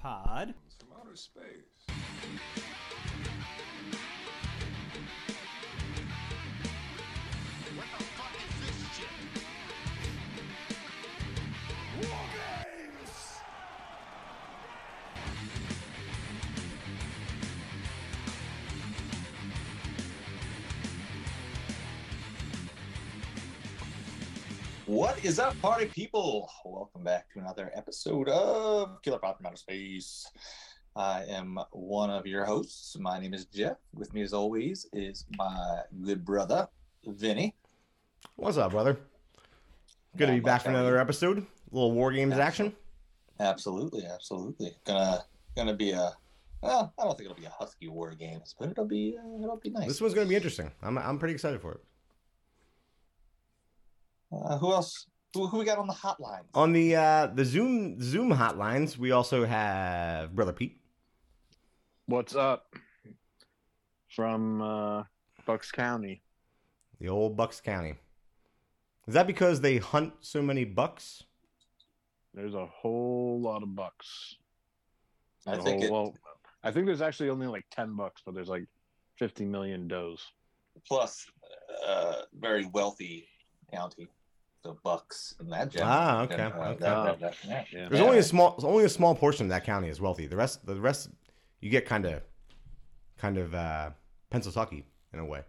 Pod. From outer space. What is up, party people? Welcome back to another episode of Killer Pop from Outer Space. I am one of your hosts. My name is Jeff. With me, as always, is my good brother, Vinny. What's up, brother? Good to be back for another episode. A little War Games action. Absolutely, absolutely. Gonna gonna be a. Well, I don't think it'll be a Husky War Games, but it'll be uh, it'll be nice. This one's to be interesting. I'm, I'm pretty excited for it. Uh, who else? Who, who we got on the hotline? On the uh, the Zoom Zoom hotlines, we also have Brother Pete. What's up? From uh, Bucks County. The old Bucks County. Is that because they hunt so many bucks? There's a whole lot of bucks. I A think whole- it, well, I think there's actually only like ten bucks, but there's like fifty million does. plus uh, very wealthy county, the Bucks and that. gem- Ah, okay, and, uh, okay. that- that- that- yeah. Yeah. There's only a small only a small portion of that county is wealthy. The rest the rest you get kind of kind of uh Pennsylvania in a way.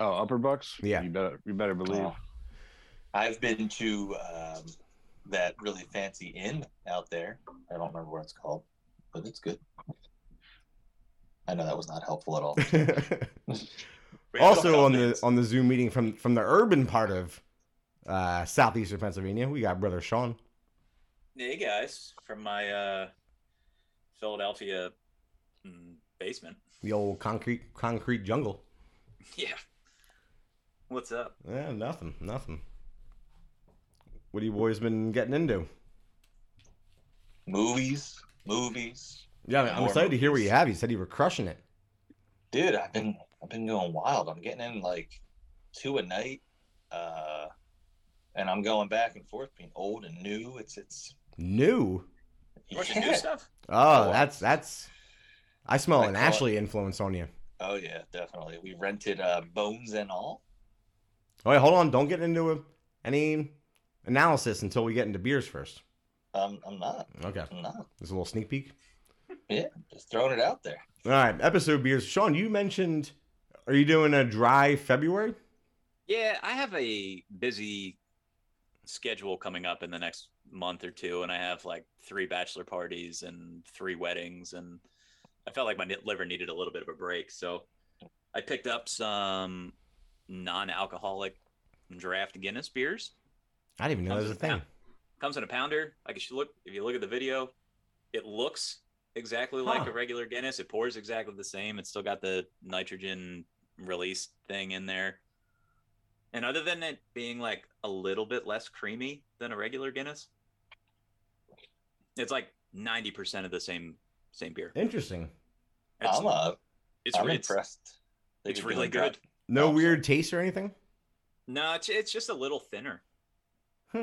Oh, Upper Bucks. Yeah. You better you better believe. Oh. I've been to um, that really fancy inn out there. I don't remember what it's called, but it's good. I know that was not helpful at all. also on the on the Zoom meeting from from the urban part of uh, southeastern Pennsylvania, we got brother Sean. Hey guys, from my uh, Philadelphia mm, basement. The old concrete concrete jungle. Yeah. What's up? Yeah, nothing, nothing. What have you boys been getting into? movies, movies, Yeah, I'm More excited to hear what you have. You said you were crushing it. dude. I've been I've been going wild. I'm getting in like two a night, uh, and I'm going back and forth between old and new. It's it's New. You watching Yeah. new stuff? Oh, Oh, that's that's. I smell I an call it- Ashley influence on you. Oh yeah, definitely. We rented uh, Bones and All. Oh, wait, hold on. Don't get into a, any analysis until we get into beers first. Um, I'm not. Okay, I'm not. there's a little sneak peek. Yeah, just throwing it out there. All right, episode beers. Sean, you mentioned. Are you doing a dry February? Yeah, I have a busy schedule coming up in the next month or two, and I have like three bachelor parties and three weddings, and I felt like my liver needed a little bit of a break, so I picked up some non-alcoholic draft Guinness beers. I didn't even know Comes that was a thing. Comes in a pounder. Like if you look, if you look at the video, it looks exactly like Huh. a regular Guinness. It pours exactly the same. It's still got the nitrogen release thing in there. And other than it being like a little bit less creamy than a regular Guinness, it's like ninety percent of the same same beer. Interesting. It's, I'm uh, it's, I'm it's, impressed. They it's really do a good. No Oh, weird taste or anything. No, it's, it's just a little thinner. Hmm.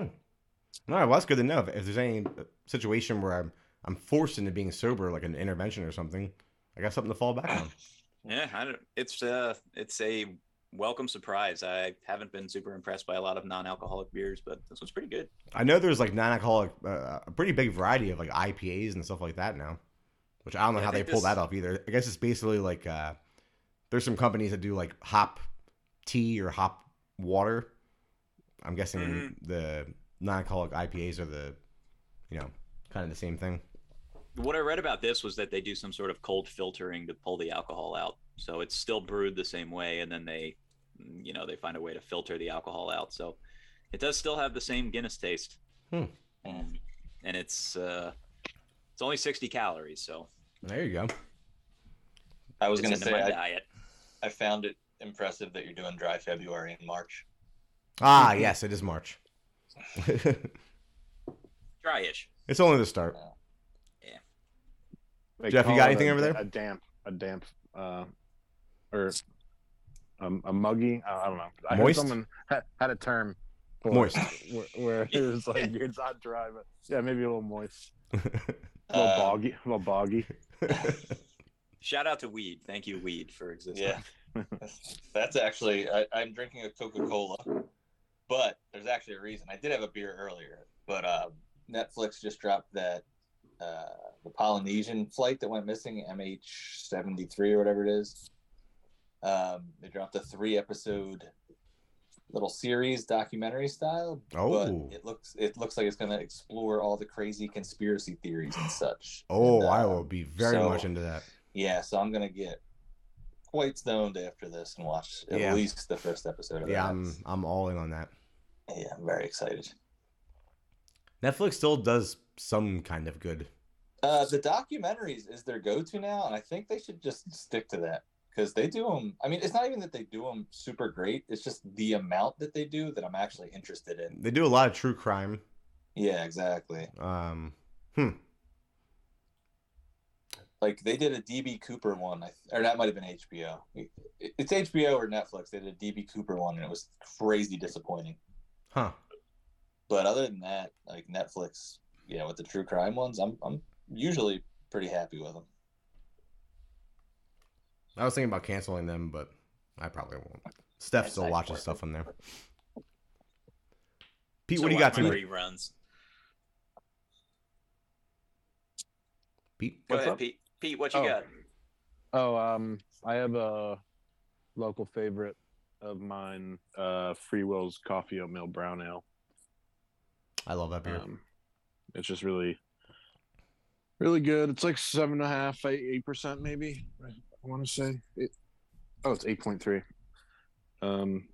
All right, well that's good to know. If, if there's any situation where I'm I'm forced into being sober, like an intervention or something, I got something to fall back on. Yeah, I don't, it's uh, it's a welcome surprise. I haven't been super impressed by a lot of non-alcoholic beers, but this one's pretty good. I know there's like non-alcoholic, uh, a pretty big variety of like IPAs and stuff like that now, which I don't know Yeah, how they think pull this- that off either. I guess it's basically like uh, there's some companies that do like hop tea or hop water. I'm guessing Mhm. the non-alcoholic IPAs are the, you know, kind of the same thing. What I read about this was that they do some sort of cold filtering to pull the alcohol out, so it's still brewed the same way, and then they, you know, they find a way to filter the alcohol out. So it does still have the same Guinness taste, Hmm. and and it's uh, it's only sixty calories, so There you go. I was gonna say my I, diet. I found it impressive that you're doing dry February in March. Ah, yes, it is March. Dryish. it's only the start. They Jeff, you got anything a, over there? A damp, a damp, uh, or um, a muggy. I I don't know. I Moist? heard someone had, had a term. For Moist. It, where, where it was like it's not dry, but yeah, maybe a little moist. A little Uh, boggy, a little boggy. Shout out to Weed. Thank you, Weed, for existing. Yeah, that's actually I, I'm drinking a Coca Cola, but there's actually a reason. I did have a beer earlier, but uh, Netflix just dropped that uh, the Polynesian flight that went missing, MH73 or whatever it is. Um, they dropped a three episode little series documentary style Oh. but it looks it looks like it's going to explore all the crazy conspiracy theories and such oh, And, I uh, will be very so- much into that. yeah, so I'm gonna get quite stoned after this and watch at Yeah. least the first episode of Yeah. I'm I'm all in on that. yeah, I'm very excited. Netflix still does some kind of good. Uh, the documentaries is their go-to now, and I think they should just stick to that because they do them. I mean, it's not even that they do them super great; it's just the amount that they do that I'm actually interested in. They do a lot of true crime. Yeah, exactly. Um, hmm. Like they did a DB Cooper one, or that might have been HBO. It's HBO or Netflix. They did a DB Cooper one, and it was crazy disappointing. Huh. But other than that, like Netflix, you know, with the true crime ones, I'm I'm usually pretty happy with them. I was thinking about canceling them, but I probably won't. Steph That's still nice watches work. stuff on there. Pete, So what do you got my tonight? reruns? Pete? Go ahead, up? Pete. Pete, what you Oh. got? Oh, um, I have a local favorite of mine, uh, Free Will's Coffee Oatmeal Brown Ale. I love that beer. Um, it's just really, really good. It's like seven and a half, eight, eight percent maybe. I want to say it. Oh, it's eight point three. Um,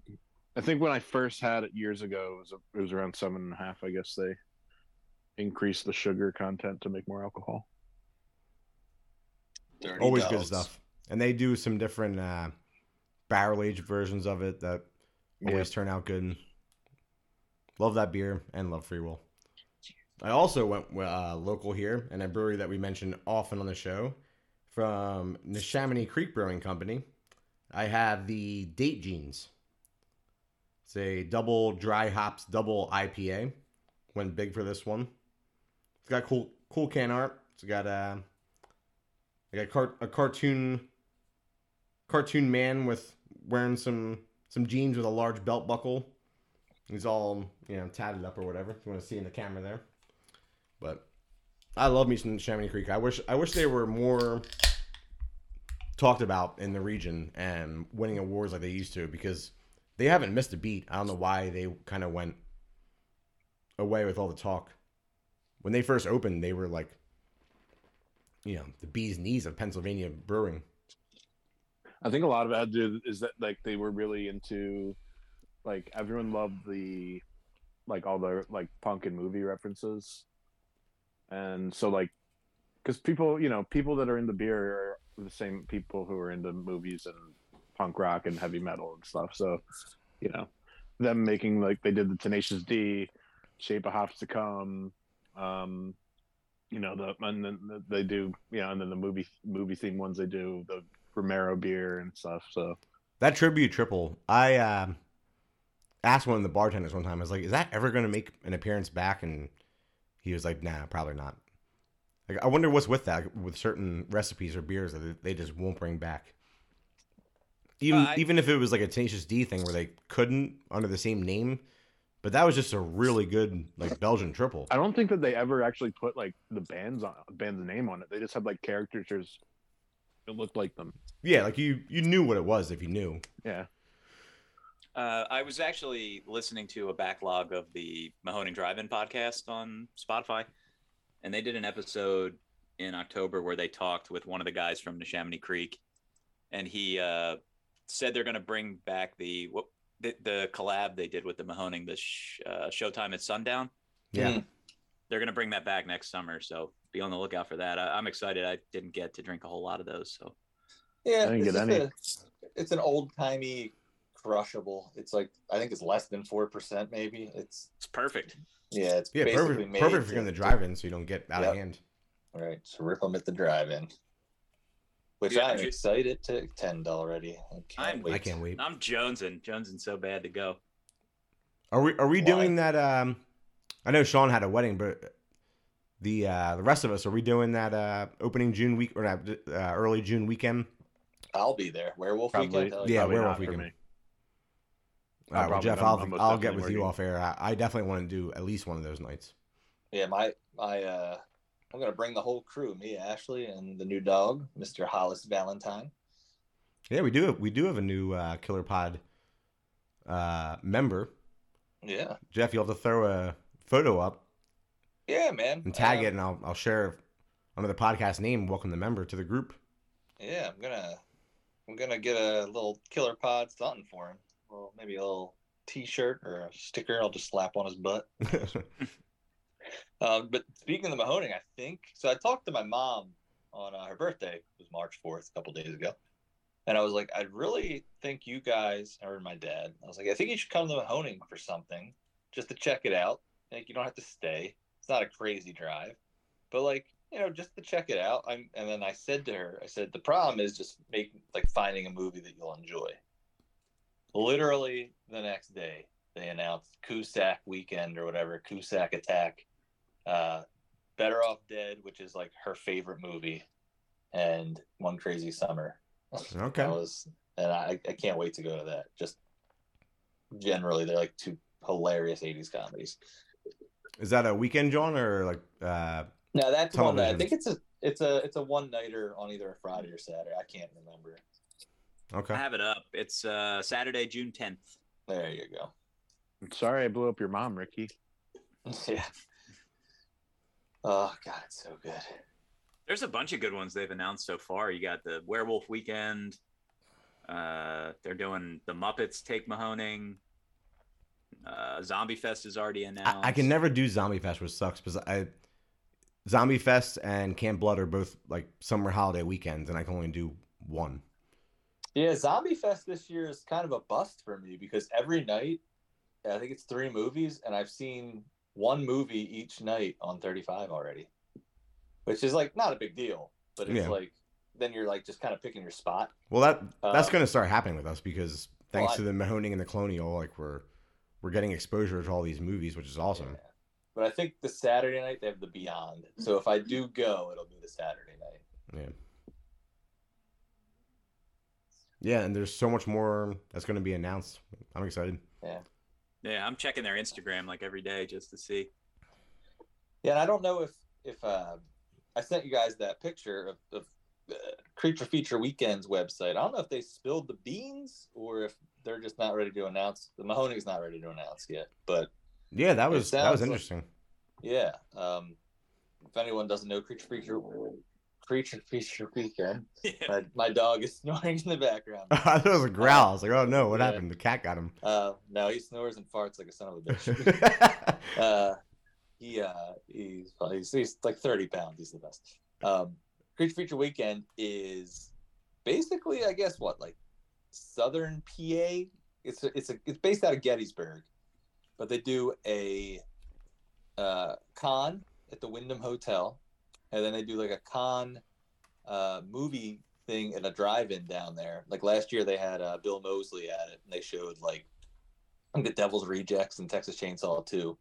I think when I first had it years ago, it was it was around seven and a half. I guess they increased the sugar content to make more alcohol. Dirty Always good stuff. And they do some different uh, barrel aged versions of it that always turn out good. Love that beer and love Free Will. I also went uh, local here and a brewery that we mentioned often on the show from Neshaminy Creek Brewing Company. I have the Date Jeans. It's a double dry hops, double IPA. Went big for this one. It's got cool, cool can art. It's got uh, I got car- a cartoon, cartoon man with wearing some some jeans with a large belt buckle. He's all you know tatted up or whatever. If you want to see in the camera there, but I love me some Neshaminy Creek. I wish I wish they were more talked about in the region and winning awards like they used to because they haven't missed a beat. I don't know why they kind of went away with all the talk. When they first opened, they were like, you know, the bee's knees of Pennsylvania brewing. I think a lot of it do is that like they were really into like everyone loved the like all the like punk and movie references. And so like cuz people, you know, people that are in the beer the same people who are into movies and punk rock and heavy metal and stuff. So, you know, them making like they did the Tenacious D, Shape of Hops to Come, um you know the and then they do you know and then the movie movie theme ones they do the Romero beer and stuff. So That tribute triple, I um asked one of the bartenders one time. I was like, "Is that ever going to make an appearance back?" And he was like, "Nah, probably not." Like, I wonder what's with that with certain recipes or beers that they just won't bring back. Even Uh, I- even if it was like a Tenacious D thing where they couldn't under the same name, but that was just a really good like Belgian triple. I don't think that they ever actually put like the band's on band's name on it. They just had like characters that looked like them. Yeah, like you you knew what it was if you knew. Yeah. Uh, I was actually listening to a backlog of the Mahoning Drive-In podcast on Spotify, and they did an episode in October where they talked with one of the guys from Neshaminy Creek, and he uh, said they're going to bring back the what the, the collab they did with the Mahoning, the sh- uh, Showtime at Sundown. Yeah. Mm. They're going to bring that back next summer, so be on the lookout for that. I, I'm excited. I didn't get to drink a whole lot of those, so Yeah, I didn't it's, get any. a, it's an old timey crushable. It's like I think it's less than four percent, maybe. It's it's perfect. yeah, it's Yeah, basically perfect made perfect for to- getting the drive-in so you don't get out Yep. of hand. Right, so rip them at the drive-in. Which Yeah, I'm excited to attend already. I can't I'm- wait. I can't wait. I'm jonesing, jonesing so bad to go. Are we are we Why? doing that? Um, I know Sean had a wedding, but the uh, the rest of us are we doing that uh, opening June week or uh, early June weekend? I'll be there. Werewolf Probably- weekend. hell Yeah, Probably werewolf not for weekend. Me. All right, well, Jeff, I'm- I'll, I'm I'll get definitely with you off air. I, I definitely want to do at least one of those nights. Yeah, my my uh I'm gonna bring the whole crew, me, Ashley, and the new dog, Mr. Hollis Valentine. Yeah, we do. Have, we do have a new uh, Killer Pod uh, member. Yeah. Jeff, you'll have to throw a photo up Yeah, man. and tag Um, it, and I'll I'll share under the podcast name. Welcome the member to the group. Yeah, I'm gonna I'm gonna get a little killer pod something for him. Well, maybe a little T-shirt or a sticker. I'll just slap on his butt. Um, but speaking of the Mahoning, I think so. I talked to my mom on uh, her birthday. It was March fourth, a couple days ago, and I was like, I really think you guys, or my dad, I was like, I think you should come to the Mahoning for something, just to check it out. Like, you don't have to stay. It's not a crazy drive, but like, you know, just to check it out. I'm, and then I said to her, I said, the problem is just make like finding a movie that you'll enjoy. Literally the next day, they announced Cusack Weekend or whatever, Cusack Attack uh, Better Off Dead, which is like her favorite movie, and One Crazy Summer. okay. That was, and I, I can't wait to go to that. Just generally, they're like two hilarious '80s comedies. Is that a weekend, John, or like? Uh, No, that's one night. I think it's a it's a it's a one nighter on either a Friday or Saturday. I can't remember. Okay. I have it up. It's uh, Saturday, June 10th. There you go. I'm sorry I blew up your mom, Ricky. yeah. Oh God, it's so good. There's a bunch of good ones they've announced so far. You got the Werewolf Weekend. Uh, they're doing the Muppets Take Mahoning. Uh, Zombie Fest is already announced. I, I can never do Zombie Fest, which sucks because I Zombie Fest and Camp Blood are both like summer holiday weekends, and I can only do one. Yeah, Zombie Fest this year is kind of a bust for me because every night, I think it's three movies, and I've seen one movie each night on 35 already, which is like not a big deal, but it's Yeah. like then you're like just kind of picking your spot. Well, that that's Um, going to start happening with us because thanks well, to the Mahoning and the Colonial, like we're we're getting exposure to all these movies, which is awesome. Yeah. But I think the Saturday night they have the Beyond, so if I do go, it'll be the Saturday night. Yeah. Yeah, and there's so much more that's going to be announced. I'm excited. Yeah, Yeah, I'm checking their Instagram like every day just to see. Yeah, and I don't know if if uh, I sent you guys that picture of, of uh, Creature Feature Weekends website. I don't know if they spilled the beans or if they're just not ready to announce. The Mahoning's not ready to announce yet, but Yeah, that was that was sounds like- interesting. yeah. Um, if anyone doesn't know Creature Feature Creature Feature Weekend, my, my dog is snoring in the background. I thought it was a growl. I was like, oh no, what Yeah. happened? The cat got him. Uh, no, he snores and farts like a son of a bitch. uh, he uh, he's, well, he's he's like thirty pounds. He's the best. Um, Creature Feature Weekend is basically, I guess, what like Southern PA. It's a, it's a it's based out of Gettysburg, but they do a uh, con at the Wyndham Hotel, and then they do like a con uh, movie thing at a drive-in down there. Like last year, they had uh, Bill Moseley at it, and they showed like the Devil's Rejects and Texas Chainsaw 2.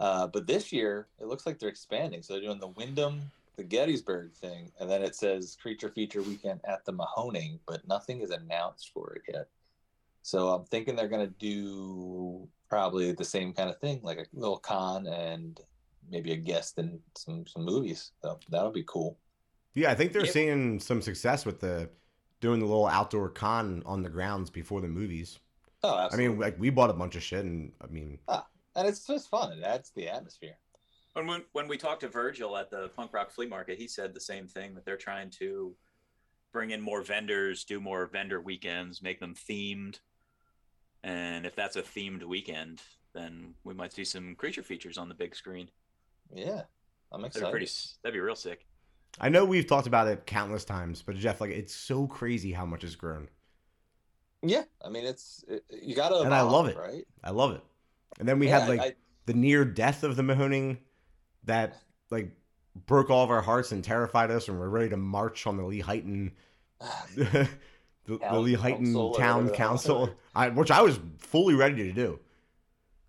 Uh, but this year, it looks like they're expanding. So they're doing the Wyndham, the Gettysburg thing, and then it says Creature Feature Weekend at the Mahoning, but nothing is announced for it yet. So I'm thinking they're going to do probably the same kind of thing, like a little con and maybe a guest in some some movies. So that'll be cool. yeah, I think they're Yep. seeing some success with the doing the little outdoor con on the grounds before the movies. Oh, I mean, like we bought a bunch of shit, and I mean, ah, and it's just fun. It adds the atmosphere. When, when when we talked to Virgil at the punk rock flea market, he said the same thing that they're trying to bring in more vendors, do more vendor weekends, make them themed. And if that's a themed weekend, then we might see some creature features on the big screen. Yeah, I'm That'd excited. be pretty. That'd be real sick. I know we've talked about it countless times, but Jeff, like, it's so crazy how much it's grown. Yeah, I mean it's it, you gotta And I love it. right? I love it. And then we Yeah, had like I- the near death of the Mahoning that like broke all of our hearts and terrified us, and we're ready to march on the Lehighton, the, the Town Lehighton council Town whatever the hell. Council, I, which I was fully ready to do.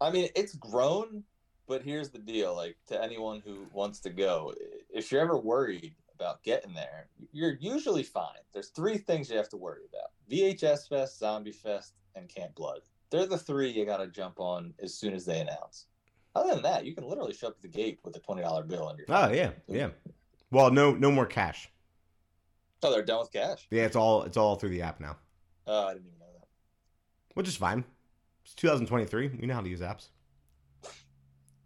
I mean, it's grown but here's the deal: like to anyone who wants to go, if you're ever worried about getting there, you're usually fine. There's three things you have to worry about: VHS Fest, Zombie Fest, and Camp Blood. They're the three you got to jump on as soon as they announce. Other than that, you can literally show up at the gate with a twenty dollar bill on your. Oh yeah, yeah. Well, no, no more cash. Oh, they're done with cash. Yeah, it's all it's all through the app now, Oh, I didn't even know that. which is fine. It's 2023. we know how to use apps.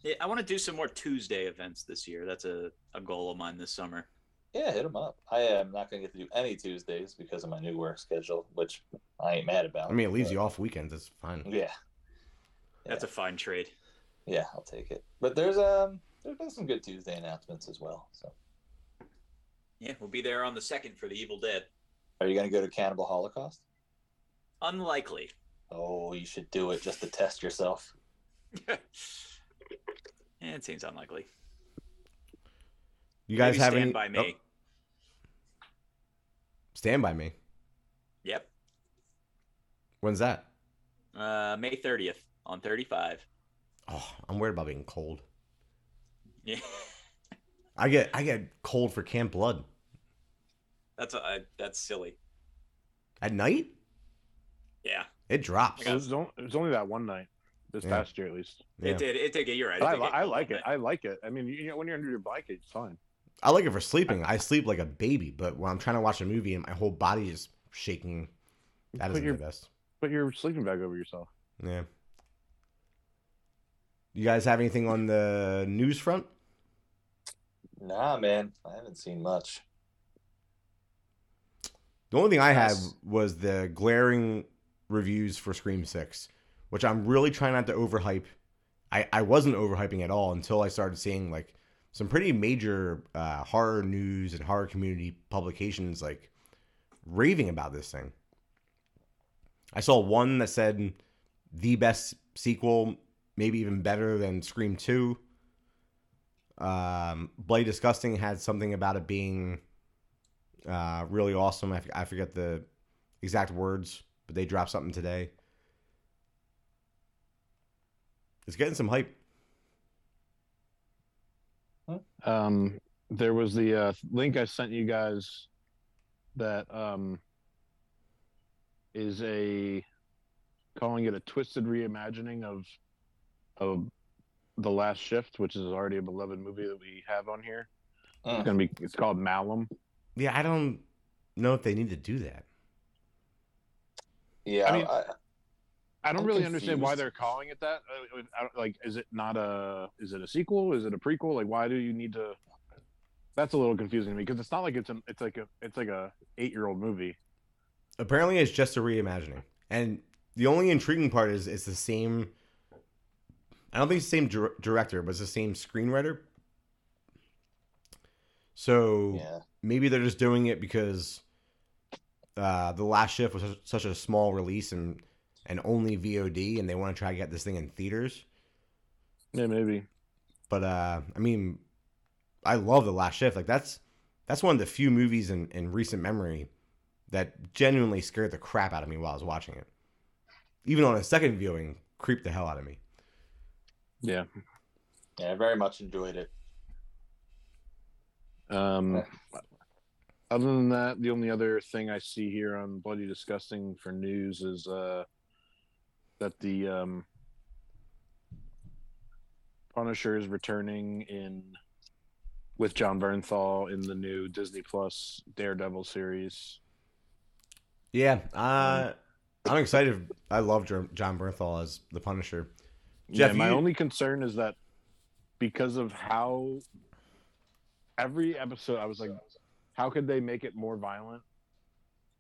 Yeah, I want to do some more Tuesday events this year. That's a, a goal of mine this summer. Yeah, hit them up. I am not going to get to do any Tuesdays because of my new work schedule, which I ain't mad about. I mean, it leaves but- you off weekends. It's fine. Yeah, That's a fine trade. yeah, I'll take it. But there's um, there's been some good Tuesday announcements as well. So, Yeah, we'll be there on the second for the Evil Dead. are you going to go to Cannibal Holocaust? Unlikely. Oh, you should do it just to test yourself. yeah, it seems unlikely. You guys Maybe have stand any? by me. oh, stand by me. Yep. When's that? Uh, May thirtieth on thirty-five. Oh, I'm worried about being cold. Yeah, I get I get cold for Camp Blood that's a, that's silly. at night. Yeah, It drops. I It was, on- it was only that one night this Yeah. past year, at least. Yeah. it did. It did get you right. But I, did li- I like it. I like it. I mean, you know, when you're under your blanket, it's fine. I like it for sleeping. I sleep like a baby, but when I'm trying to watch a movie and my whole body is shaking, that Put isn't your the best. put your sleeping bag over yourself. Yeah. You guys have anything on the news front? Nah, man, I haven't seen much. The only thing I had was the glaring reviews for Scream 6, which I'm really trying not to overhype. I, I wasn't overhyping at all until I started seeing like some pretty major uh, horror news and horror community publications like raving about this thing. I saw one that said the best sequel, maybe even better than Scream 2. Um, Bloody Disgusting had something about it being uh, really awesome. I, f- I forget the exact words, but they dropped something today. It's getting some hype. Um, there was the uh, link I sent you guys that um, is a calling it a twisted reimagining of of the last shift, which is already a beloved movie that we have on here. It's Mm. gonna be it's called Malum. Yeah, I don't know if they need to do that. Yeah, I I mean- I don't I'm really understand why they're calling it that. I don't- Like, is it not a? Is it a sequel? Is it a prequel? Like, why do you need to? That's a little confusing to me because it's not like it's an. It's like a. It's like a eight year old movie. Apparently, it's just a reimagining, and the only intriguing part is it's the same. I don't think it's the same dir- director, but it's the same screenwriter. So yeah, maybe they're just doing it because uh, the last shift was such- such a small release and and only VOD, and they want to try to get this thing in theaters. Yeah, maybe. But uh, I mean, I love the last shift. Like that's that's one of the few movies in, in recent memory that genuinely scared the crap out of me while I was watching it. Even on a second viewing, creeped the hell out of me. Yeah. yeah, I very much enjoyed it. Um, other than that, the only other thing I see here on Bloody Disgusting for news is uh, that the um, Punisher is returning in with Jon Bernthal in the new Disney Plus Daredevil series. Yeah, uh, I'm excited. I love Jon Bernthal as the Punisher. Jeff, yeah, my you- only concern is that because of how every episode, I was like, how could they make it more violent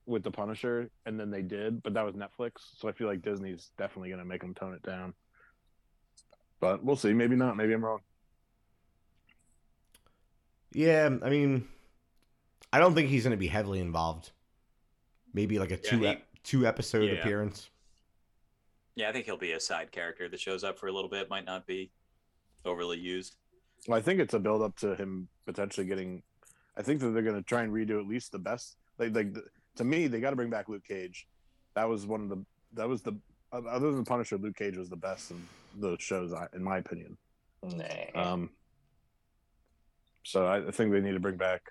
with the Punisher? And then they did, but that was Netflix, so I feel like Disney's definitely going to make them tone it down. But we'll see. Maybe not. Maybe I'm wrong. Yeah, I mean, I don't think he's going to be heavily involved. Maybe like a Yeah, two he- ep- two episode Yeah. appearance. Yeah, I think he'll be a side character that shows up for a little bit. Might not be overly used. Well, I think it's a build up to him potentially getting. I think that they're going to try and redo at least the best. Like, like the, to me, they got to bring back Luke Cage. That was one of the. That was the. Other than Punisher, Luke Cage was the best of those shows, in my opinion. Nah. Um, so I, I think they need to bring back.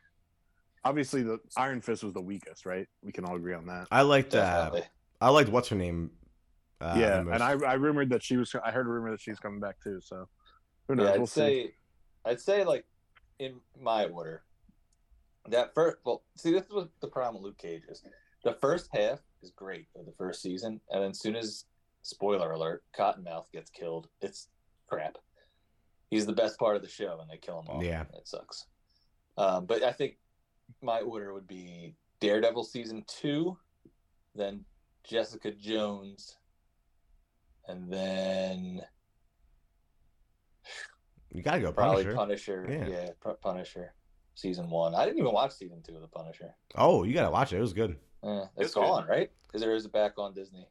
Obviously, the Iron Fist was the weakest, right? We can all agree on that. I liked uh, I liked what's her name. Uh, yeah, and I, I rumored that she was. I heard a rumor that she's coming back too. So who knows? yeah, I'd we'll see. I'd say like in my order, that first. Well, see, this was the problem with Luke Cage is the first half is great of the first season, and then as soon as spoiler alert, Cottonmouth gets killed, it's crap. He's the best part of the show, and they kill him off. Yeah. it sucks. Um, but I think my order would be Daredevil season two, then Jessica Jones, and then you gotta go Probably Punisher. Punisher. Yeah. Yeah, Pu- Punisher. Season one. I didn't even watch season two of the Punisher. Oh, you gotta watch it. It was good. Eh, It's it's gone, right? Is there is it back on Disney?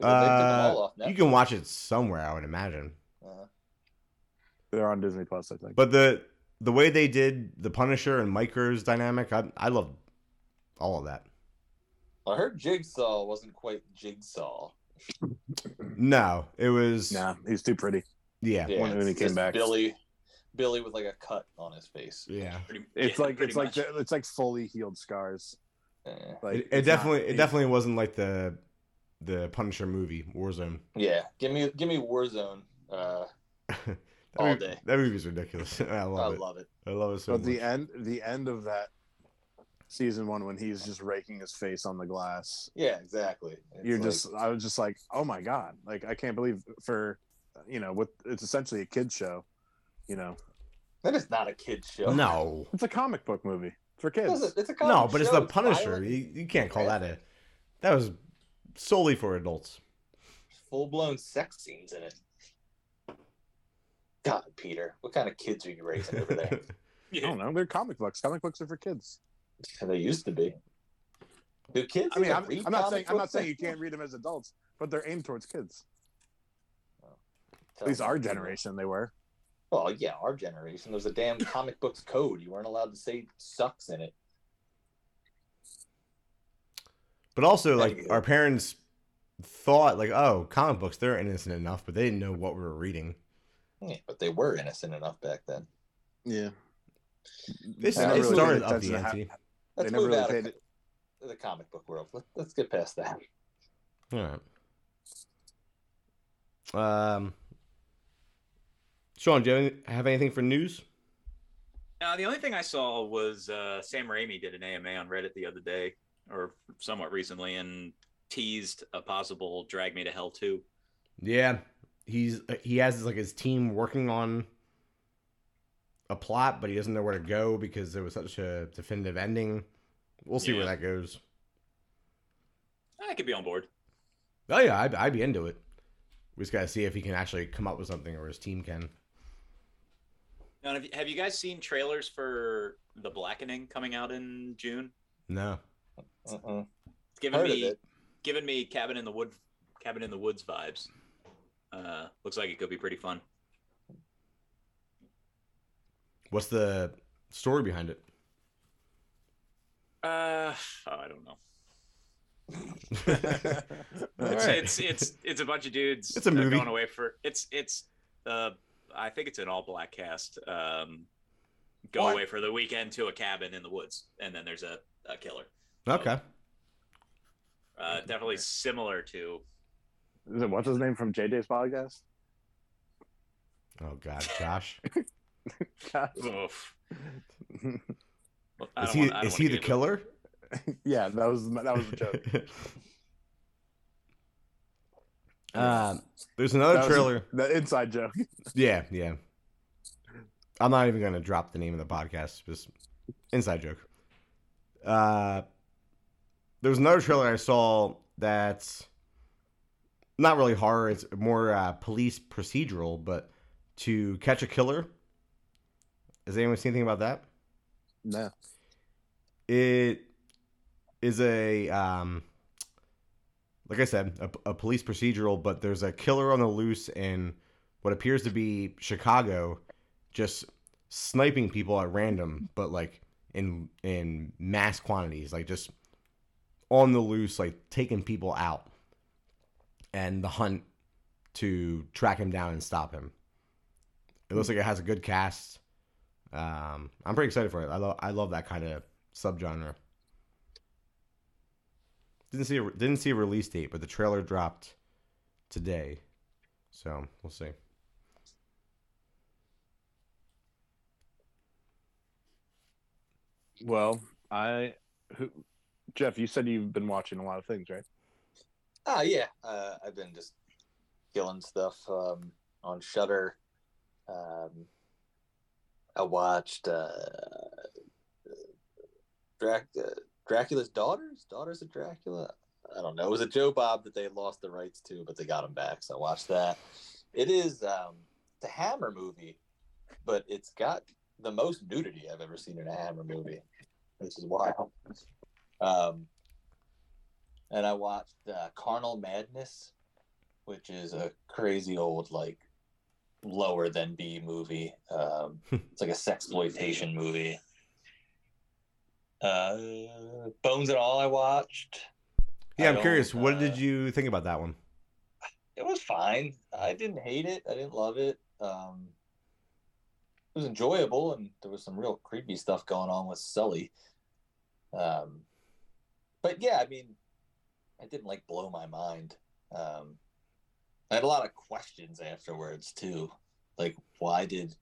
'Cause they took them Uh, you can watch it somewhere, I would imagine. Uh, They're on Disney Plus, I think. But the the way they did the Punisher and Micro's dynamic, I I love all of that. I heard Jigsaw wasn't quite Jigsaw. No, it was nah, he's too pretty. yeah, Yeah, when- when he came back. Billy, Billy with like a cut on his face. yeah. Pretty, It's yeah, like pretty it's like much. the- it's like fully healed scars. Eh, Like It, it definitely not- it definitely wasn't like the the Punisher movie Warzone. yeah, give me give me Warzone. Uh, That All movie- day. That movie's ridiculous. I I love it. love it. I love it so But much. the end, the end of that season one, when he's just raking his face on the glass, Yeah, exactly. It's you're like- just, I was just like, oh my god, like I can't believe for, you know, what it's essentially a kid show, you know, that is not a kid show. no, it's a comic book movie for kids. doesn't- it's a no, comic but it's show. the Punisher. violent. You, you can't call that a. That was solely for adults. full blown sex scenes in it. God, Peter, what kind of kids are you raising over there? I don't know, they're comic books. Comic books are for kids. they used to be. Do kids? I mean, I'm, read I'm not saying I'm not saying you can't read them as adults, but they're aimed towards kids. Oh. At least our generation, they were. Well, yeah, our generation. There was a damn comic books code. You weren't allowed to say sucks in it. But also, like Anywho. our parents thought, like, oh, comic books, they're innocent enough, but they didn't know what we were reading. Yeah, but they were innocent enough back then. Yeah. This They it really started paid up the attention to ante. Let's never move really out paid of co- the comic book world. Let, let's get past that. All right. Um, Sean, do you have any- have anything for news? Uh, the only thing I saw was uh, Sam Raimi did an AMA on Reddit the other day, or somewhat recently, and teased a possible Drag Me to Hell 2. Yeah, he's he has like his team working on a plot, but he doesn't know where to go because there was such a definitive ending. We'll see where that goes. I could be on board. Oh yeah, I'd, I'd be into it. We just gotta see if he can actually come up with something, or his team can. Now, have you, have you guys seen trailers for The Blackening coming out in June? No. Mm-mm. It's giving Heard me it. giving me cabin in the wood cabin in the woods vibes. Uh, looks like it could be pretty fun. What's the story behind it? Uh, oh, I don't know. All It's, right. it's it's it's a bunch of dudes. It's a movie. going away for it's it's uh I think it's an all black cast. Um, go What? away for the weekend to a cabin in the woods, and then there's a, a killer. okay. Uh, definitely similar to Is it what's his name from JJ's podcast? Oh God, Josh. oof. I Is he wanna- is he the into it. killer? yeah, that was that was a joke. Uh, there's another That was trailer. the inside joke. Yeah, yeah. I'm not even gonna drop the name of the podcast. Just inside joke. Uh, there was another trailer I saw that's not really horror. It's more uh, police procedural, but to catch a killer. Has anyone seen anything about that? No. It is a um, like I said, a, a police procedural, but there's a killer on the loose in what appears to be Chicago, just sniping people at random, but like in in mass quantities, like just on the loose, like taking people out. And the hunt to track him down and stop him. It looks like it has a good cast. Um, I'm pretty excited for it. I love I love that kind of subgenre. Didn't see a, didn't see a release date, but the trailer dropped today, so we'll see. Well, I, who, Jeff, you said you've been watching a lot of things, right? Ah, yeah. Uh, I've been just killing stuff um, on Shudder. Um, I watched uh, Drac- uh, Dracula's Daughters, Daughters of Dracula. I don't know. It was a Joe Bob that they lost the rights to, but they got him back. So I watched that. It is um, the Hammer movie, but it's got the most nudity I've ever seen in a Hammer movie. This is wild. Um, and I watched uh, Carnal Madness, which is a crazy old like lower than B movie. Um, it's like a sexploitation movie. Uh, Bones and All I watched. Yeah, I I'm curious. What uh, did you think about that one? It was fine. I didn't hate it. I didn't love it. Um, it was enjoyable, and there was some real creepy stuff going on with Sully. Um, but yeah, I mean, it didn't like blow my mind. Um, I had a lot of questions afterwards too, like why did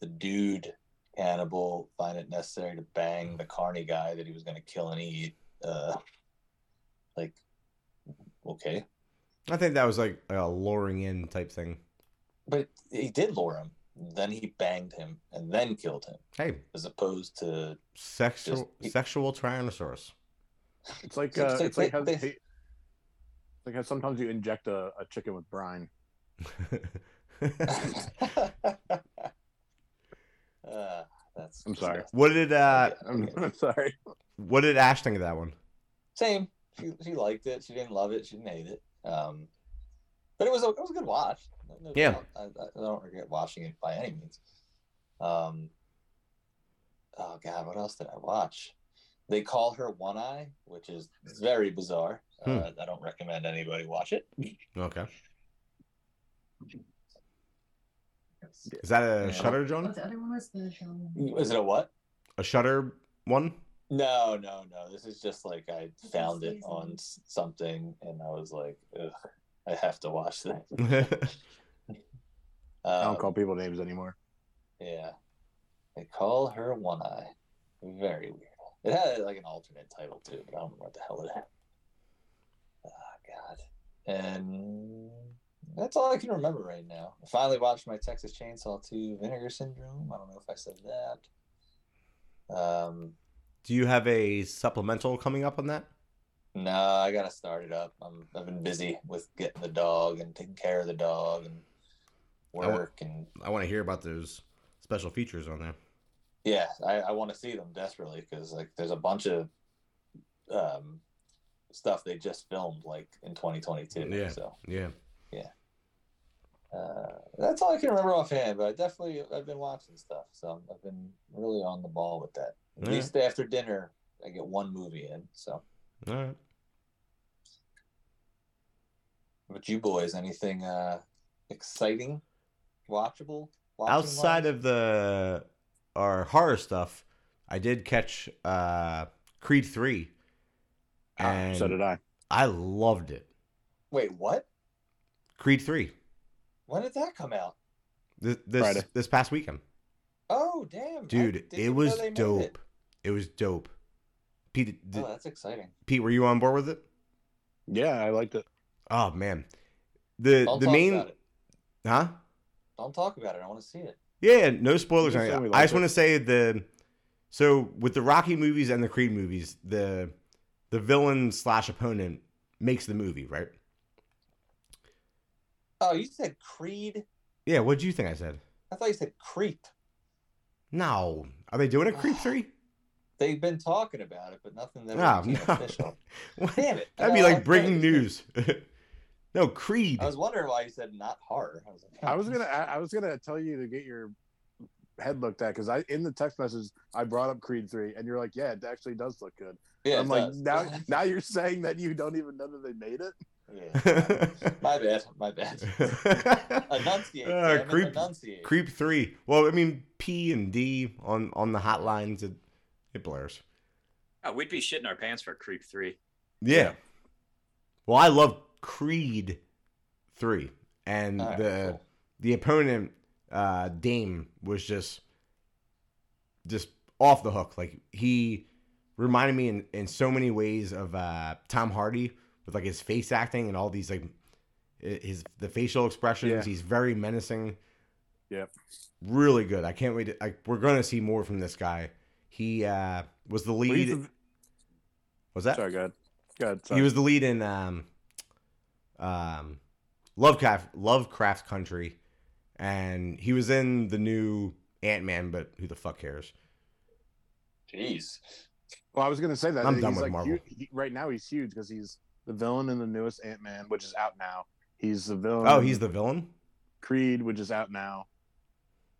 the dude Hannibal find it necessary to bang the Carney guy that he was going to kill and eat? Uh, like, okay, I think that was like a luring in type thing. but he did lure him. Then he banged him and then killed him, Hey, as opposed to sexual Just- sexual tyrannosaurus. It's like So- uh, so it's like how, they- it's like how sometimes you inject a, a chicken with brine. that's I'm sorry. disgusting. what did uh I'm, I'm sorry. what did Ash think of that one? Same. She she liked it. She didn't love it. She didn't hate it. Um, but it was a it was a good watch. No Yeah. I, I don't regret watching it by any means. Um. Oh God, what else did I watch? They call her One Eye, which is very bizarre. Hmm. Uh, I don't recommend anybody watch it. Okay. Is that a Yeah. Shudder, What John? the other one was the show. Is it a what? A Shudder one? No, no, no. This is just like I It's found it on something, and I was like, Ugh, I have to watch that. I Um, don't call people names anymore. Yeah. They call her One Eye. Very weird. It had like an alternate title too, but I don't know what the hell it had. Oh God. And that's all I can remember right now. I finally watched my Texas Chainsaw 2 Vinegar Syndrome. I don't know if I said that. Um Do you have a supplemental coming up on that? no, I gotta start it up. I'm I've been busy with getting the dog and taking care of the dog and work and I want to hear about those special features on there. yeah i, I want to see them desperately because like there's a bunch of um stuff they just filmed like in 2022 Yeah. so yeah, Yeah. Uh that's all i can remember offhand but i definitely i've been watching stuff so i've been really on the ball with that at Yeah. least after dinner i get one movie in so All right. but you boys anything uh exciting watchable Outside of the our horror stuff, I did catch uh Creed 3 and so did I. I loved it. wait what Creed 3. When did that come out This this, Friday. this past weekend. oh damn Dude, it was know they made dope. it. It. was dope. Pete did, oh that's exciting Pete, were you on board with it? Yeah, I liked it. Oh man. The Don't the talk main about it. Huh? Don't talk about it. I want to see it. Yeah, no spoilers. Just or say anything. we I just it. want to say the so with the Rocky movies and the Creed movies, the the villain slash opponent makes the movie, right? Oh, you said Creed? Yeah, what do you think I said? I thought you said Creep. No, are they doing a Creed three? They've been talking about it, but nothing that Ah, became no. official. Damn it! That'd be No, like breaking news. no, Creed. I was wondering why you said not horror. I was, like, I was gonna I I was gonna tell you to get your head looked at because I in the text message I brought up Creed three and you're like, yeah, it actually does look good. Yeah, I'm like does. now now you're saying that you don't even know that they made it. Yeah. my bad. My bad. Enunciate. Uh, damn it, creep- enunciate. Creep three. Well, I mean P and D on on the hotlines. It it blurs. Oh, we'd be shitting our pants for Creep Three. Yeah. Well, I love Creed three, and All right, the cool. the opponent uh, Dame was just just off the hook. Like he reminded me in, in so many ways of uh, Tom Hardy with like his face acting and all these like his the facial expressions. Yeah. He's very menacing. Yep. Really good. I can't wait. To, like we're gonna see more from this guy. He uh, was the lead. the- was that? Sorry, go ahead. Go ahead. Sorry. He was the lead in um, um, Lovecraft Lovecraft Country, and he was in the new Ant Man. But who the fuck cares? Jeez. Well, I was gonna say that I'm he's done with like Marvel. hu- he- right now, he's huge because he's the villain in the newest Ant Man, which is out now. He's the villain. Oh, he's the villain. Creed, which is out now,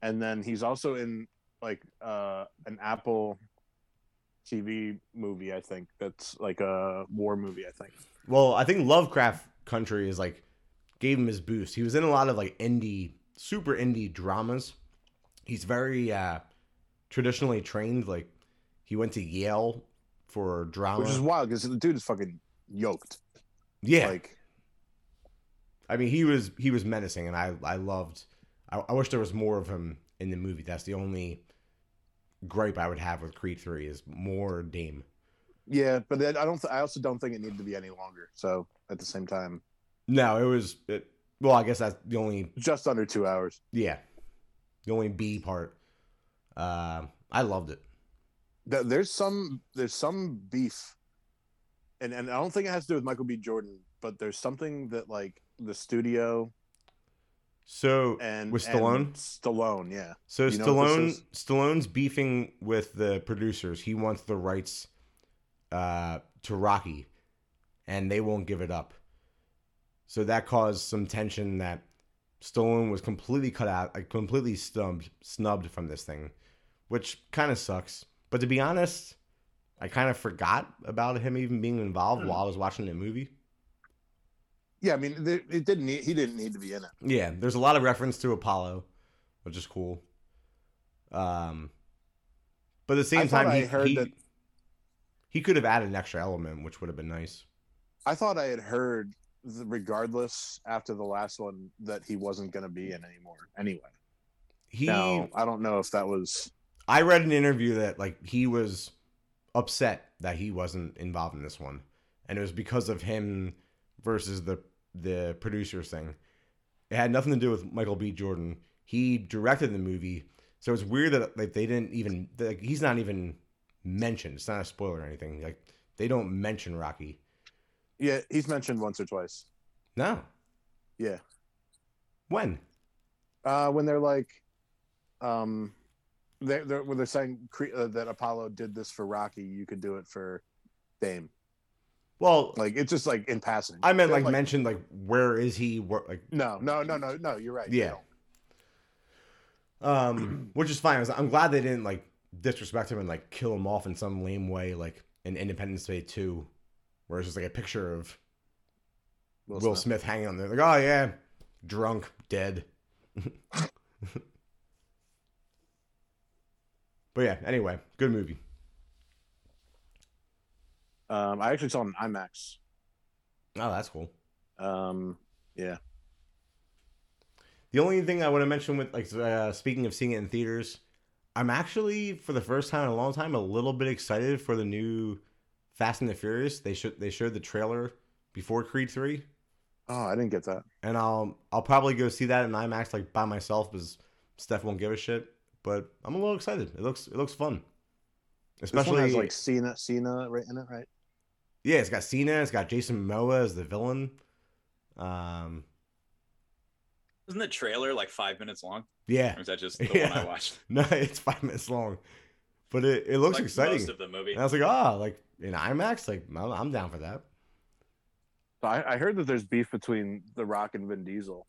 and then he's also in like uh an Apple TV movie. I think that's like a war movie. I think. Well, I think Lovecraft Country is like gave him his boost. He was in a lot of like indie, super indie dramas. He's very uh traditionally trained. Like he went to Yale for drama. Which is wild because the dude is fucking yoked. yeah, Like I mean, he was he was menacing, and I I loved. I, I wish there was more of him in the movie. That's the only gripe I would have with Creed Three is more Dame. yeah, but then I don't. Th- I also don't think it needed to be any longer. So at the same time, No, it was. It, well, I guess that's the only. just under two hours. Yeah, the only B part. Uh, I loved it. There's some. There's some beef, and and I don't think it has to do with Michael B. Jordan, but there's something that like the studio So and with and Stallone. Stallone, yeah. So You Stallone Stallone's beefing with the producers. He wants the rights uh, to Rocky, and they won't give it up. So that caused some tension that Stallone was completely cut out, like completely snubbed, snubbed from this thing, which kind of sucks. But to be honest, I kind of forgot about him even being involved while I was watching the movie. Yeah, I mean, it didn't. Need, he didn't need to be in it. Yeah, there's a lot of reference to Apollo, which is cool. Um, but at the same I time, he, I heard he, that- he could have added an extra element, which would have been nice. I thought I had heard, regardless, after the last one, that he wasn't going to be in anymore. Anyway, He, now I don't know if that was. I read an interview that like he was upset that he wasn't involved in this one, and it was because of him versus the the producers thing. It had nothing to do with Michael B. Jordan. He directed the movie, so it's weird that like they didn't even like he's not even mentioned. It's not a spoiler or anything. Like they don't mention Rocky. Yeah, he's mentioned once or twice. No. Yeah, When? uh, when they're like, um, they're, they're when they're saying cre- uh, that Apollo did this for Rocky, you could do it for Dame. Well, Like it's just like in passing. I meant They're like, mentioned like where is he? Where, like No, no, no, no, no. You're right. Yeah. um, which is fine. I'm glad they didn't like disrespect him and like kill him off in some lame way, like in Independence Day two, where it's just like a picture of Will, Will Smith. Smith. hanging on there, like oh yeah, drunk, dead. but yeah, anyway, good movie. Um, I actually saw it in IMAX. Oh, that's cool. Um, yeah. The only thing I want to mention with like uh, speaking of seeing it in theaters, I'm actually for the first time in a long time a little bit excited for the new Fast and the Furious. They showed they showed the trailer before Creed three. Oh, I didn't get that. and I'll I'll probably go see that in IMAX like by myself because Steph won't give a shit. But I'm a little excited. It looks it looks fun, This one especially has like Cena, Cena right in it, right? yeah. It's got Cena. It's got Jason Momoa as the villain. Um, Isn't the trailer like five minutes long? yeah, Or is that just the one I watched? no, it's five minutes long, but it, it looks Like exciting. Most of the movie. And I was like, ah, like in IMAX, like I'm, I'm down for that. I, I heard that there's beef between The Rock and Vin Diesel.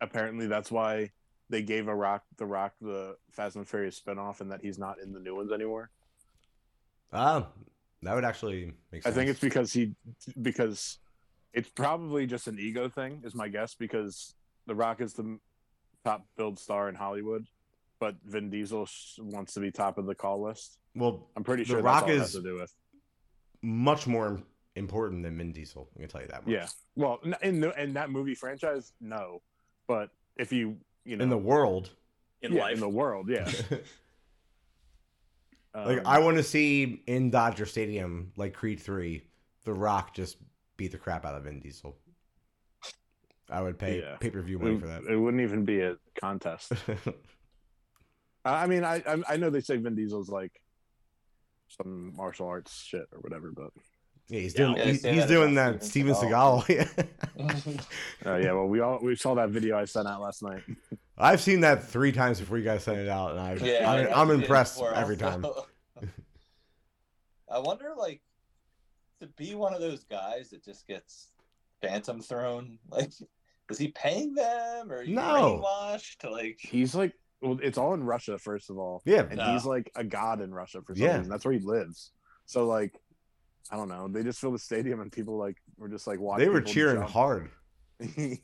Apparently, that's why they gave a Rock the Rock the Fast and Furious spinoff, and that he's not in the new ones anymore. Ah, that would actually make sense. I think it's because he because it's probably just an ego thing, is my guess, because The Rock is the top billed star in Hollywood, but Vin Diesel wants to be top of the call list. Well, I'm pretty sure The Rock that's all it has is- to do with. much more important than Vin Diesel. I can tell you that much. Yeah. Well, in the, in that movie franchise, no, but if you you know In the world, in yeah, life. in the world, yeah. like Um, I want to see in Dodger Stadium, like Creed Three, The Rock just beat the crap out of Vin Diesel. I would pay Yeah. pay per view money it, for that. it wouldn't even be a contest. I I mean, I I I know they say Vin Diesel's like some martial arts shit or whatever, but yeah, he's doing yeah, they he's, he's that doing that Steven Steven Seagal. Seagal. uh, yeah, well, we all we saw that video I sent out last night. I've seen that three times before you guys sent it out, and I've, Yeah, I'm, I I'm have seen it impressed before every time. I wonder, like, to be one of those guys that just gets phantom thrown. Like, is he paying them or are you No. brainwashed? Like, He's like, well, it's all in Russia, first of all, Yeah, and No. he's like a god in Russia for some Yeah. reason. That's where he lives. So like, I don't know. They just fill the stadium, and people like were just like watching. they were cheering jump. hard.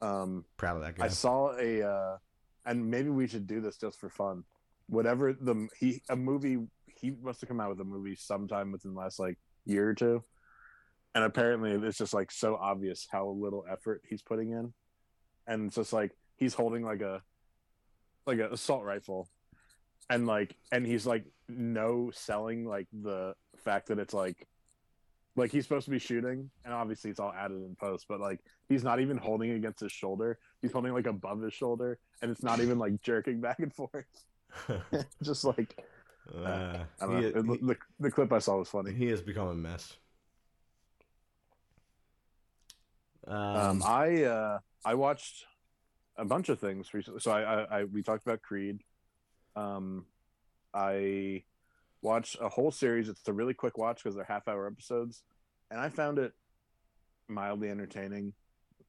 um, Proud of that guy. I saw a, uh, and maybe we should do this just for fun. Whatever the he a movie he must have come out with a movie sometime within the last like year or two, and apparently it's just like so obvious how little effort he's putting in, and it's just like he's holding like a, like an assault rifle, and like and he's like no selling like the fact that it's like like he's supposed to be shooting and obviously it's all added in post but like he's not even holding it against his shoulder. He's holding like above his shoulder and it's not even like jerking back and forth. Just like uh, i don't he, know. It- the, the clip i saw was funny. he has become a mess. Um, um i uh i watched a bunch of things recently. So I, I i we talked about creed. Um i watched a whole series. It's a really quick watch because they're half hour episodes and i found it mildly entertaining.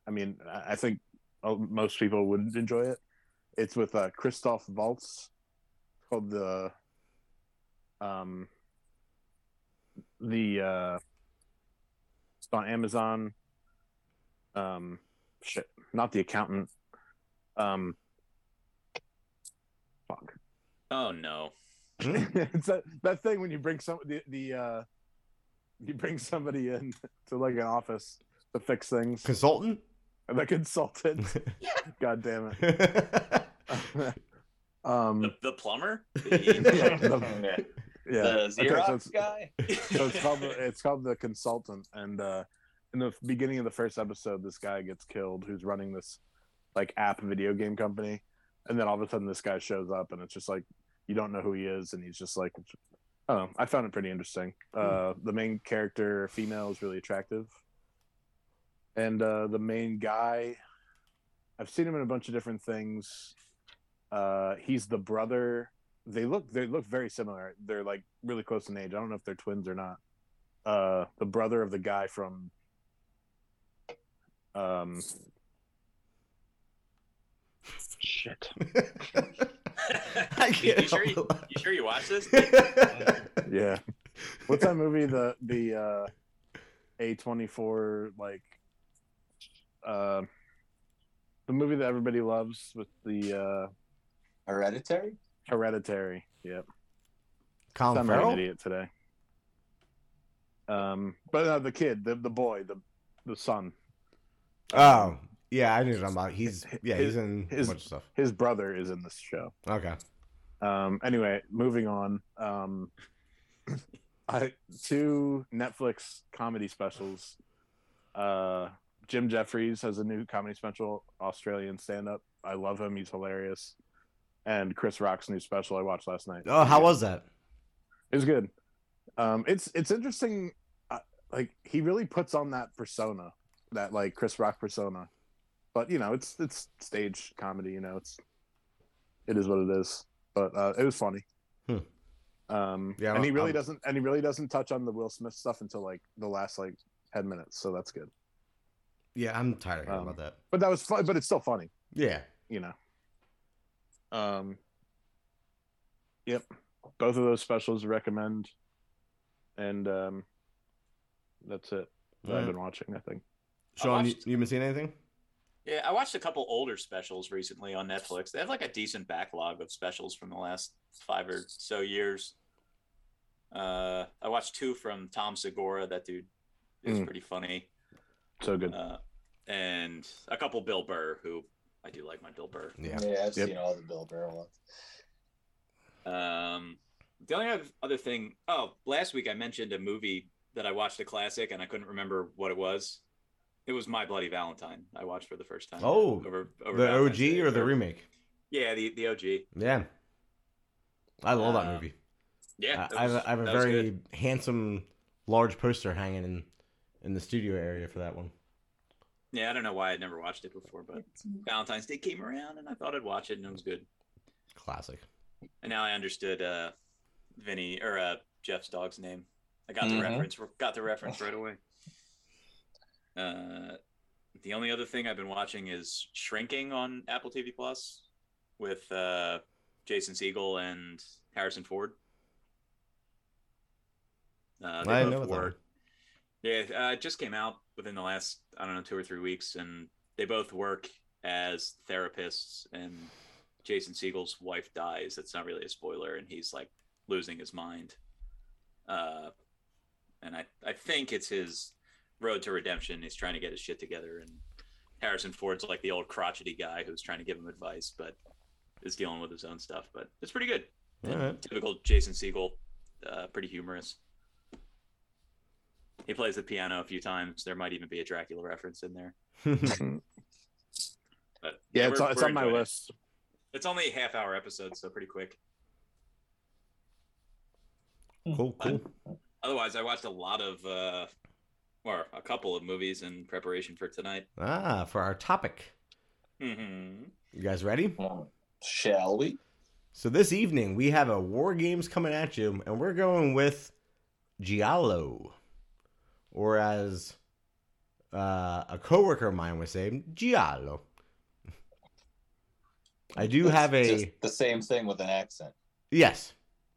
I mean i think most people would enjoy it. It's with uh christoph waltz called the um the uh it's on amazon um shit not the accountant um fuck. Oh no. it's that, that thing when you bring some the, the uh you bring somebody in to like an office to fix things consultant. And the consultant god damn it um The, the plumber? yeah, The- the- the yeah. Okay, Xerox so it's- guy? so it's called the, it's called the consultant and uh in the beginning of the first episode this guy gets killed who's running this like app video game company and then all of a sudden this guy shows up and it's just like you don't know who he is and he's just like I. I found it pretty interesting. Uh, the main character, female, is really attractive, and uh, the main guy, I've seen him in a bunch of different things. Uh, he's the brother. They look they look very similar. They're like really close in age. I don't know if they're twins or not. Uh, the brother of the guy from um shit. I you, you sure you, help you sure you watched this? Yeah. What's that movie? The the uh A twenty four like uh the movie that everybody loves with the uh Hereditary? hereditary. Yep. Colin I'm an Farrell. idiot today. Um but uh, the kid, the the boy, the the son. Oh, yeah, I knew what I'm about. He's yeah, His- he's in his- a bunch of stuff. His brother is in this show. Okay. Um, anyway, moving on. Um, I two Netflix comedy specials. Uh, Jim Jeffries has a new comedy special, Australian stand up. I love him; he's hilarious. And Chris Rock's new special I watched last night. Oh, how was that? It was good. Um, it's it's interesting. Uh, like he really puts on that persona, that like Chris Rock persona. But you know, it's it's stage comedy. You know, it's it is what it is. But uh, it was funny. Hmm. Um, Yeah, and he really I'm- doesn't, and he really doesn't touch on the Will Smith stuff until like the last like ten minutes. So that's good. Yeah, I'm tired of hearing Um, about that. But that was fun. But it's still funny. Yeah. You know. Um. Yep, both of those specials recommend, and um, that's it. that I've been watching. I think. Sean, watched- you, you been seeing anything? Yeah, I watched a couple older specials recently on Netflix. They have like a decent backlog of specials from the last five or so years. Uh, I watched two from Tom Segura. That dude is Mm. pretty funny. So good. Uh, and a couple Bill Burr, who I do like my Bill Burr. Yeah. Yeah, I've Yep. seen all the Bill Burr ones. Um, the only other thing, oh, last week I mentioned a movie that I watched a classic and I couldn't remember what it was. It was My Bloody Valentine. I watched for the first time. Oh, over, over The Valentine's OG Day. or the remake? Yeah, the the OG. Yeah. I love that Uh, movie. Yeah, I, that I have was- a, I have a very handsome, large poster hanging in in the studio area for that one. Yeah, I don't know why I'd never watched it before, but Valentine's Day came around and I thought I'd watch it and it was good. Classic. And now I understood uh Vinny or uh Jeff's dog's name. I got the Mhm. reference got the reference right away. Uh the only other thing I've been watching is Shrinking on Apple TV Plus with uh Jason Segel and Harrison Ford. Uh, I know work. Yeah, uh, it just came out within the last I don't know two or three weeks, and they both work as therapists. And Jason Segel's wife dies. That's not really a spoiler, and he's like losing his mind. Uh, and I I think it's his road to redemption. He's trying to get his shit together, and Harrison Ford's like the old crotchety guy who's trying to give him advice, but is dealing with his own stuff. But it's pretty good. And Alright. Typical Jason Segel, uh, pretty humorous. He plays the piano a few times. There might even be a Dracula reference in there. But yeah, it's, on- it's on my enjoying it. list. It's only a half hour episode, so pretty quick. cool, cool. Otherwise, I watched a lot of, uh, or a couple of movies in preparation for tonight. Ah, for our topic. hmm You guys ready? Well, Shall we? So this evening we have a war games coming at you, and we're going with Giallo, or as uh, a coworker of mine would say, Giallo. I do It's have a just the same thing with an accent. yes.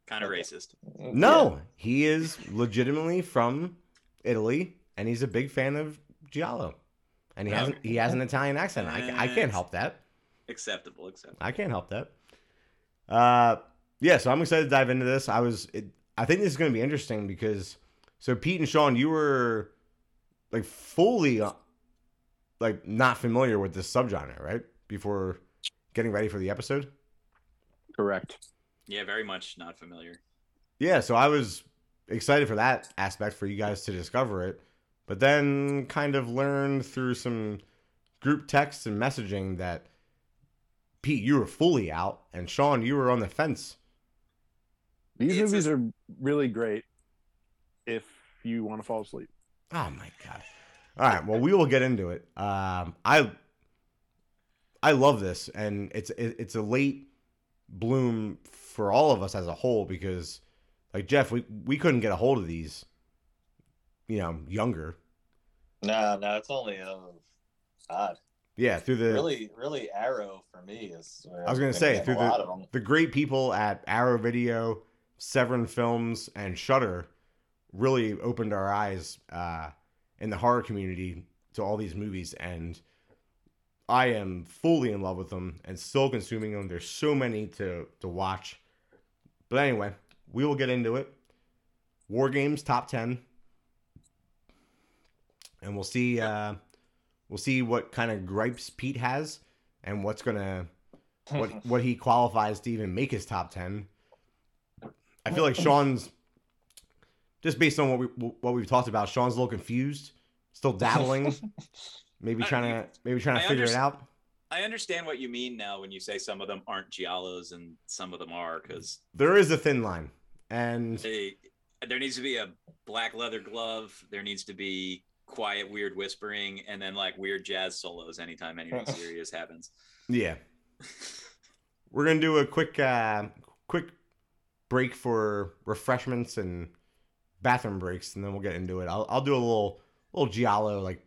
Kind of racist. No, he is legitimately from Italy, and he's a big fan of Giallo, and he has Okay. he has an Italian accent. I, I can't help that. Acceptable, acceptable. I can't help that. Uh, yeah, so I'm excited to dive into this. I was, it, I think this is going to be interesting because, so Pete and Sean, you were like fully, uh, like not familiar with this subgenre, right? Before getting ready for the episode. Correct. Yeah, very much not familiar. Yeah, so I was excited for that aspect for you guys to discover it, but then kind of learned through some group texts and messaging that Pete, you were fully out, and Sean, you were on the fence. These It's movies a- are really great if you want to fall asleep. Oh my god! All right, well, we will get into it. Um, I I love this, and it's it, it's a late bloom for all of us as a whole because, like Jeff, we we couldn't get a hold of these, you know, younger. No, no, it's only uh, odd. Yeah, through the Really, really, Arrow for me is. I was gonna say through the the great people at Arrow Video, Severin Films, and Shudder really opened our eyes uh, in the horror community to all these movies, and I am fully in love with them and still consuming them. There's so many to to watch, but anyway, we will get into it. War Games top ten, and we'll see. Uh, we'll see what kind of gripes Pete has and what's gonna what what he qualifies to even make his top 10 i feel like sean's just based on what we what we've talked about sean's a little confused still dabbling maybe trying to maybe trying to I figure it out I understand what you mean now when you say some of them aren't giallos and some of them are, because there is a thin line and they there needs to be a black leather glove. There needs to be quiet, weird whispering, and then like weird jazz solos anytime anything serious happens. yeah. We're gonna do a quick uh quick break for refreshments and bathroom breaks and then we'll get into it. I'll, I'll do a little little giallo like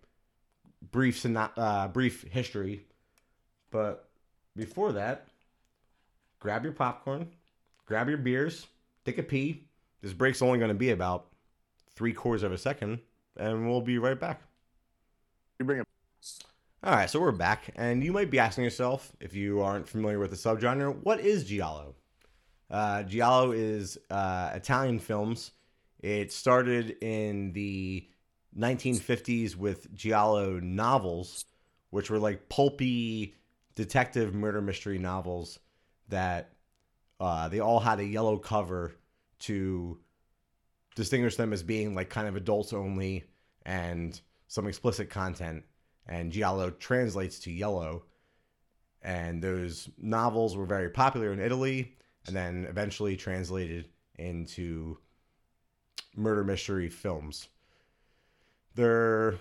brief syno- uh brief history. But before that grab your popcorn grab your beers take a pee. This break's only going to be about three quarters of a second and we'll be right back. You bring it. All right, so we're back, and you might be asking yourself, if you aren't familiar with the subgenre, what is giallo? Uh, giallo is uh, Italian films. It started in the 1950s with giallo novels, which were like pulpy detective murder mystery novels that uh, they all had a yellow cover to distinguish them as being like kind of adults only and some explicit content and giallo translates to yellow. And those novels were very popular in italy and then eventually translated into murder mystery films. They're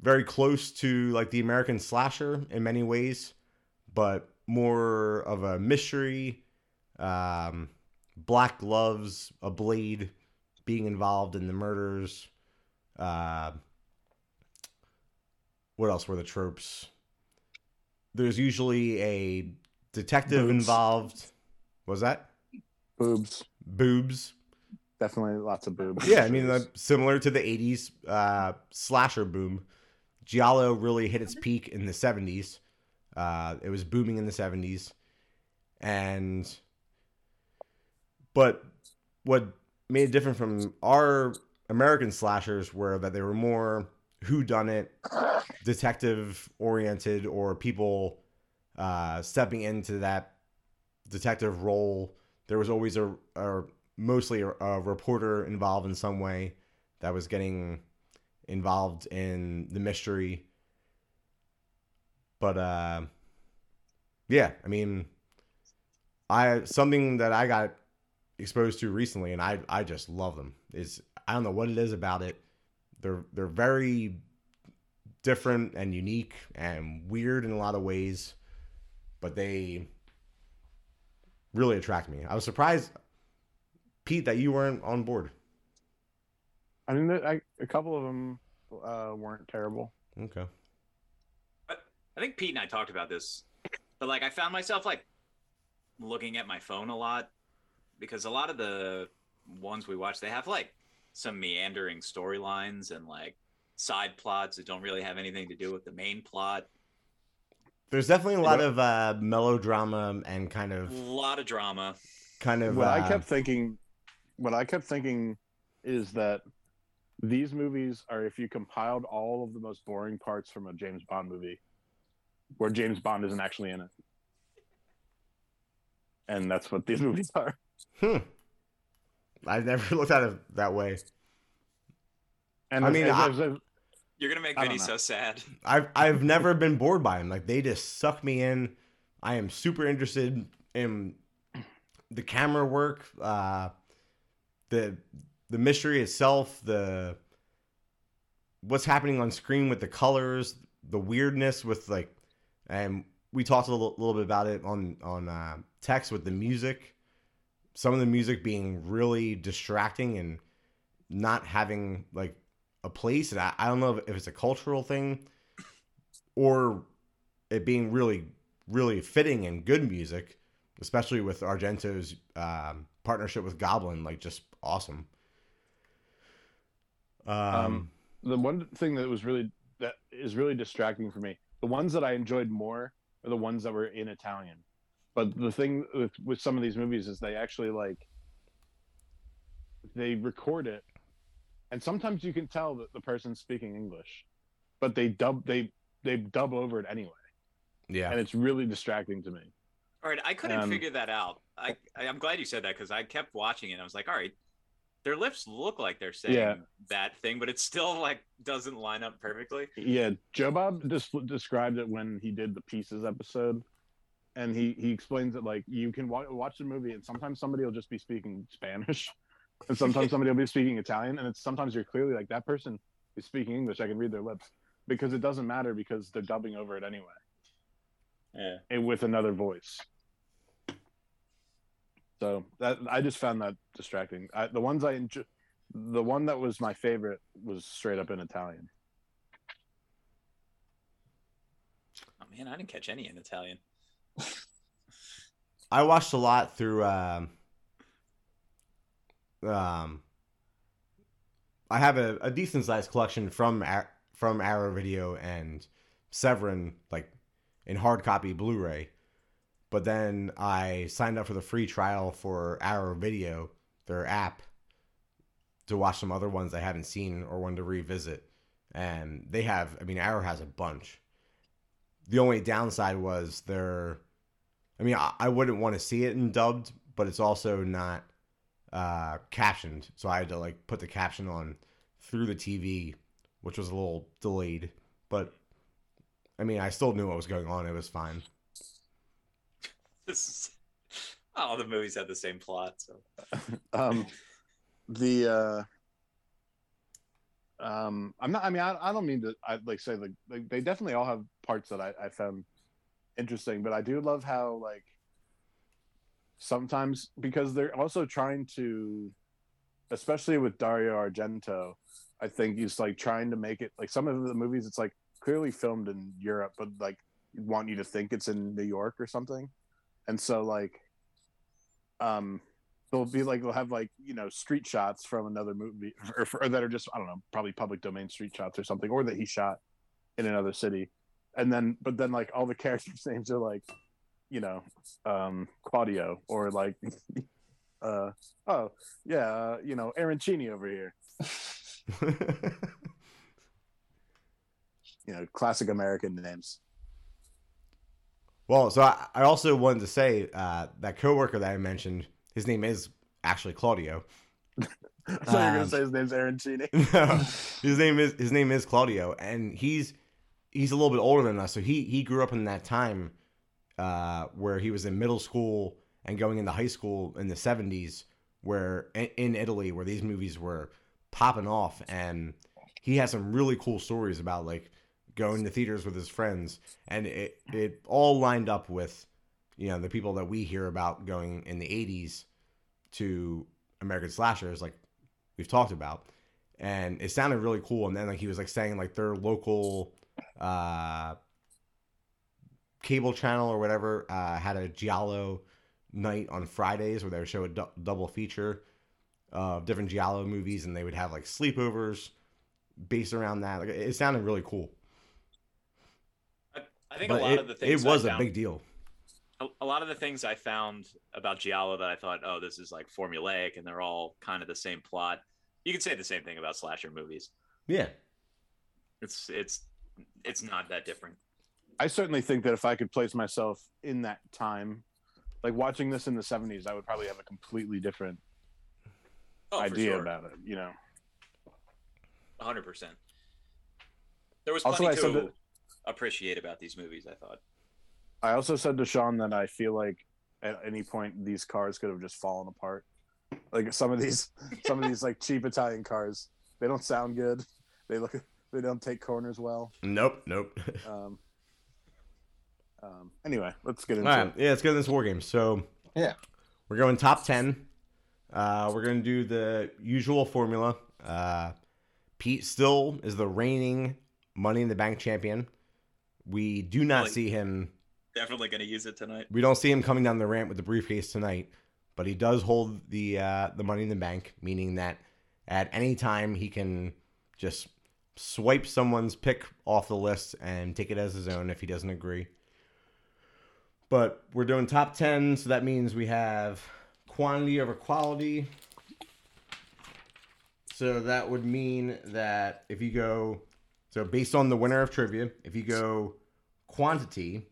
very close to like the american slasher in many ways but more of a mystery um, black gloves a blade being involved in the murders uh, what else were the tropes? There's usually a detective Boobs. involved. Was that Boobs. boobs? Definitely lots of boobs. Yeah, I mean, uh, similar to the '80s uh, slasher boom, giallo really hit its peak in the '70s. Uh, it was booming in the '70s, and but what made it different from our American slashers were that they were more who done it, detective oriented, or people uh, stepping into that detective role. There was always a, a mostly a, a reporter involved in some way that was getting involved in the mystery. But uh, yeah, I mean, I something that I got exposed to recently, and I I just love them. Is I don't know what it is about it. They're they're very different and unique and weird in a lot of ways, but they really attract me. I was surprised, Pete, that you weren't on board. I mean, there- I, a couple of them uh, weren't terrible. Okay. I think Pete and I talked about this, but like I found myself like looking at my phone a lot because a lot of the ones we watch they have like some meandering storylines and like side plots that don't really have anything to do with the main plot. There's definitely a lot of uh, melodrama and kind of A lot of drama. kind of. what uh, I kept thinking, what I kept thinking, is that these movies are if you compiled all of the most boring parts from a James Bond movie, where James Bond isn't actually in it, and that's what these movies are. Hmm. I've never looked at it that way. And I mean, as- I- as- as- You're gonna make I Vinny so sad. I've I've never been bored by him. Like they just suck me in. I am super interested in the camera work, uh, the the mystery itself, the what's happening on screen with the colors, the weirdness with like, and we talked a little, little bit about it on on uh, text with the music. Some of the music being really distracting and not having like a place. And I, I don't know if, it's a cultural thing or it being really, really fitting and good music, especially with Argento's um, partnership with Goblin, like just awesome. Um, Um, the one thing that was really that is really distracting for me the ones that i enjoyed more are the ones that were in italian but the thing with, with some of these movies is they actually like they record it and sometimes you can tell that the person's speaking english but they dub they they dub over it anyway yeah, and it's really distracting to me All right, I couldn't Um, figure that out. I, I I'm glad you said that because I kept watching it. and I was like, all right, their lips look like they're saying Yeah. that thing, but it still like doesn't line up perfectly. Yeah, Joe Bob just described it when he did the Pieces episode, and he he explains that like you can wa- watch the movie, and sometimes somebody will just be speaking Spanish, and sometimes somebody will be speaking Italian, and it's sometimes you're clearly like that person is speaking English. I can read their lips because it doesn't matter because they're dubbing over it anyway, Yeah. and with another voice. So that I just found that distracting. I, the ones I enjoy, the one that was my favorite was straight up in Italian. Oh man, I didn't catch any in Italian. I watched a lot through. Um, um, I have a, a decent sized collection from from Arrow Video and Severin, like in hard copy Blu-ray. But then I signed up for the free trial for Arrow Video, their app, to watch some other ones I haven't seen or wanted to revisit. And they have, I mean, Arrow has a bunch. The only downside was their, I mean, I, I wouldn't want to see it in dubbed, but it's also not uh, captioned, so I had to like put the caption on through the TV, which was a little delayed. But I mean, I still knew what was going on. It was fine. This is, all the movies have the same plot. So um, the uh, um, I'm not. I mean, I, I don't mean to. I like say like, like they definitely all have parts that I, I found interesting, but I do love how like sometimes because they're also trying to, especially with Dario Argento, I think he's like trying to make it like some of the movies. It's like clearly filmed in Europe, but like want you to think it's in New York or something, and so like, um, they'll be like they'll have like you know street shots from another movie or, or that are just I don't know probably public domain street shots or something, or that he shot in another city, and then but then like all the characters' names are like you know um Claudio or like uh oh yeah uh, you know Arancini over here you know classic American names. well, so I, I also wanted to say uh, that coworker that I mentioned, his name is actually Claudio. So you're gonna Um, say his name's Arancini? no, his name is his name is Claudio, and he's he's a little bit older than us. So he he grew up in that time uh, where he was in middle school and going into high school in the '70s, where in, Italy, where these movies were popping off, and he has some really cool stories about like going to theaters with his friends, and it it all lined up with you know the people that we hear about going in the '80s to American slashers, like we've talked about. And it sounded really cool. And then like he was like saying like their local uh cable channel or whatever uh had a giallo night on fridays where they would show a du- double feature of different giallo movies and they would have like sleepovers based around that like it sounded really cool I, I think but a lot it, of the things it was I a found, big deal a, a lot of the things I found about Giallo that I thought, oh, this is like formulaic and they're all kind of the same plot. You could say the same thing about slasher movies. yeah It's it's it's not that different. I certainly think that if I could place myself in that time, like watching this in the '70s, I would probably have a completely different Oh, idea sure. about it. You know, hundred percent. There was plenty to appreciate about these movies. I thought. I also said to Sean that I feel like at any point these cars could have just fallen apart. Like some of these, some of these like cheap Italian cars, they don't sound good. They look, they don't take corners well. nope nope Um, um, anyway, let's get All into right, it. yeah, let's get in this war game. So, Yeah. we're going top ten. Uh, we're going to do the usual formula. Uh, Pete still is the reigning Money in the Bank champion. We do not Really? see him. Definitely going to use it tonight. We don't see him coming down the ramp with the briefcase tonight, but he does hold the uh, the Money in the Bank, meaning that at any time he can just swipe someone's pick off the list and take it as his own if he doesn't agree. But we're doing top 10, so that means we have quantity over quality. So that would mean that if you go, so based on the winner of trivia, if you go quantity,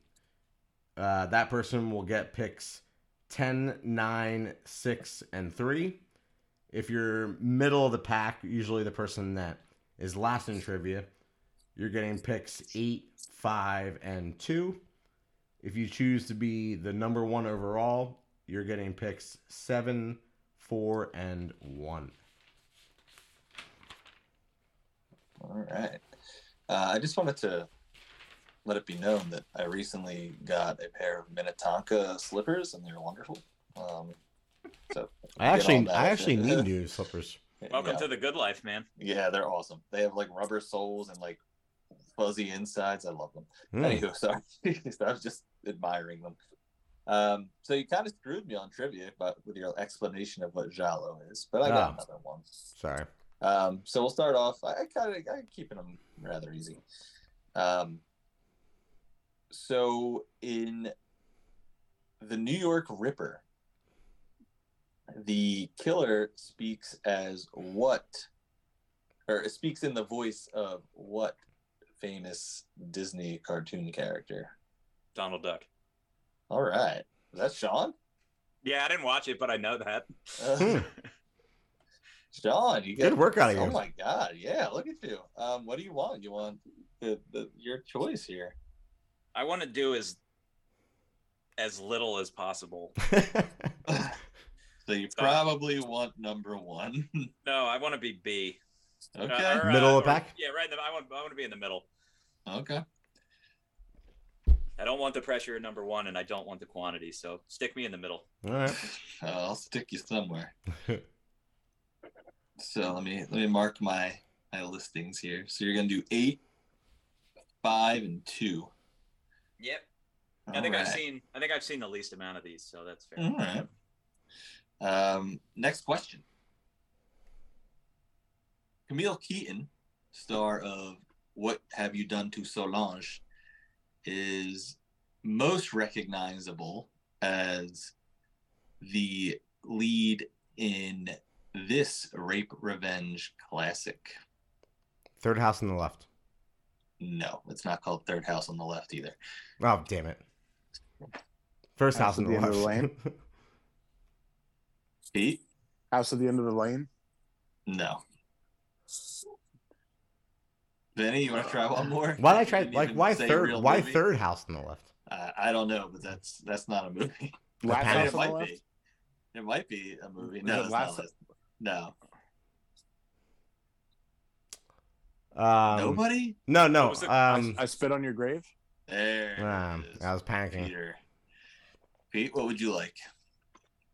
uh, that person will get picks 10, 9, 6, and 3. If you're middle of the pack, usually the person that is last in trivia, you're getting picks 8, 5, and 2. If you choose to be the number one overall, you're getting picks 7, 4, and 1. All right. Uh, I just wanted to let it be known that I recently got a pair of Minnetonka slippers, and they're wonderful. Um, so I actually. I actually need new slippers. Welcome yeah. to the good life, man. Yeah, they're awesome. They have like rubber soles and like fuzzy insides. I love them. Hmm. Anywho, sorry. I was just admiring them. Um, so you kind of screwed me on trivia, but with your explanation of what Giallo is. But I got Ah. another one. Sorry. Um, so we'll start off. I kind of I'm keeping them rather easy. Um, so in the New York Ripper, the killer speaks as what, or it speaks in the voice of what famous Disney cartoon character? Donald Duck. All right, is that Sean? Yeah, I didn't watch it, but I know that. Uh, Hmm. John, you Good got work out of Oh my god, yeah! Look at you. Um, what do you want? You want the, the your choice here? I want to do as as little as possible. So you probably want number one. No, I want to be B. Uh, okay. or, Middle of the pack? Yeah, right. In the, I want. I want to be in the middle. Okay. I don't want the pressure at number one, and I don't want the quantity. So stick me in the middle. All right. I'll stick you somewhere. So let me let me mark my my listings here. So you're gonna do eight, five, and two. Yep. I think I've seen. I think I've seen the least amount of these, so that's fair. All right. Um, next question. Camille Keaton, star of What Have You Done to Solange, is most recognizable as the lead in this rape revenge classic. Third house on the left. No, it's not called Third House on the Left either. Oh, damn it. First House house on the the end the left. Pete? House at the end of the lane. No. Benny, you want to try one more? why did I try? Like, why third? Why movie? third house on the left? Uh, I don't know, but that's that's not a movie. Last Panic. it house on the might left. be. It might be a movie. No, it it's last- not. No. Um, Nobody. No, no. Um, I, I spit on your grave. There. um, is. I was panicking. Peter. Pete, what would you like?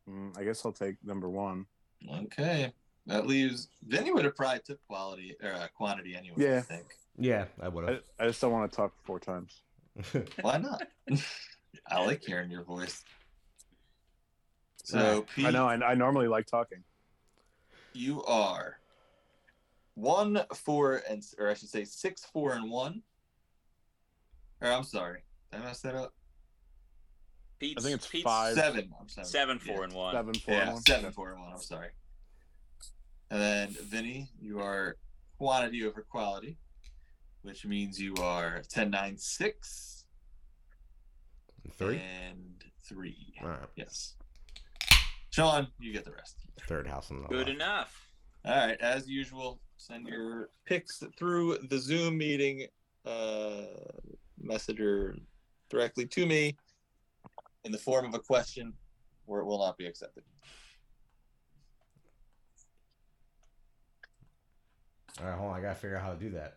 Mm, I guess I'll take number one. Okay, that leaves. Vinny would have probably took quality or uh, quantity anyway. I Yeah. think. Yeah, I would I, have. I just don't want to talk four times. Why not? I like hearing your voice. So, Pete, I know. I, I normally like talking. you are one, four, and or I should say six, four, and one. Or I'm sorry, did I mess that up? Pete's, I think it's Pete's five. Seven. I'm seven. Seven, four, Yeah. and one. Seven, four, Yeah, and one. seven, four, and one. I'm sorry. And then Vinny, you are quantity over quality, which means you are 10, 9, 6, Three. and three. All right. Yes. Sean, you get the rest. Third house on the Good left. enough. All right, as usual, send your picks through the Zoom meeting uh, messenger directly to me in the form of a question, or it will not be accepted. All right, hold on. I gotta figure out how to do that.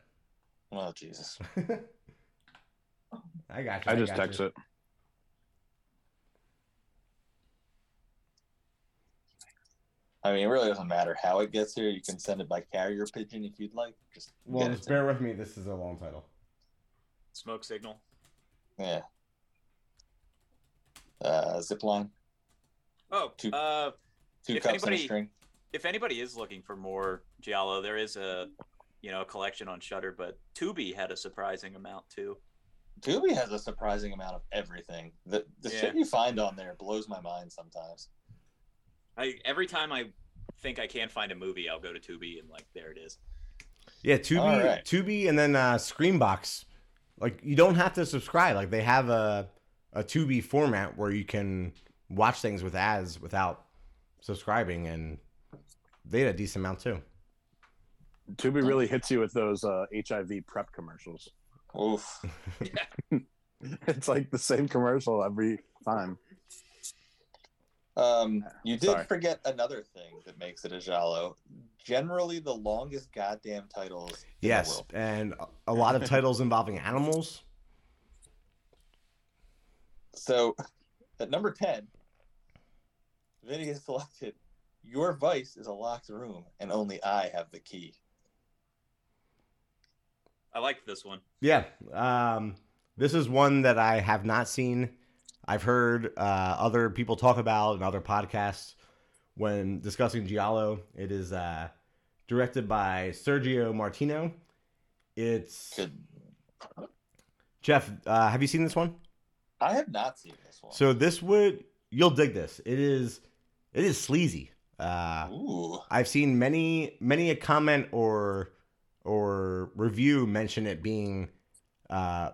Oh Jesus! I got you. I just text you. it. I mean, it really doesn't matter how it gets here. You can send it by carrier pigeon if you'd like. Just Well, get it just to me. bear with me. This is a long title. Smoke signal. Yeah. Uh, zip line, Oh, Two- uh, two If cups and anybody- a string. if anybody is looking for more Giallo, there is a you know a collection on Shudder, but Tubi had a surprising amount too. Tubi has a surprising amount of everything. The the Yeah. shit you find on there blows my mind sometimes. I every time I think I can't find a movie, I'll go to Tubi and like there it is. Yeah, Tubi, All right. Tubi, and then uh, Screambox. Like you don't have to subscribe. Like they have a a Tubi format where you can watch things with ads without subscribing, and they had a decent amount too. Tubi really hits you with those uh, HIV PrEP commercials. Oof. It's like the same commercial every time. Um, you did Sorry. forget another thing that makes it a Giallo. Generally, the longest goddamn titles. in the Yes, world. and a- a lot of titles involving animals. So, at number ten, Vinny has selected. Your vice is a locked room, and only I have the key. I like this one. Yeah, um, this is one that I have not seen. I've heard uh, other people talk about in other podcasts when discussing Giallo. It is uh, directed by Sergio Martino. It's Good. Jeff. Uh, have you seen this one? I have not seen this one. So this would you'll dig this. It is it is sleazy. Uh, Ooh. I've seen many many a comment or or review mention it being uh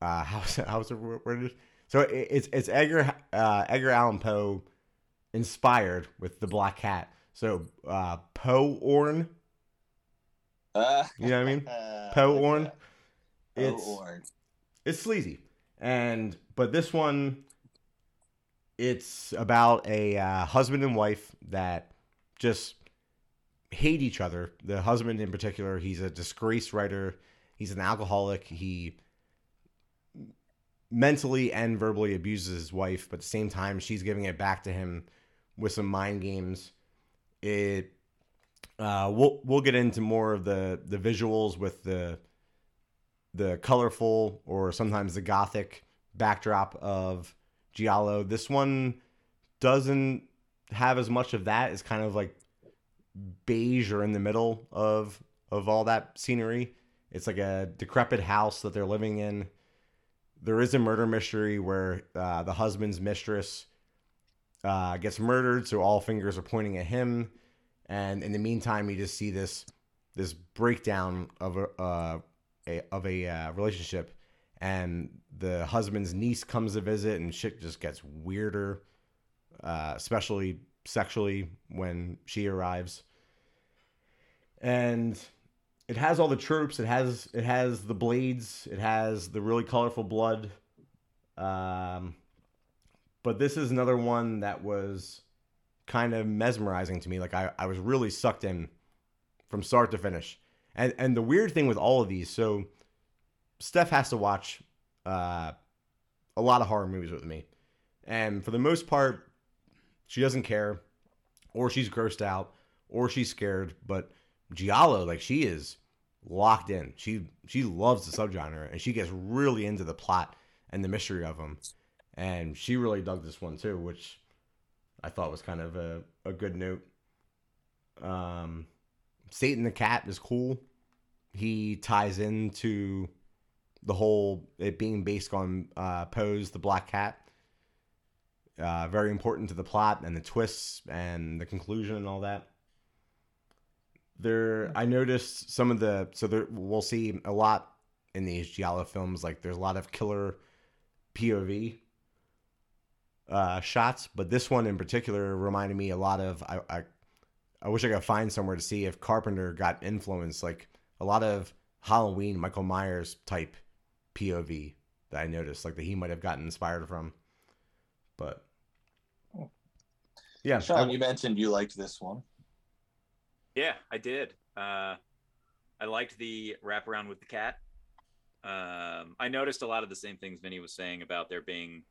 uh how's it, how's it worded? So it, it's it's Edgar uh, Edgar Allan Poe inspired with the Black Cat. So uh Poe Orn, Uh, you know what I mean? uh, Poe Orn. It's Poe Orn. It's sleazy. And but this one it's about a uh, husband and wife that just hate each other. The husband in particular he's a disgraced writer. He's an alcoholic. He mentally and verbally abuses his wife but at the same time she's giving it back to him with some mind games. It uh, we'll we'll get into more of the the visuals with the the colorful or sometimes the gothic backdrop of Giallo. This one doesn't have as much of that. It's kind of like beige or in the middle of of all that scenery. It's like a decrepit house that they're living in. There is a murder mystery where uh, the husband's mistress uh, gets murdered, so all fingers are pointing at him. And in the meantime, you just see this this breakdown of a, uh, a of a uh, relationship, and the husband's niece comes to visit, and shit just gets weirder, uh, especially sexually when she arrives. And it has all the tropes. It has it has the blades. It has the really colorful blood. Um, but this is another one that was kind of mesmerizing to me. Like I, I was really sucked in from start to finish. And and the weird thing with all of these, so Steph has to watch uh, a lot of horror movies with me, and for the most part, she doesn't care, or she's grossed out, or she's scared. But Giallo, like she is locked in. She she loves the subgenre, and she gets really into the plot and the mystery of them. And she really dug this one too, which I thought was kind of a, a good note. Um, Satan the cat is cool. He ties into the whole it being based on uh, Poe's the Black Cat. Uh, very important to the plot and the twists and the conclusion and all that. There, I noticed some of the so there we'll see a lot in these Giallo films. Like there's a lot of killer POV uh, shots, but this one in particular reminded me a lot of I, I I wish I could find somewhere to see if Carpenter got influenced, like a lot of Halloween, Michael Myers type POV that I noticed, like that he might have gotten inspired from. But yeah, Sean, I- you mentioned you liked this one. Yeah, I did. Uh, I liked the wraparound with the cat. Um, I noticed a lot of the same things Vinny was saying about there being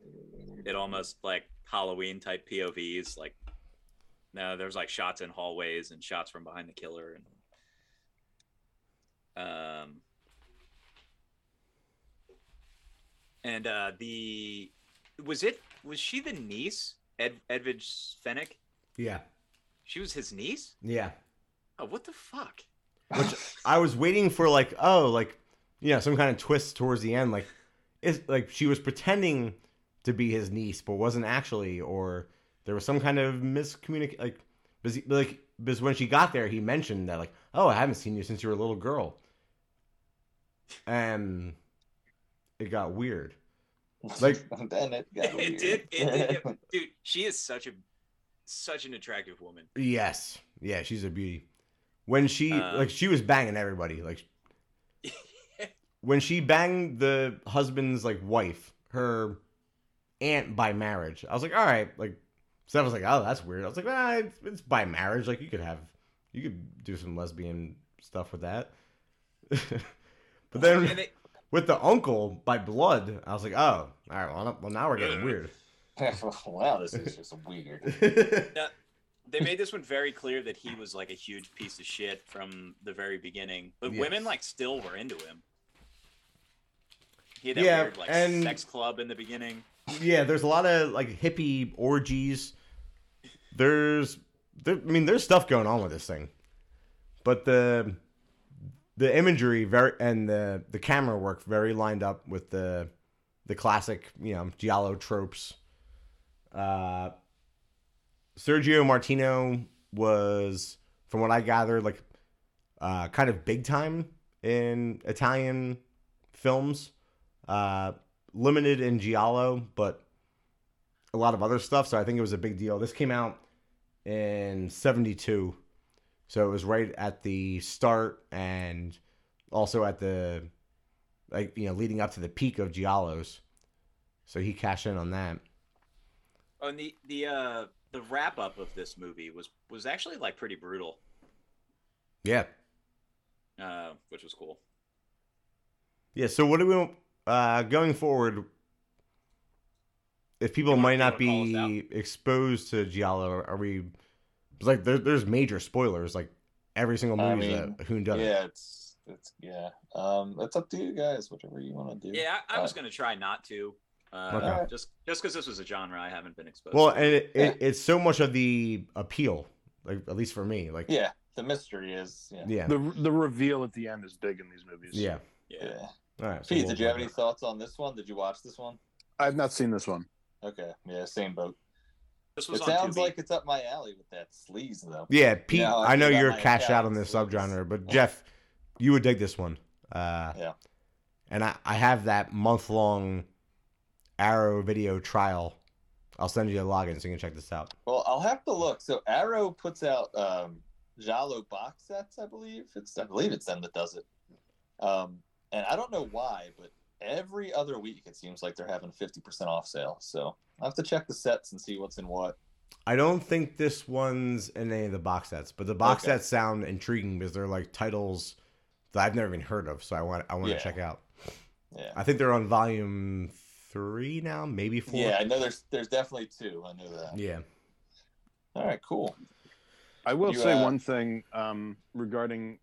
it almost like Halloween type POVs. Like, no, there's like shots in hallways and shots from behind the killer, and um, and uh, the was it was she the niece Ed Edwige Fenech? yeah, She was his niece. yeah. Oh, what the fuck? Which I was waiting for, like, oh, like, you know, some kind of twist towards the end, like, it's like she was pretending to be his niece, but wasn't actually, or there was some kind of miscommunication, like, because, like, because when she got there, he mentioned that, like, oh, I haven't seen you since you were a little girl, and it got weird. Like- then it got it did, it did dude she is such a such an attractive woman Yes, yeah, she's a beauty. When she Uh, like she was banging everybody, like when she banged the husband's like wife, her aunt by marriage. I was like, all right, like Steph was like, oh, that's weird. I was like, ah, it's, it's by marriage. Like you could have, you could do some lesbian stuff with that. but then and with the uncle by blood, I was like, oh, all right, well, well now we're getting weird. wow, this is just weird. they made this one very clear that he was like a huge piece of shit from the very beginning but Yes. women like still were into him he had that Yeah, weird like and- sex club in the beginning yeah, there's a lot of like hippie orgies. There's there, I mean, there's stuff going on with this thing, but the the imagery very and the the camera work very lined up with the the classic, you know, giallo tropes. Uh, Sergio Martino was, from what I gathered, like uh, kind of big time in Italian films. Uh, limited in giallo, but a lot of other stuff. So I think it was a big deal. This came out in '72, so it was right at the start and also at the like you know leading up to the peak of giallos. So he cashed in on that. Oh, and the the uh the wrap up of this movie was was actually like pretty brutal, Yeah, uh, which was cool. yeah. So what do we uh, going forward? If people might not be exposed to giallo, are we? Like there, there's major spoilers. Like every single I movie mean, that Hoon does. it. Yeah, it's it's yeah. Um, it's up to you guys, whatever you want to do. Yeah, I, I was Uh, gonna try not to. Uh, Okay. Just just because this was a genre I haven't been exposed. To. Well, to. and it, Yeah. it, it's so much of the appeal, like at least for me. Like Yeah, the mystery is yeah. yeah, The the reveal at the end is big in these movies. yeah. yeah. yeah. All right. so Pete, we'll did you have any thoughts on this one? Did you watch this one? I've not seen this one. Okay, yeah, same boat. This was It on sounds Tubi. like it's up my alley with that sleaze though. Yeah, Pete. Yeah, I I know you're might cashed out on this subgenre, but Jeff, you would dig this one. Uh, Yeah. And I, I have that month long Arrow video trial. I'll send you a login so you can check this out. Well, I'll have to look. So Arrow puts out um Giallo box sets, I believe. It's I believe it's them that does it. Um, and I don't know why, but every other week it seems like they're having fifty percent off sale. So I'll have to check the sets and see what's in what. I don't think this one's in any of the box sets, but the box Okay. sets sound intriguing because they're like titles that I've never even heard of. So I want I want Yeah. to check out. Yeah. I think they're on volume three now, maybe four. Yeah, I know there's there's definitely two. I know that. Yeah. All right, cool. I will You, say uh, one thing um, regarding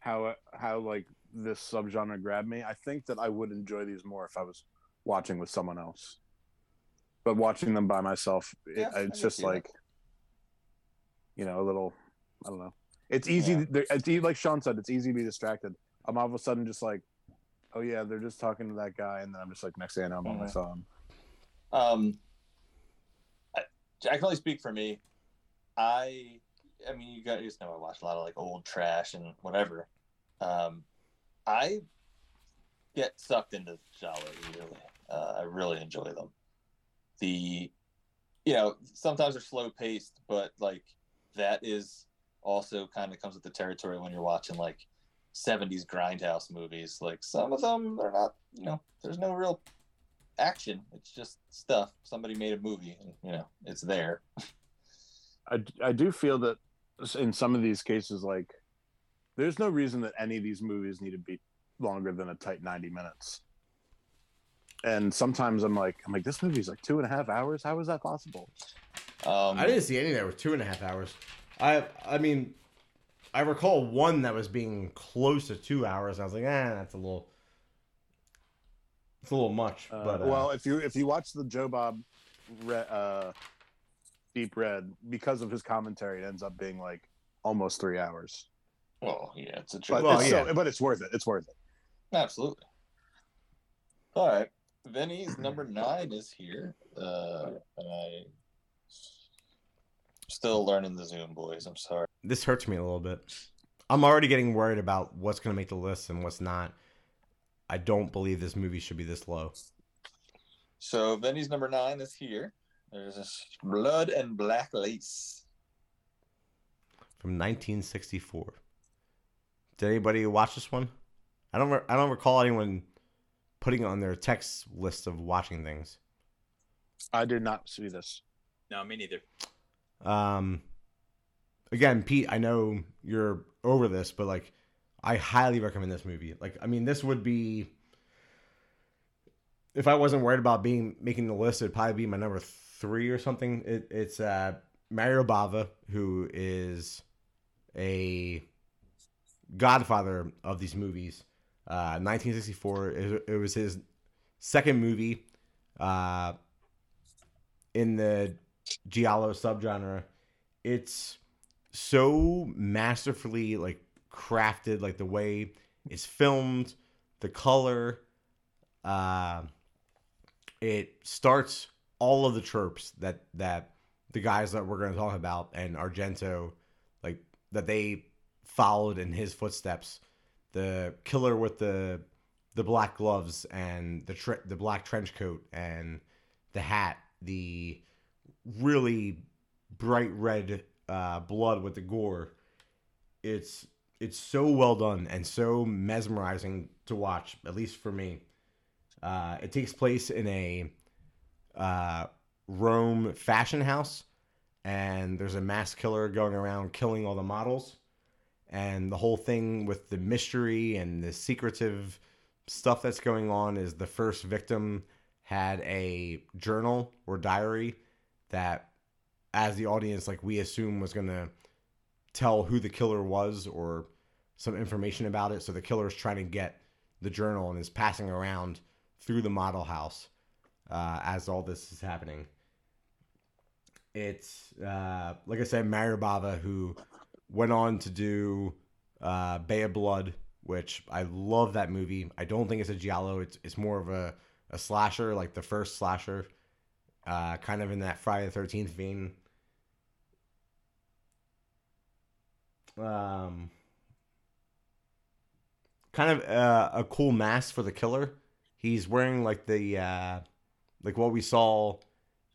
how how like this subgenre grabbed me. I think that I would enjoy these more if I was watching with someone else. But watching them by myself, it, Yeah, it's just that. like, you know, a little. I don't know. It's easy. Yeah. It's like Sean said. It's easy to be distracted. I'm all of a sudden just like, oh yeah, they're just talking to that guy, and then I'm just like, next thing I know, I'm on my Mhm. phone. Um, I, I can only speak for me. I, I mean, you guys know I watch a lot of like old trash and whatever. Um, I get sucked into Giallo really. Uh, I really enjoy them. The, you know, sometimes they're slow paced, but like that is also kind of comes with the territory when you're watching like 70s grindhouse movies. Like some of them are not, you know, there's no real action. It's just stuff. Somebody made a movie, and you know, it's there. I, I do feel that in some of these cases, like, there's no reason that any of these movies need to be longer than a tight 90 minutes. And sometimes I'm like, I'm like, this movie's like two and a half hours. How is that possible? Um, I didn't see any that were two and a half hours. I I mean, I recall one that was being close to two hours. I was like, eh, that's a little, it's a little much. Uh, but uh, well, if you if you watch the Joe Bob, Re, uh, Deep Red, because of his commentary, it ends up being like almost three hours. Well, yeah, it's a But. Well, it's yeah. so, but it's worth it. It's worth it. Absolutely. All right, Vinny's number nine is here, uh, and I still learning the Zoom, boys. I'm sorry. this hurts me a little bit. I'm already getting worried about what's going to make the list and what's not. I don't believe this movie should be this low. So Vinny's number nine is here. There's this blood and black lace. From 1964. Did anybody watch this one? I don't. Re- I don't recall anyone putting it on their text list of watching things. I did not see this. No, me neither. Um, again, Pete, I know you're over this, but like, I highly recommend this movie. Like, I mean, this would be if I wasn't worried about being making the list, it'd probably be my number three or something. It, it's uh, Mario Bava, who is a godfather of these movies. Uh, 1964. It, it was his second movie uh, in the giallo subgenre. It's so masterfully like crafted, like the way it's filmed, the color. Uh, it starts all of the tropes that that the guys that we're going to talk about and Argento, like that they followed in his footsteps. The killer with the the black gloves and the tre- the black trench coat and the hat, the really bright red uh, blood with the gore. It's it's so well done and so mesmerizing to watch, at least for me. Uh, it takes place in a uh, Rome fashion house, and there's a mass killer going around killing all the models. And the whole thing with the mystery and the secretive stuff that's going on is the first victim had a journal or diary that, as the audience, like we assume was going to tell who the killer was or some information about it. So the killer is trying to get the journal and is passing around through the model house uh, as all this is happening. It's uh, like I said, Mario Bava, who went on to do uh, Bay of Blood, which I love that movie. I don't think it's a giallo. It's it's more of a, a slasher, like the first slasher, uh, kind of in that Friday the Thirteenth vein. Um, kind of uh, a cool mask for the killer. He's wearing like the uh, like what we saw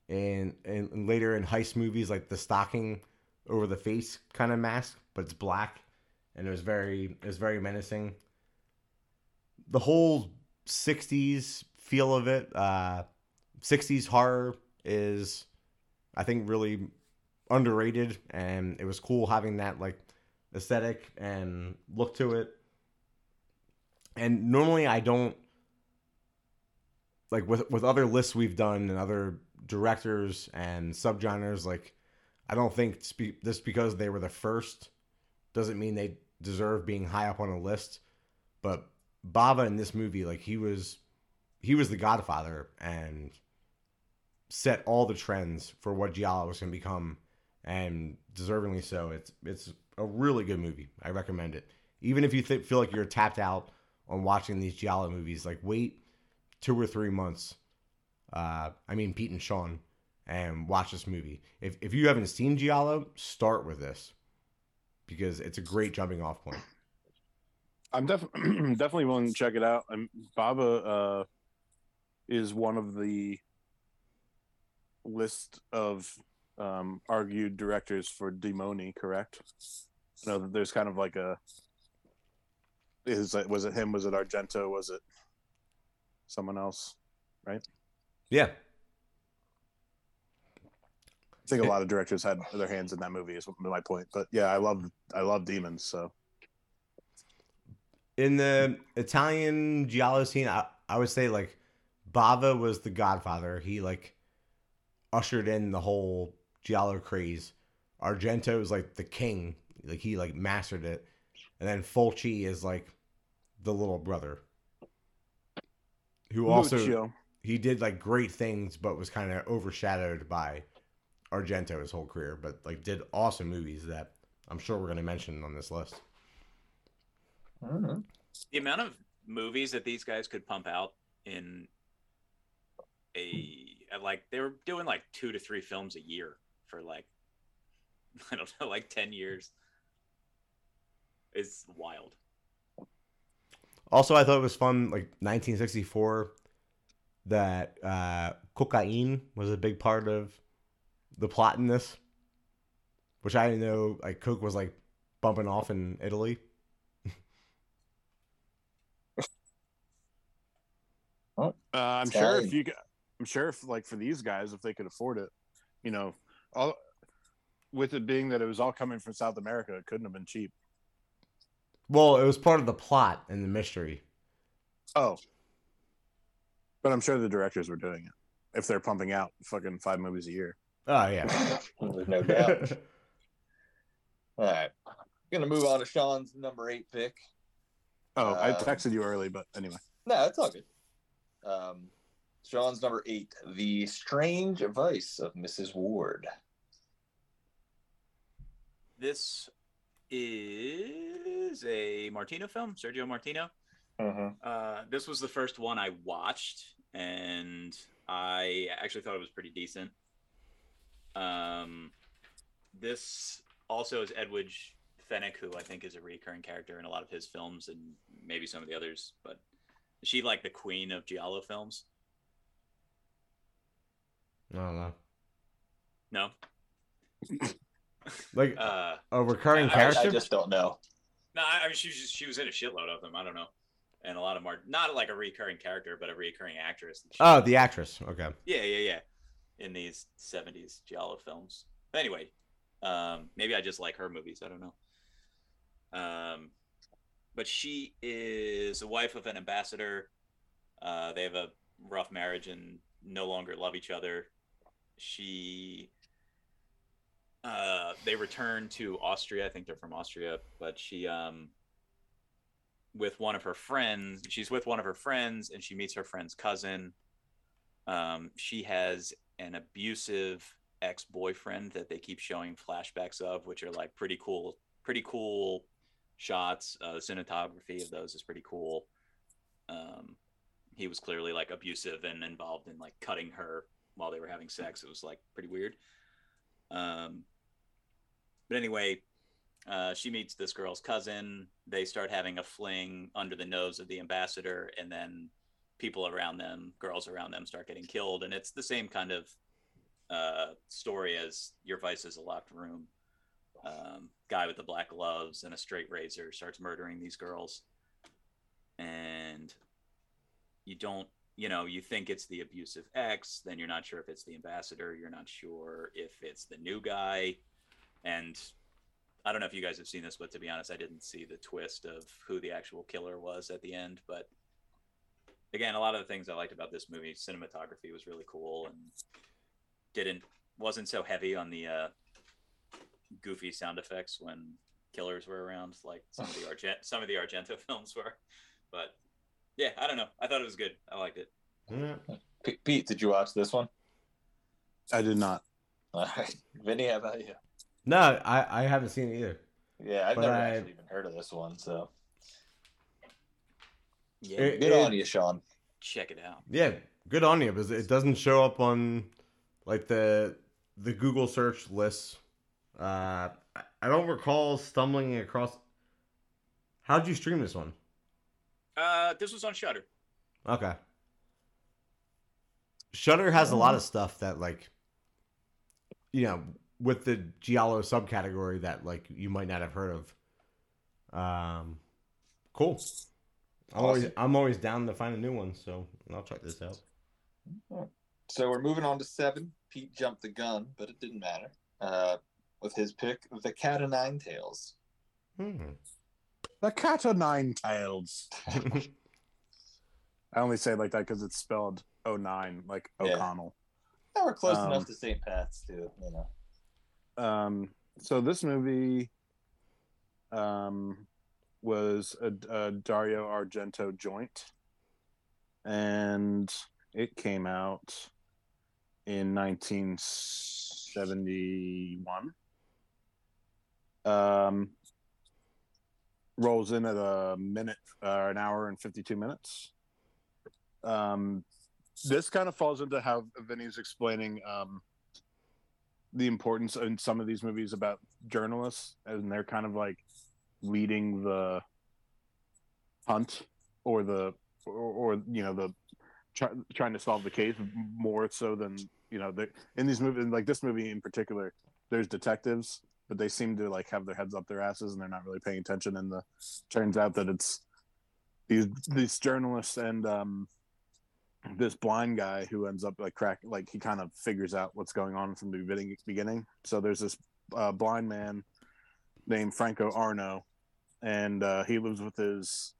in, in later in heist movies, like the stocking over the face kind of mask, but it's black, and it was very it was very menacing. The whole '60s feel of it, uh, '60s horror is, I think, really underrated, and it was cool having that like aesthetic and look to it. And normally I don't like with with other lists we've done and other directors and subgenres like I don't think just because they were the first doesn't mean they deserve being high up on a list. But Bava in this movie, like he was, he was the Godfather and set all the trends for what Giallo was going to become, and deservingly so. It's it's a really good movie. I recommend it. Even if you th- feel like you're tapped out on watching these Giallo movies, like wait two or three months. Uh, I mean Pete and Sean, and watch this movie. If if you haven't seen Giallo, start with this because it's a great jumping off point. I'm definitely definitely willing to check it out. And Bava uh, is one of the list of um, argued directors for Demoni, correct? I know that there's kind of like a is it was it him? Was it Argento? Was it someone else? Right? Yeah, I think a lot of directors had their hands in that movie. Is my point. But yeah, I love I love demons. So in the Italian giallo scene, I, I would say like Bava was the godfather. He like ushered in the whole giallo craze. Argento is like the king. Like he like mastered it. And then Fulci is like the little brother. Who also Muccio. he did like great things but was kind of overshadowed by Argento his whole career, but like did awesome movies that I'm sure we're going to mention on this list. Mhm. the amount of movies that these guys could pump out in a like they were doing like two to three films a year for like I don't know like ten years is wild. Also, I thought it was fun, like 1964, that uh, cocaine was a big part of the plot in this, which I didn't know. Like coke was like bumping off in Italy. Uh, I'm sure if you, I'm sure if like for these guys, if they could afford it, you know, all with it being that it was all coming from South America, it couldn't have been cheap. Well, it was part of the plot and the mystery. Oh, but I'm sure the directors were doing it if they're pumping out fucking five movies a year. Oh yeah. There's no doubt. All right. Gonna move on to Sean's number eight pick. Oh, I Uh, texted you early, but anyway. No, it's all good. Um, Sean's number eight, The Strange Vice of Mrs. Wardh. this is a Martino film, Sergio Martino. Mhm. Uh, this was the first one I watched, and I actually thought it was pretty decent. Um, this also is Edwige Fenech, who I think is a recurring character in a lot of his films and maybe some of the others. But is she like the queen of giallo films? I don't know. No. Like Uh, a recurring I- I- I, character. I just don't know. no, I, I mean she was just, she was in a shitload of them. I don't know, and a lot of them are not like a recurring character, but a recurring actress. Oh, the actress. Okay. Yeah, yeah, yeah. In these '70s giallo films. Anyway, um, maybe I just like her movies. I don't know. Um, but she is the wife of an ambassador. Uh, they have a rough marriage and no longer love each other. She. Uh, they return to Austria. I think they're from Austria, but she um with one of her friends. She's with one of her friends, and she meets her friend's cousin. Um, she has an abusive ex-boyfriend that they keep showing flashbacks of, which are like pretty cool, pretty cool shots. Uh, the cinematography of those is pretty cool. Um, he was clearly like abusive and involved in like cutting her while they were having sex. It was like pretty weird. Um, but anyway, uh, she meets this girl's cousin. They start having a fling under the nose of the ambassador, and then people around them, girls around them, start getting killed. And it's the same kind of uh, story as Your Vice is a Locked Room. Um, guy with the black gloves and a straight razor starts murdering these girls, and you don't, you know, you think it's the abusive ex, then you're not sure if it's the ambassador, you're not sure if it's the new guy, and I don't know if you guys have seen this, but to be honest, I didn't see the twist of who the actual killer was at the end. But again, a lot of the things I liked about this movie, cinematography was really cool and didn't wasn't so heavy on the uh, goofy sound effects when killers were around, like some of the Argent some of the Argento films were. But yeah, I don't know. I thought it was good. I liked it. Yeah. P- Pete, did you watch this one? I did not. All right. Vinny, how about you? No, I I haven't seen it either. Yeah, I've But never I- actually even heard of this one, so Yeah, It- good on you, Sean. Check it out. Yeah, good on you, because it doesn't show up on like the the Google search lists. Uh, I- I don't recall stumbling across. How'd you stream this one? Uh, this was on Shudder. Okay. Shudder has a lot of stuff that like, you know, with the giallo subcategory that like you might not have heard of. Um, cool. I'm always I'm always down to find a new one, so I'll check this out. So we're moving on to seven. Pete jumped the gun, but it didn't matter. Uh, with his pick, The Cat of Nine Tails. Hmm. The cat o' nine tails. I only say it like that because it's spelled 09, like O'Connell. Yeah, we're close Um, enough to St. Pat's, too. You know. Um, so this movie um, was a, a Dario Argento joint, and it came out in 1971. Um, rolls in at a minute, uh, an hour and 52 minutes. Um, this kind of falls into how Vinny's explaining um, the importance in some of these movies about journalists, and they're kind of like leading the hunt or the or, or you know the try, trying to solve the case more so than you know the in these movies like this movie in particular there's detectives but they seem to like have their heads up their asses and they're not really paying attention. And the turns out that it's these these journalists and um this blind guy who ends up like crack like he kind of figures out what's going on from the beginning beginning. So there's this uh, blind man named franco arno and uh, he lives with his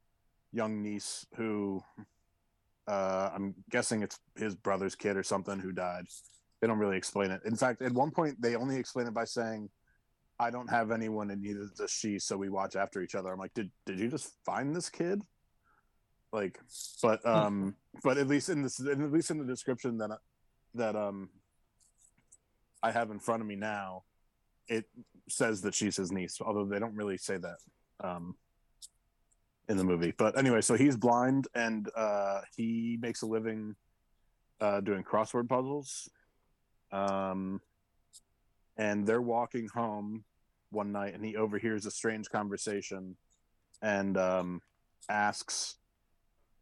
young niece who uh, i'm guessing it's his brother's kid or something who died. They don't really explain it. In fact at one point they only explain it by saying i don't have anyone and neither does she so we watch after each other. I'm like did, did you just find this kid? Like but um but at least in this at least in the description that that um i have in front of me now it says that she's his niece, although they don't really say that um, in the movie. But anyway, so he's blind and uh, he makes a living uh, doing crossword puzzles. Um, and they're walking home one night, and he overhears a strange conversation, and um, asks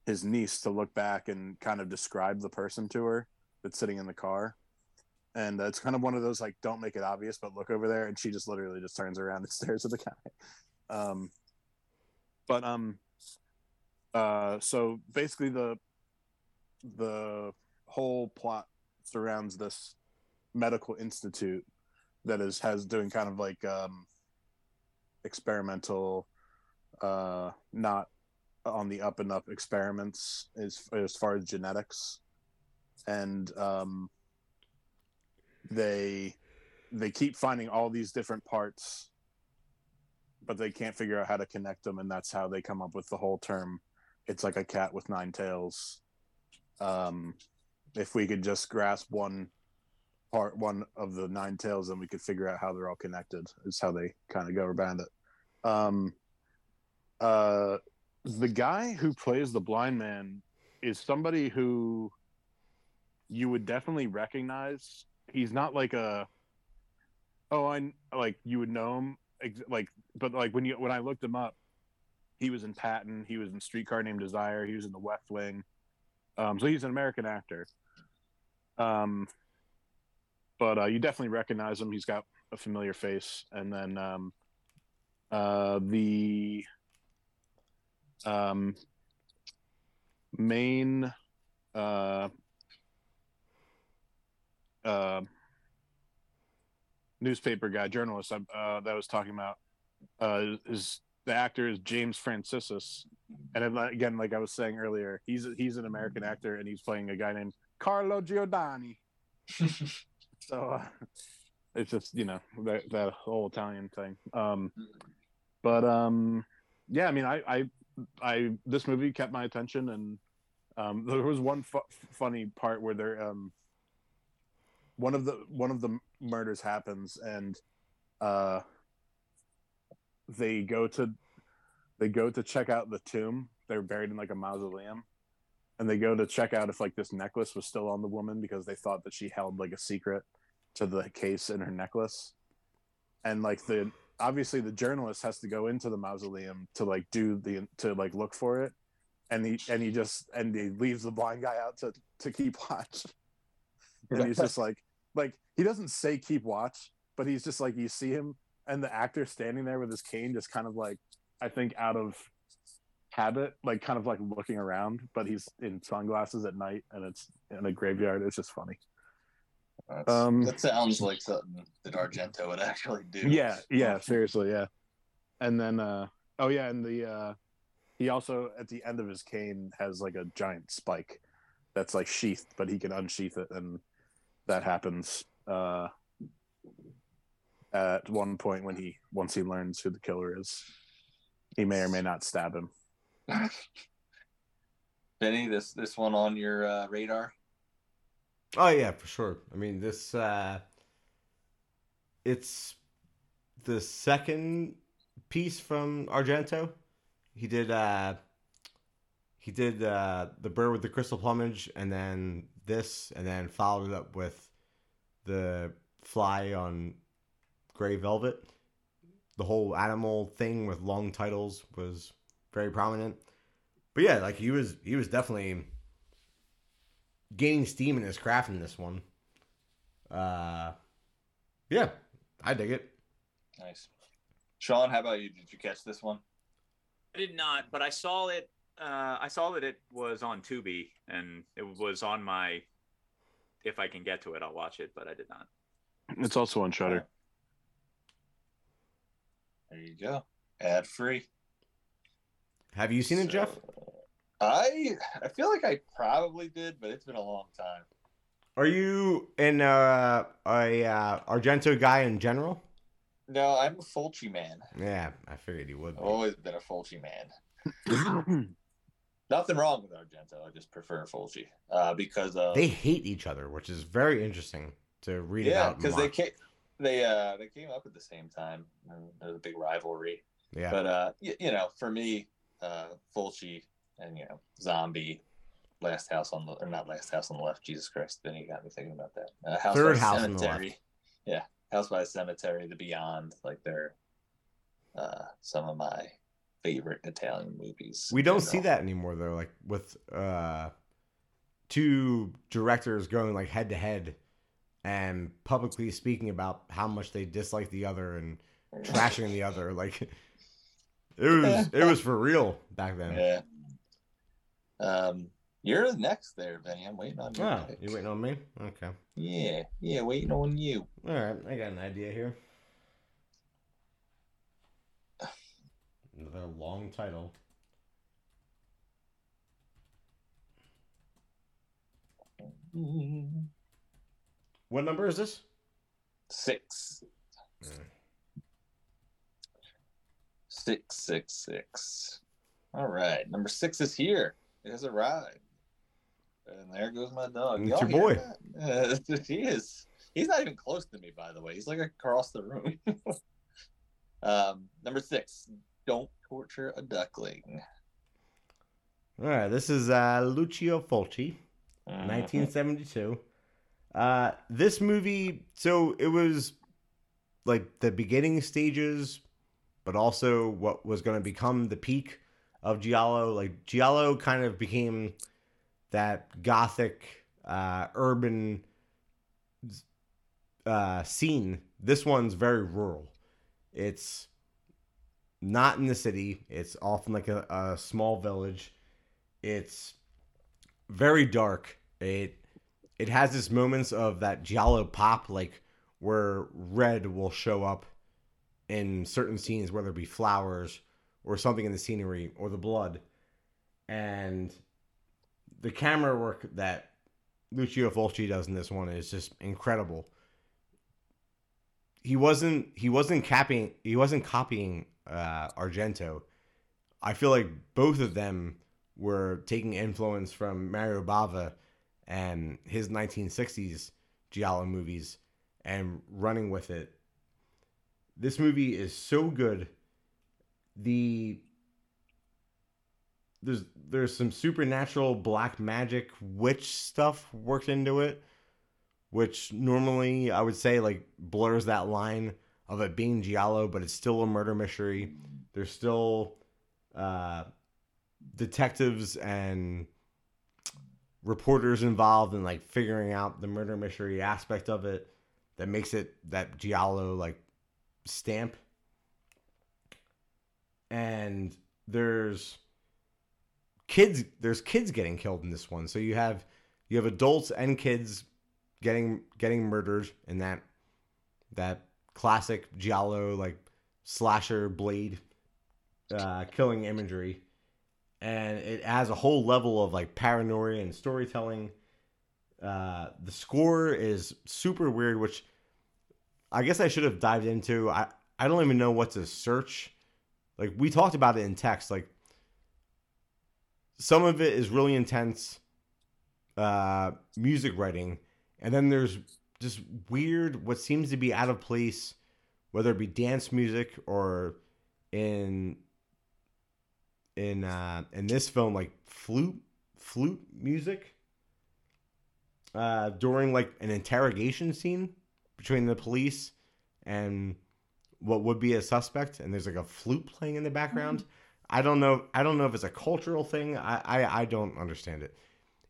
his niece to look back and kind of describe the person to her that's sitting in the car and uh, it's kind of one of those like don't make it obvious but look over there and she just literally just turns around and stares at the guy um but um uh so basically the the whole plot surrounds this medical institute that is has doing kind of like um experimental uh not on the up and up experiments as as far as genetics. And um they they keep finding all these different parts but they can't figure out how to connect them and that's how they come up with the whole term. It's like a cat with nine tails. Um if we could just grasp one part one of the nine tails then we could figure out how they're all connected is how they kind of go around it. Um uh the guy who plays the blind man is somebody who you would definitely recognize. He's not like a oh i like you would know him like but like when you when i looked him up he was in patton he was in streetcar named desire he was in the west wing. Um so he's an american actor. Um but uh you definitely recognize him. He's got a familiar face. And then um uh the um main uh uh, newspaper guy, journalist uh, that I was talking about, uh, is the actor is James Franciscus, and again, like I was saying earlier, he's he's an American actor, and he's playing a guy named Carlo Giordani. so uh, it's just you know that that whole Italian thing. Um, but um, yeah, I mean, I I I this movie kept my attention, and um, there was one fu- funny part where they're um one of the one of the murders happens and uh they go to they go to check out the tomb. They're buried in like a mausoleum. And they go to check out if like this necklace was still on the woman because they thought that she held like a secret to the case in her necklace. And like the obviously the journalist has to go into the mausoleum to like do the to like look for it. And he and he just and he leaves the blind guy out to to keep watch. And he's just like like he doesn't say keep watch but he's just like you see him and the actor standing there with his cane just kind of like i think out of habit like kind of like looking around but he's in sunglasses at night and it's in a graveyard. It's just funny. That's, Um, that sounds like something that Argento would actually do. yeah yeah seriously yeah. And then uh oh yeah and the uh he also at the end of his cane has like a giant spike that's like sheathed but he can unsheath it and that happens uh at one point when he once he learns who the killer is he may or may not stab him Benny, this this one on your uh, radar? Oh yeah, for sure. I mean, this uh it's the second piece from Argento. He did uh he did uh The Bird with the Crystal Plumage and then this and then followed it up with The Fly on Gray Velvet. The whole animal thing with long titles was very prominent. But yeah, like he was he was definitely gaining steam in his craft in this one. Uh, yeah, I dig it. Nice. Sean, how about you? Did you catch this one? I did not, but I saw it. Uh, I saw that it was on Tubi, and it was on my. If I can get to it, I'll watch it, but I did not. it's also on Shudder There you go. Ad free. Have you seen it, Jeff? I I feel like I probably did, but it's been a long time. Are you in uh, a uh, Argento guy in general? No, I'm a Fulci man. Yeah, I figured you would. I've Be. always been a Fulci man. Nothing wrong with Argento. I just prefer Fulci uh, because of They hate each other, which is very interesting to read about. yeah, about. because they can't they uh they came up at the same time. and There's a big rivalry. Yeah. But uh, you, you know, for me, uh, Fulci and you know, Zombie, Last House on the or not Last House on the Left. Jesus Christ! Then you got me thinking about that. Uh, House Third by House on the Cemetery. Yeah, House by Cemetery, The Beyond. Like they're uh, some of my favorite Italian movies. We don't see that anymore though. Like with uh, two directors going like head to head and publicly speaking about how much they dislike the other and trashing the other. Like it was it was for real back then. Yeah. Um, you're next there, Benny. I'm waiting on you. Oh, you waiting on me? Okay. Yeah, yeah, waiting on you. All right, I got an idea here. Another long title. What number is this? Six. Mm. Six, six, six. All right, number six is here. It has arrived. And there goes my dog. It's Y'all your boy. Uh, he is. He's not even close to me, by the way. He's like across the room. um, number six. Don't torture a duckling. All right, this is uh, Lucio Fulci, Mhm. 1972. Uh, this movie, so it was like the beginning stages, but also what was going to become the peak of Giallo. Like Giallo kind of became that gothic, uh, urban uh, scene. This one's very rural. It's not in the city. It's often like a, a small village. It's very dark. It it has this moments of that giallo pop, like where red will show up in certain scenes, whether it be flowers or something in the scenery or the blood, and the camera work that Lucio Fulci does in this one is just incredible. He wasn't he wasn't capping he wasn't copying uh, Argento. I feel like both of them were taking influence from Mario Bava and his 1960s Giallo movies and running with it. This movie is so good. The there's there's some supernatural black magic witch stuff worked into it, which normally I would say like blurs that line of it being giallo, but it's still a murder mystery. There's still uh, detectives and reporters involved in like figuring out the murder mystery aspect of it that makes it that giallo like stamp. And there's kids there's kids getting killed in this one. So you have you have adults and kids getting getting murdered in that that classic giallo like slasher blade uh, killing imagery. And it has a whole level of like paranoia and storytelling. Uh, the score is super weird which i guess i should have dived into. I i don't even know what to search. Like we talked about it in text like some of it is really intense uh music writing. And then there's just weird what seems to be out of place whether it be dance music or in in uh in this film like flute flute music uh during like an interrogation scene between the police and what would be a suspect and there's like a flute playing in the background. I don't know i don't know if it's a cultural thing. I i, I don't understand it.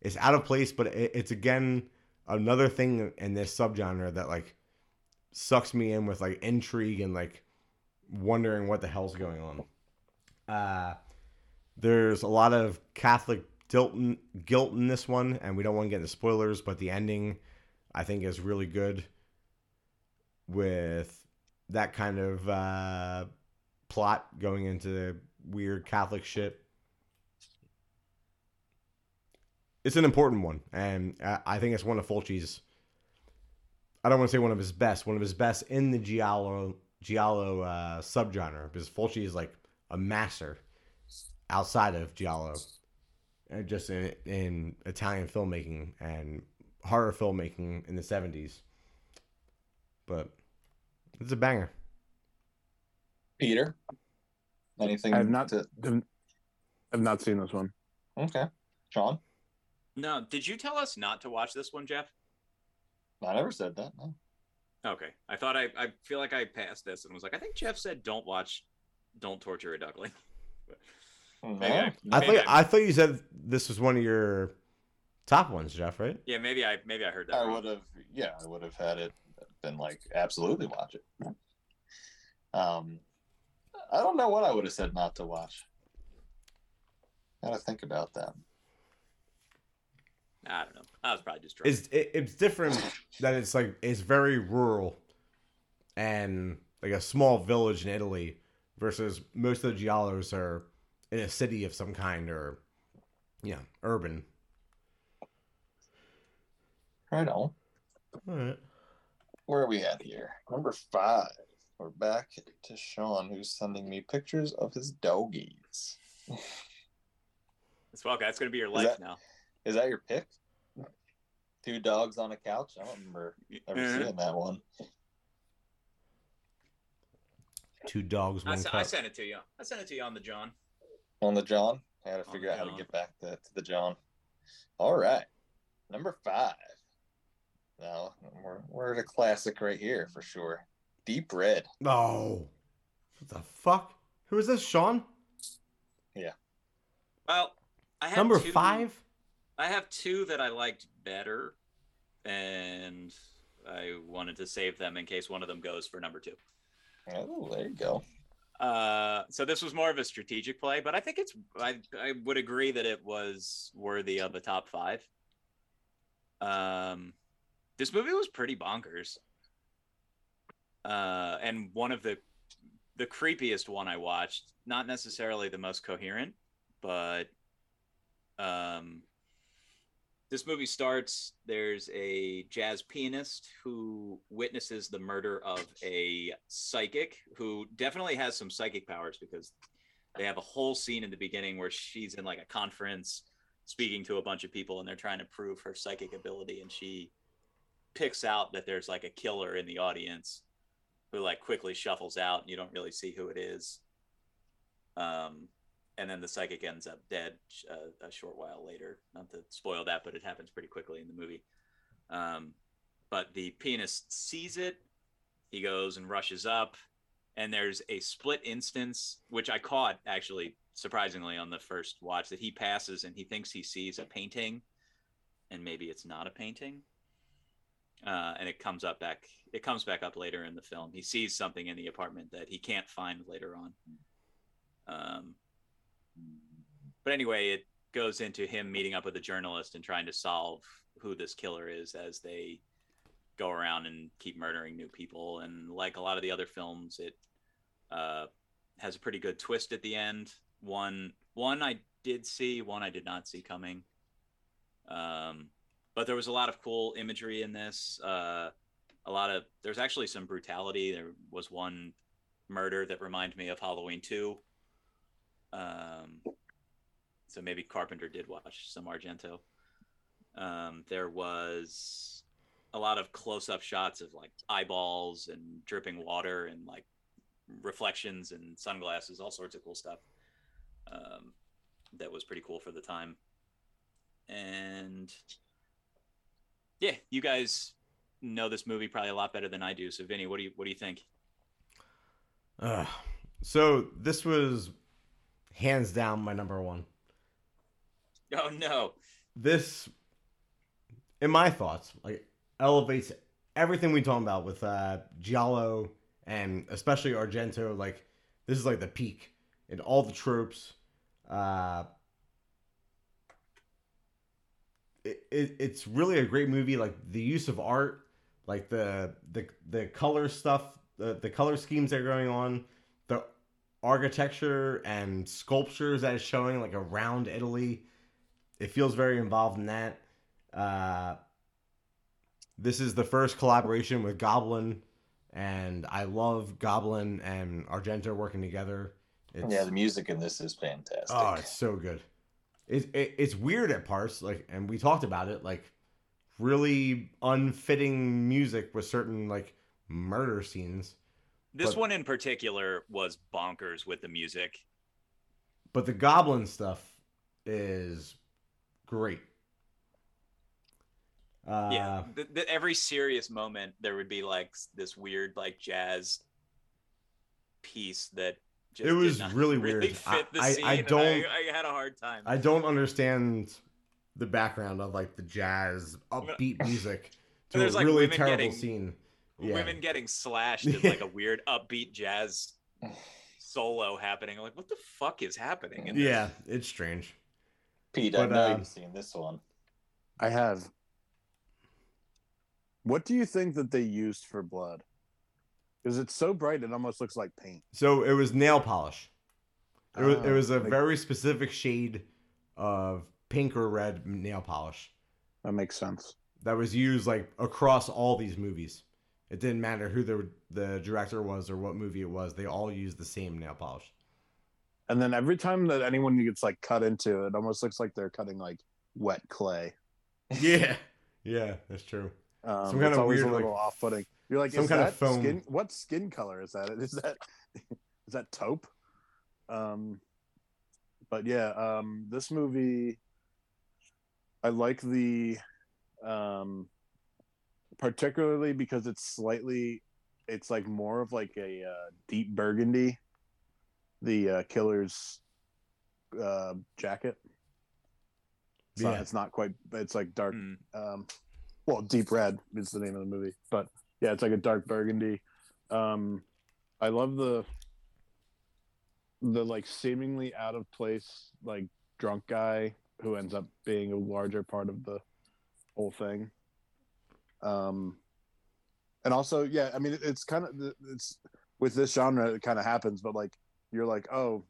It's out of place but it, it's again another thing in this subgenre that like sucks me in with like intrigue and like wondering what the hell's going on. Uh there's a lot of catholic guilt in, guilt in this one and we don't want to get into spoilers but the ending i think is really good with that kind of uh plot going into the weird catholic shit it's an important one and I- i think it's one of fulci's i don't want to say one of his best one of his best in the giallo giallo uh subgenre because fulci is like a master outside of giallo and just in, in italian filmmaking and horror filmmaking in the 70s but It's a banger. Peter, anything? I have not. To... I've not seen this one. Okay, Sean. No, did you tell us not to watch this one, Jeff? I never said that. No. Okay, I thought I. I feel like I passed this and was like, I think Jeff said don't watch, don't torture a duckling. No. Maybe I, I thought I thought you said this was one of your top ones, Jeff. Right? yeah, maybe I maybe I heard that. I would have. Yeah, I would have had it. Been like absolutely watch it. Um, I don't know what I would have said not to watch. Gotta think about that. I don't know. I was probably just drunk. It's it, it's different that it's like it's very rural, and like a small village in Italy, versus most of the giallos are in a city of some kind or, yeah, urban. Right on. All right. Where are we at here? Number five. We're back to Sean, who's sending me pictures of his doggies. It's well, that's gonna be your life that- now. Is that your pick? Two dogs on a couch? I don't remember ever seeing that one. Two dogs, I, one s- I cup. sent it to you. I sent it to you on the John. On the John? I gotta figure the out how to get back to, to the John. All right. Number five. Now we're we're at a classic right here for sure. Deep red. Oh, what the fuck? Who is this, Sean? Yeah. Well, I have Number two- five. I have two that I liked better, and I wanted to save them in case one of them goes for number two. Oh, there you go. Uh, so this was more of a strategic play, but I think it's I I would agree that it was worthy of a top five. Um, this movie was pretty bonkers. Uh, and one of the the creepiest one I watched, not necessarily the most coherent, but um, this movie starts. There's a jazz pianist who witnesses the murder of a psychic who definitely has some psychic powers because they have a whole scene in the beginning where she's in like a conference speaking to a bunch of people and they're trying to prove her psychic ability and she picks out that there's like a killer in the audience who like quickly shuffles out and you don't really see who it is um and then the psychic ends up dead uh, a short while later. Not to spoil that but it happens pretty quickly in the movie. Um but the pianist sees it he goes and rushes up and there's a split instance which i caught actually surprisingly on the first watch that he passes and he thinks he sees a painting and maybe it's not a painting. Uh, and it comes up back it comes back up later in the film. He sees something in the apartment that he can't find later on. Um, but anyway it goes into him meeting up with a journalist and trying to solve who this killer is as they go around and keep murdering new people. And like a lot of the other films it uh, has a pretty good twist at the end. One one i did see one i did not see coming. Um, but there was a lot of cool imagery in this. Uh, a lot of there's actually some brutality. There was one murder that reminded me of halloween 2 um, so maybe carpenter did watch some argento um, there was a lot of close-up shots of like eyeballs and dripping water and like reflections and sunglasses all sorts of cool stuff um, that was pretty cool for the time and yeah you guys know this movie probably a lot better than i do so vinny what do you what do you think Ugh. So this was hands down my number one. oh no This, in my thoughts, like elevates everything we talk about with uh, Giallo and especially Argento. Like this is like the peak in all the tropes. Uh, it, it, it's really a great movie. Like the use of art, like the the the color stuff, the the color schemes that are going on, the architecture and sculptures that is showing like around Italy. It feels very involved in that. Uh, this is the first collaboration with Goblin, and I love Goblin and Argento working together. It's, yeah, the music in this is fantastic. Oh, it's so good. It, it it's weird at parts, like, and we talked about it, like, really unfitting music with certain like murder scenes. This But- one in particular was bonkers with the music. But the goblin stuff is great. Uh, yeah, the, the, every serious moment there would be like this weird like jazz piece that just It did was not really really weird. fit the I- I- scene. I don't- I, had a hard time. I don't understand the background of like the jazz upbeat music to There's, a like, really women terrible getting- scene. Yeah. Women getting slashed in like a weird upbeat jazz solo happening. I'm like, what the fuck is happening? in this? Yeah, it's strange. Pete, I know uh, you've seen this one. I have. What do you think that they used for blood? Because it's so bright, it almost looks like paint. So it was nail polish. It was, it Oh, was a like- very specific shade of pink or red nail polish That makes sense. that was used like across all these movies. It didn't matter who the the director was or what movie it was. They all used the same nail polish. And then every time that anyone gets like cut into, it almost looks like they're cutting like wet clay. Yeah, yeah, that's true. Um, Some kind it's of always weird, a little like, off-putting. You're like, some is kind that of foam. skin? What skin color is that? Is that is that taupe? Um, but yeah, um, this movie, I like the, um, particularly because it's slightly, it's like more of like a uh, deep burgundy. The uh, killer's uh, jacket. It's, Yeah. not, it's not quite. It's like dark Hmm. um well deep red is the name of the movie but yeah it's like a dark burgundy um i love the the like seemingly out of place like drunk guy who ends up being a larger part of the whole thing um and also yeah i mean it- it's kind of it's with this genre it kind of happens but like you're like oh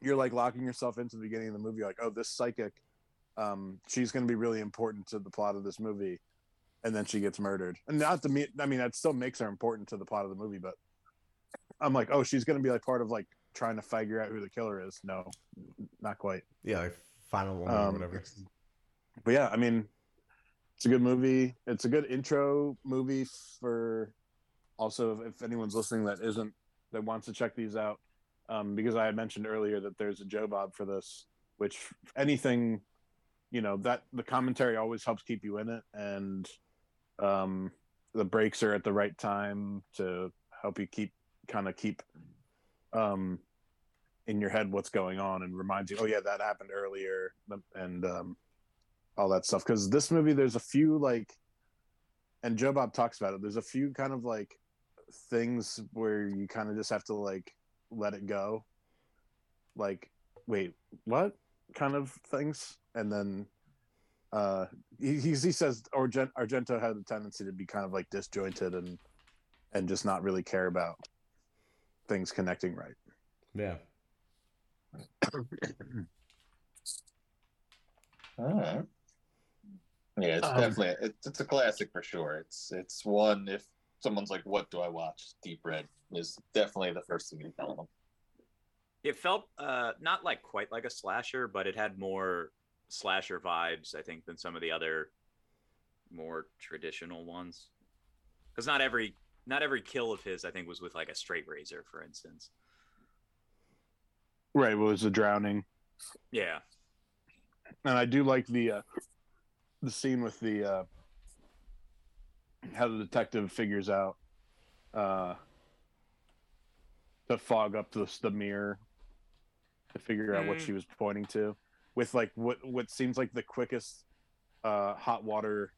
you're like locking yourself into the beginning of the movie like oh this psychic um she's going to be really important to the plot of this movie and then she gets murdered. And not to me i mean that still makes her important to the plot of the movie but i'm like oh she's going to be like part of like trying to figure out who the killer is. No not quite. Yeah, like Final Woman or um, whatever. but yeah i mean it's a good movie. It's a good intro movie for also if anyone's listening that isn't that wants to check these out um, because i had mentioned earlier that there's a joe bob for this which anything you know that the commentary always helps keep you in it. And um, the breaks are at the right time to help you keep kind of keep um, in your head what's going on and reminds you oh yeah that happened earlier and um, all that stuff. Because this movie there's a few like and joe bob talks about it. There's a few kind of like things where you kind of just have to like let it go like wait what kind of things and then uh he, he he says Argent, argento had a tendency to be kind of like disjointed and and just not really care about things connecting right Yeah. All right. Yeah, it's Um, definitely it's, it's a classic for sure. It's it's one if someone's like, "What do I watch?" Deep Red is definitely the first thing you tell them. It felt uh, not like quite like a slasher, but it had more slasher vibes, I think, than some of the other more traditional ones. Because not every not every kill of his, I think, was with like a straight razor, for instance. right it was the drowning Yeah, and I do like the uh, the scene with the uh, how the detective figures out uh, to fog up the the mirror to figure out what Mm. she was pointing to with like what what seems like the quickest uh, hot water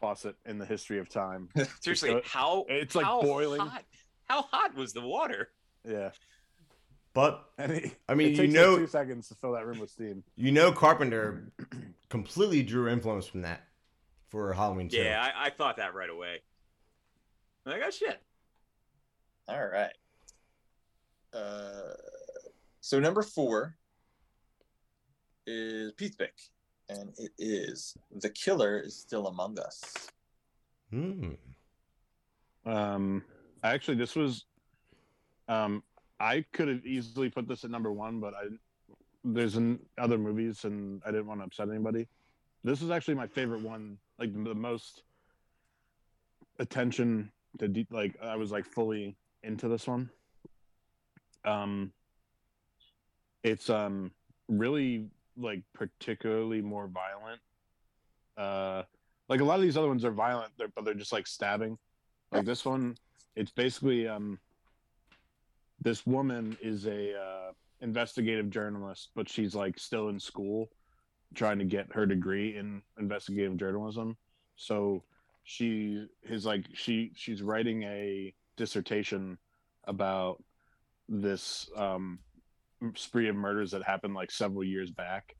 faucet in the history of time. seriously, how it's, like, how boiling. Hot, how hot was the water? Yeah, But and it, I mean, it you takes know- like two seconds to fill that room with steam. you know, Carpenter completely drew influence from that for Halloween 2. Yeah, I, I thought that right away. I got oh shit. All right. Uh, so number four is Pete's pick, and it is "The Killer is Still Among Us." Hmm. Um, actually, this was, um, I could have easily put this at number one, but I, there's an, other movies, and I didn't want to upset anybody. This is actually my favorite one, like the most attention to de- like I was like fully into this one. Um, it's um really like particularly more violent. Uh, like a lot of these other ones are violent, they're, but they're just like stabbing. Like this one, it's basically um. This woman is a uh, investigative journalist, but she's like still in school, trying to get her degree in investigative journalism. So she is like she she's writing a dissertation about this um, spree of murders that happened like several years back,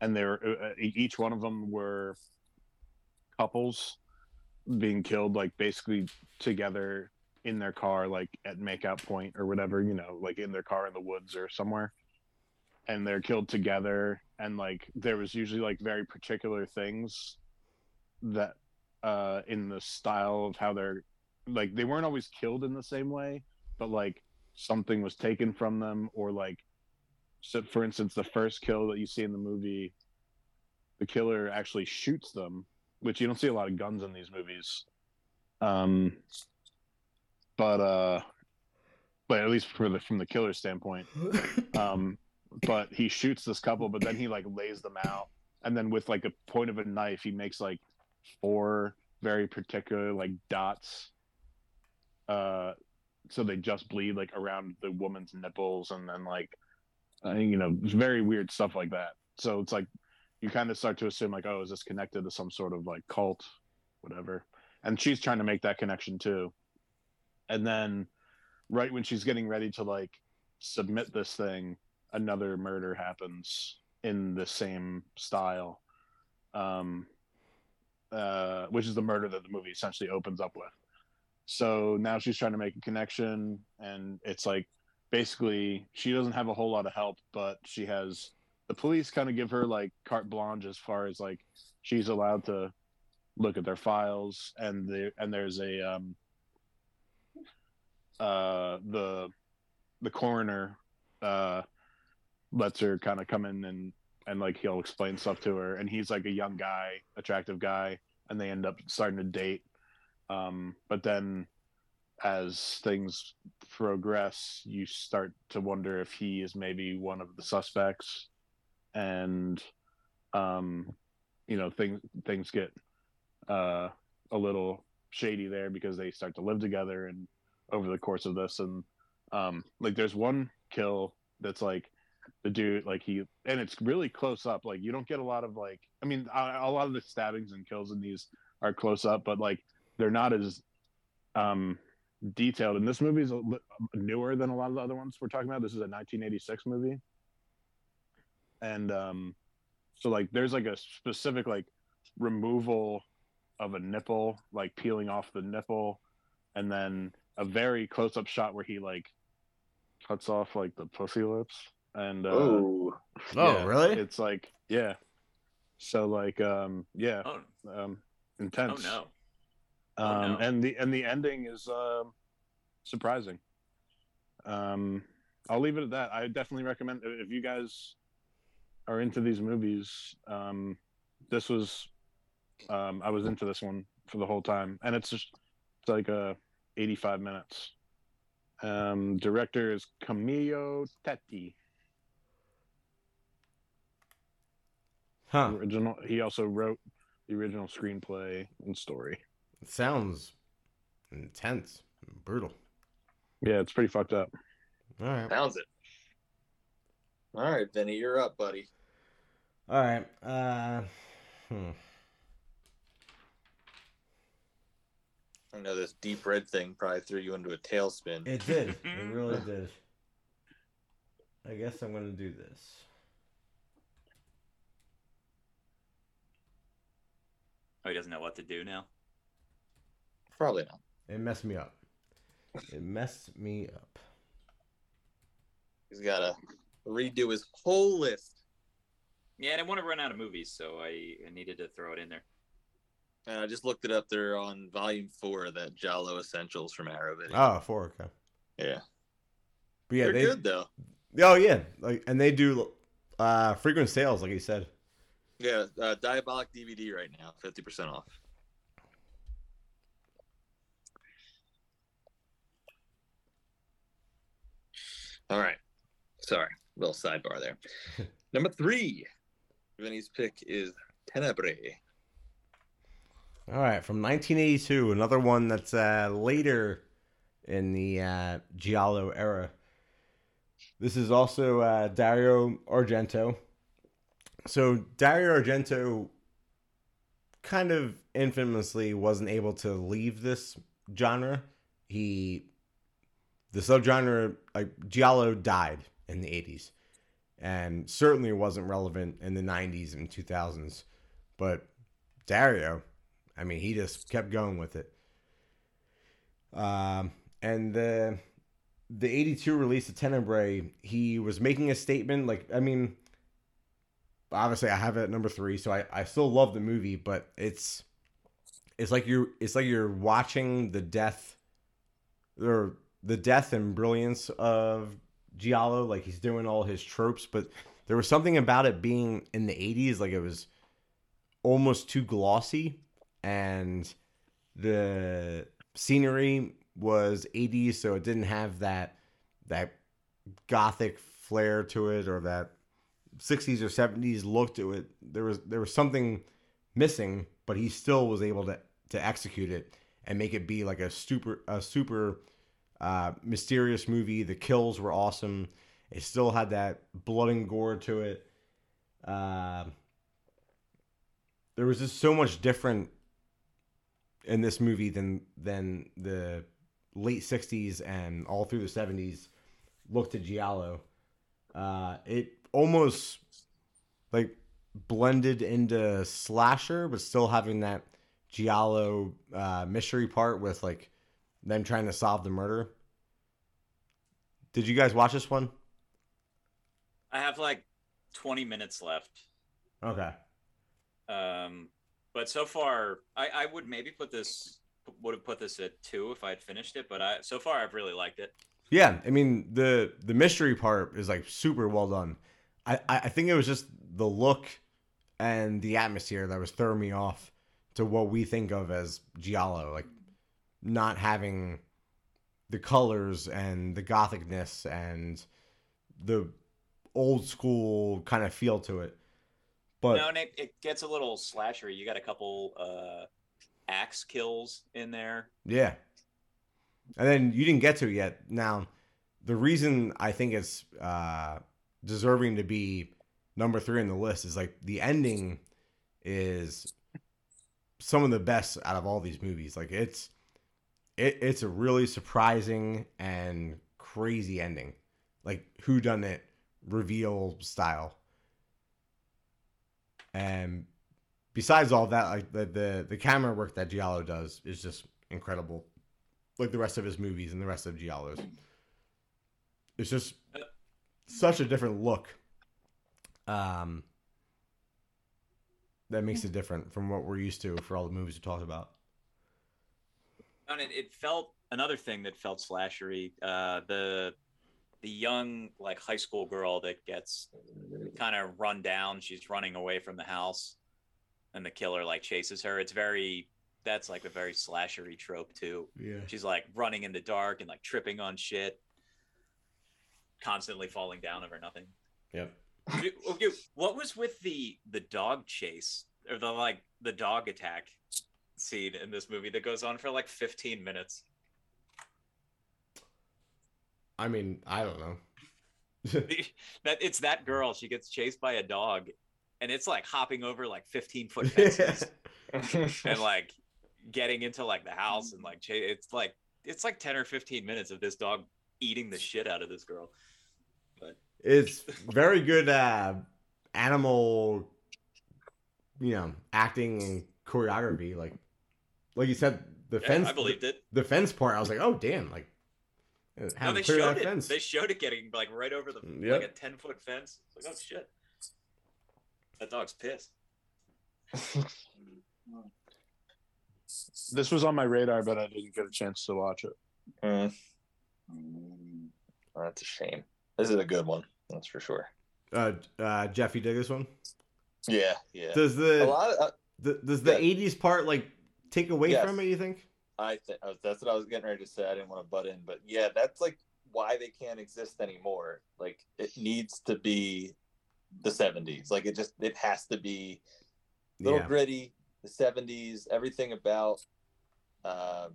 and they were uh, each one of them were couples being killed like basically together in their car like at makeout point or whatever you know like in their car in the woods or somewhere and they're killed together and like there was usually like very particular things that uh in the style of how they're like they weren't always killed in the same way but like something was taken from them or like so for instance the first kill that you see in the movie the killer actually shoots them which you don't see a lot of guns in these movies. Um but uh but at least for the from the killer standpoint um but he shoots this couple but then he like lays them out. And then with like a point of a knife he makes like four very particular like dots uh so they just bleed like around the woman's nipples and then like uh, you know very weird stuff like that. So it's like you kind of start to assume like oh is this connected to some sort of like cult whatever. And she's trying to make that connection too. And then right when she's getting ready to like submit this thing another murder happens in the same style um uh which is the murder that the movie essentially opens up with. So now she's trying to make a connection and it's like basically she doesn't have a whole lot of help but she has the police kind of give her like carte blanche as far as like she's allowed to look at their files and the and there's a um uh the the coroner uh lets her kind of come in and and like he'll explain stuff to her and he's like a young guy attractive guy and they end up starting to date. Um but then as things progress you start to wonder if he is maybe one of the suspects. And um you know things things get uh a little shady there because they start to live together and over the course of this. And um like there's one kill that's like the dude like he and it's really close up like you don't get a lot of like i mean a, a lot of the stabbings and kills in these are close up but like they're not as um detailed. And this movie is newer than a lot of the other ones we're talking about. This is a 1986 movie. And um so like there's like a specific like removal of a nipple like peeling off the nipple and then a very close up shot where he like cuts off like the pussy lips and uh oh, Oh, really? it's like yeah. So like um yeah Oh, um oh intense no. Oh, um no. and the and the ending is um surprising. Um i'll leave it at that. I definitely recommend if you guys are into these movies um this was um i was into this one for the whole time. And it's just it's like uh 85 minutes. Um director is camillo teti Huh. original he also wrote the original screenplay and story It sounds intense, and brutal. yeah it's pretty fucked up All right. sounds it. All right, Vinny, you're up, buddy. All right. Uh, hmm. I know this deep red thing probably threw you into a tailspin. It did. It really did. I guess I'm gonna do this. Oh, he doesn't know what to do now. Probably not. It messed me up. It messed me up. He's got to redo his whole list. Yeah, and I want to run out of movies, so I, I needed to throw it in there. And I just looked it up. They're on volume four of that Giallo Essentials from Arrow Video. Oh, four. Okay. yeah. But yeah, They're they. good, though. Oh yeah, like and they do uh frequent sales, like you said. Yeah, uh, Diabolik DVD right now, 50% off. All right. Sorry, little sidebar there. Number three, Vinny's pick is Tenebrae. All right, from 1982, another one that's uh, later in the uh, Giallo era. This is also uh, Dario Argento. So Dario Argento kind of infamously wasn't able to leave this genre. He the subgenre like Giallo died in the 80s and certainly wasn't relevant in the 90s and 2000s. But Dario, I mean, he just kept going with it. Um, and the the 82 release of Tenebrae, he was making a statement. Like, I mean, obviously, I have it at number three, so I, I still love the movie, but it's it's like you're it's like you're watching the death or the death and brilliance of Giallo. Like he's doing all his tropes, but there was something about it being in the 80s, like it was almost too glossy, and the scenery was 80s, so it didn't have that that gothic flair to it or that 60s or 70s look to it. There was there was something missing, but he still was able to to execute it and make it be like a super a super uh, mysterious movie. The kills were awesome. It still had that blood and gore to it. Uh, there was just so much different in this movie than than the late '60s and all through the '70s looked at Giallo. Uh, it almost like blended into slasher, but still having that Giallo uh, mystery part with like them trying to solve the murder. Did you guys watch this one? I have like 20 minutes left. Okay. Um, but so far, I, I would maybe put this would have put this at two if I had finished it. But I so far I've really liked it. Yeah, I mean the the mystery part is like super well done. I I think it was just the look and the atmosphere that was throwing me off to what we think of as giallo, like not having the colors and the gothicness and the old school kind of feel to it. But no, and it, it gets a little slasher. You got a couple uh, axe kills in there. Yeah. And then you didn't get to it yet. Now, the reason I think it's uh, deserving to be number three on the list is like the ending is some of the best out of all these movies. Like it's it, it's a really surprising and crazy ending, like who done it reveal style. And besides all that, like the, the the camera work that Giallo does is just incredible. Like the rest of his movies and the rest of Giallo's. It's just uh, such a different look. Um that makes it different from what we're used to for all the movies we talked about. And it, it felt another thing that felt slashery. Uh, the the young like high school girl that gets kind of run down. She's running away from the house, and the killer like chases her. It's very that's like a very slashery trope too. Yeah. She's like running in the dark and like tripping on shit, constantly falling down over nothing. Yep. Okay, what was with the the dog chase or the like the dog attack scene in this movie that goes on for like 15 minutes? I mean, I don't know. that it's that girl. She gets chased by a dog, and it's like hopping over like 15 foot fences and like getting into like the house and like cha- it's like it's like 10 or 15 minutes of this dog eating the shit out of this girl. But it's very good uh, animal, you know, acting and choreography. Like, like you said, the yeah, fence. I believed it. The fence part, I was like, oh damn! Like, uh, No, they showed it. fence. They showed it getting like right over the mm, Yep. like a 10 foot fence. It's like, oh shit. That dog's pissed. This was on my radar, but I didn't get a chance to watch it. Uh, Mm. That's a shame. This is a good one, that's for sure. Uh, uh, Jeff, you dig this one? Yeah, yeah. Does a the, lot of, uh, the does the yeah. '80s part like take away Yes. from it? You think? I think that's what I was getting ready to say. I didn't want to butt in, but yeah, that's like why they can't exist anymore. Like it needs to be the 70s. Like it just it has to be a little Yeah. gritty, the 70s, everything about um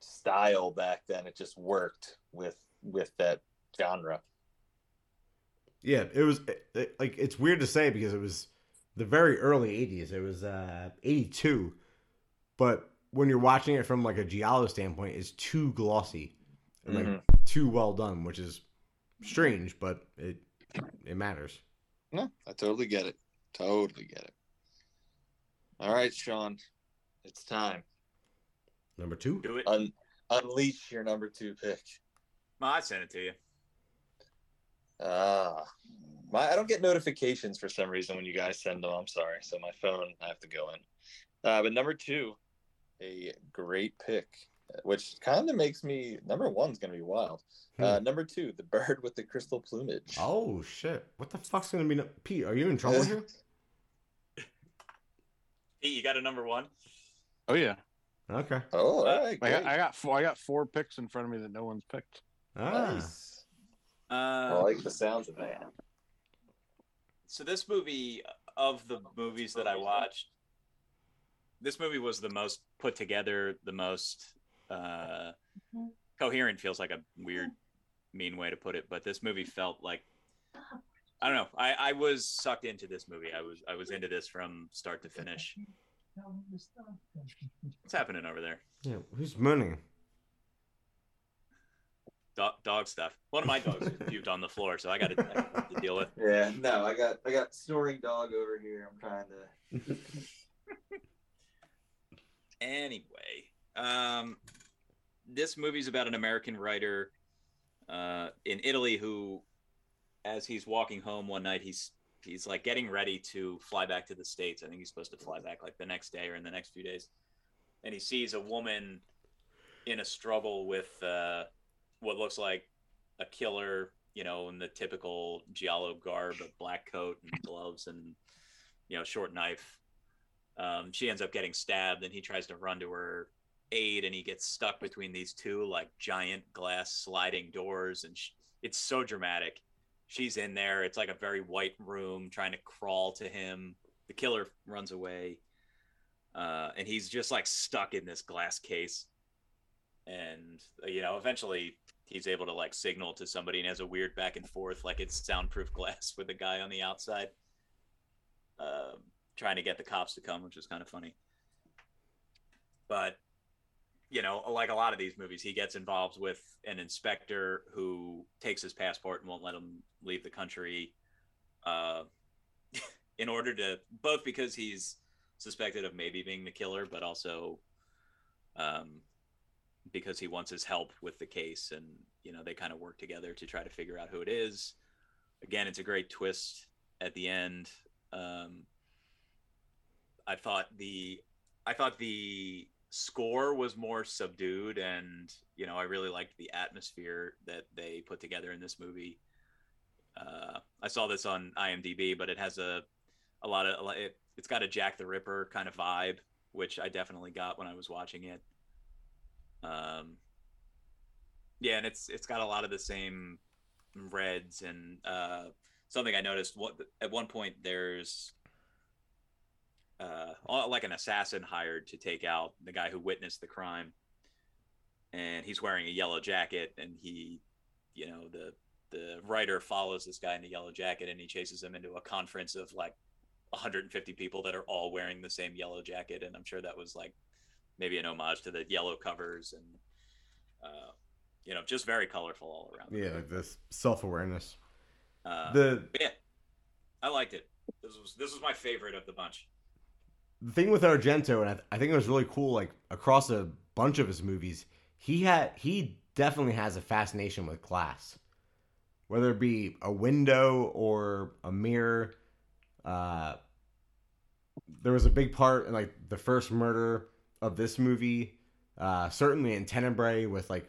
style back then it just worked with with that genre. Yeah, it was it, like it's weird to say because it was the very early '80s. It was uh, '82, but when you're watching it from like a giallo standpoint, it's too glossy, and like Mhm. too well done, which is strange, but it it matters. No, I totally get it. Totally get it. All right, Sean. It's time. Number two. Do it. Un- unleash your number two pick. No, I sent it to you. Ah, my I don't get notifications for some reason when you guys send them. I'm sorry. So my phone, I have to go in. Uh, but number two, a great pick, which kind of makes me number one's gonna be wild. Uh, number two, the bird with the crystal plumage. Oh shit! What the fuck's gonna be? No- Pete, are you in trouble here? Pete, you got a number one? Oh yeah, Okay. Oh, all right, I got, I got four. I got four picks in front of me that no one's picked. Ah. nice. Uh, I like the sounds of that. so this movie of the movies that I watched, this movie was the most put together, the most uh, coherent. Feels like a weird, mean way to put it, but this movie felt like I don't know. I, I was sucked into this movie. I was I was into this from start to finish. What's happening over there? Yeah. Who's moaning? Dog, dog stuff. One of my dogs puked on the floor, so I got to, to deal with. Yeah, no, I got I got snoring dog over here. I'm trying to. Anyway, um, this movie's about an American writer uh, in Italy who, as he's walking home one night, he's he's like getting ready to fly back to the states. I think he's supposed to fly back like the next day or in the next few days, and he sees a woman in a struggle with uh, what looks like a killer, you know, in the typical giallo garb, a black coat and gloves and you know short knife. Um, she ends up getting stabbed, and he tries to run to her aid, and he gets stuck between these two like giant glass sliding doors, and sh- it's so dramatic. She's in there. It's like a very white room, trying to crawl to him. The killer runs away, uh, and he's just like stuck in this glass case. And uh, you know, eventually he's able to like signal to somebody and has a weird back and forth, like it's soundproof glass with a guy on the outside. Um, trying to get the cops to come, which is kind of funny. But you know, like a lot of these movies, he gets involved with an inspector who takes his passport and won't let him leave the country, uh, in order to both because he's suspected of maybe being the killer, but also um, because he wants his help with the case, and you know they kind of work together to try to figure out who it is. Again, it's a great twist at the end. Um, I thought the I thought the score was more subdued and you know I really liked the atmosphere that they put together in this movie. Uh, I saw this on IMDb, but it has a a lot of it, it's got a Jack the Ripper kind of vibe, which I definitely got when I was watching it. Um, yeah, and it's it's got a lot of the same reds and uh, something I noticed. What at one point there's uh, like an assassin hired to take out the guy who witnessed the crime, and he's wearing a yellow jacket, and he, you know, the the writer follows this guy in a yellow jacket, and he chases him into a conference of like 150 people that are all wearing the same yellow jacket, and I'm sure that was like maybe an homage to the yellow covers and. Uh, you know, just very colorful all around. Yeah, like this self awareness. Uh, The yeah, I liked it. This was this was my favorite of the bunch. The thing with Argento, and I, I think it was really cool. Like across a bunch of his movies, he had he definitely has a fascination with glass, whether it be a window or a mirror. Uh, there was a big part in like the first murder of this movie. Uh, certainly in Tenebrae, with like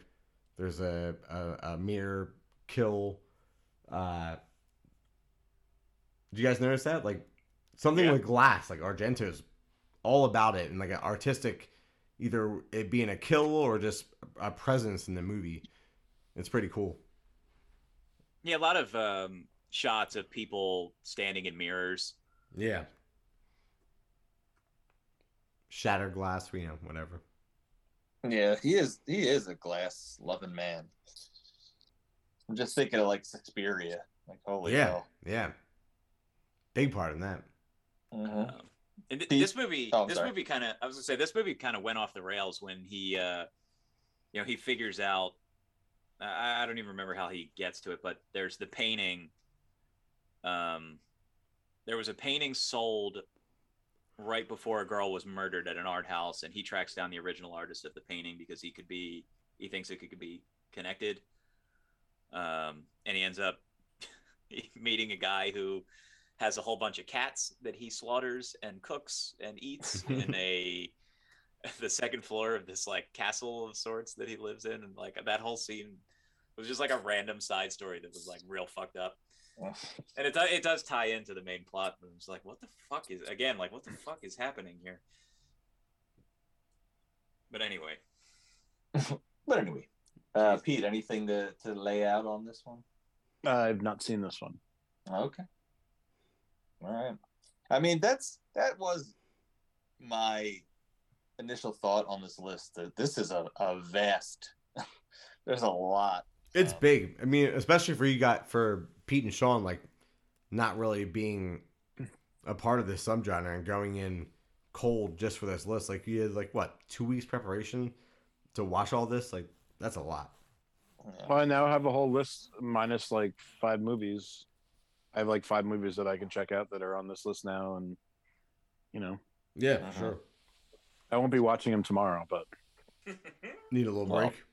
there's a a, a mirror kill. Uh, did you guys notice that? Like something Yeah. with glass, like Argento's all about it, and like an artistic, either it being a kill or just a presence in the movie. It's pretty cool. Yeah, a lot of um, shots of people standing in mirrors. Yeah. Shattered glass, you know, whatever. Yeah, he is. He is a glass loving man. I'm just thinking of like Suspiria. Like holy yeah, hell. yeah. Big part in that. Mhm. Um, and th- this movie, Oh, this sorry. movie kind of, I was gonna say, this movie kind of went off the rails when he, uh, you know, he figures out. I, I don't even remember how he gets to it, but there's the painting. Um, there was a painting sold right before a girl was murdered at an art house, and he tracks down the original artist of the painting because he could be, he thinks it could be connected. Um, and he ends up meeting a guy who has a whole bunch of cats that he slaughters and cooks and eats in a the second floor of this like castle of sorts that he lives in and like that whole scene was just like a random side story that was like real fucked up and it, it does tie into the main plot but it's like what the fuck is again like what the fuck is happening here but anyway But anyway, uh, Pete, anything to, to lay out on this one? I've not seen this one. Okay. All right. I mean, that's that was my initial thought on this list. That this is a, a vast. there's a lot. It's Um, big. I mean, especially for you got for Pete and Sean, like not really being a part of this subgenre and going in cold just for this list. Like you had like what two weeks preparation to watch all this. Like that's a lot. Well, I now have a whole list minus like five movies. I have like five movies that I can check out that are on this list now, and you know, Yeah, Uh-huh. sure. I won't be watching them tomorrow. But Need a little Well, break.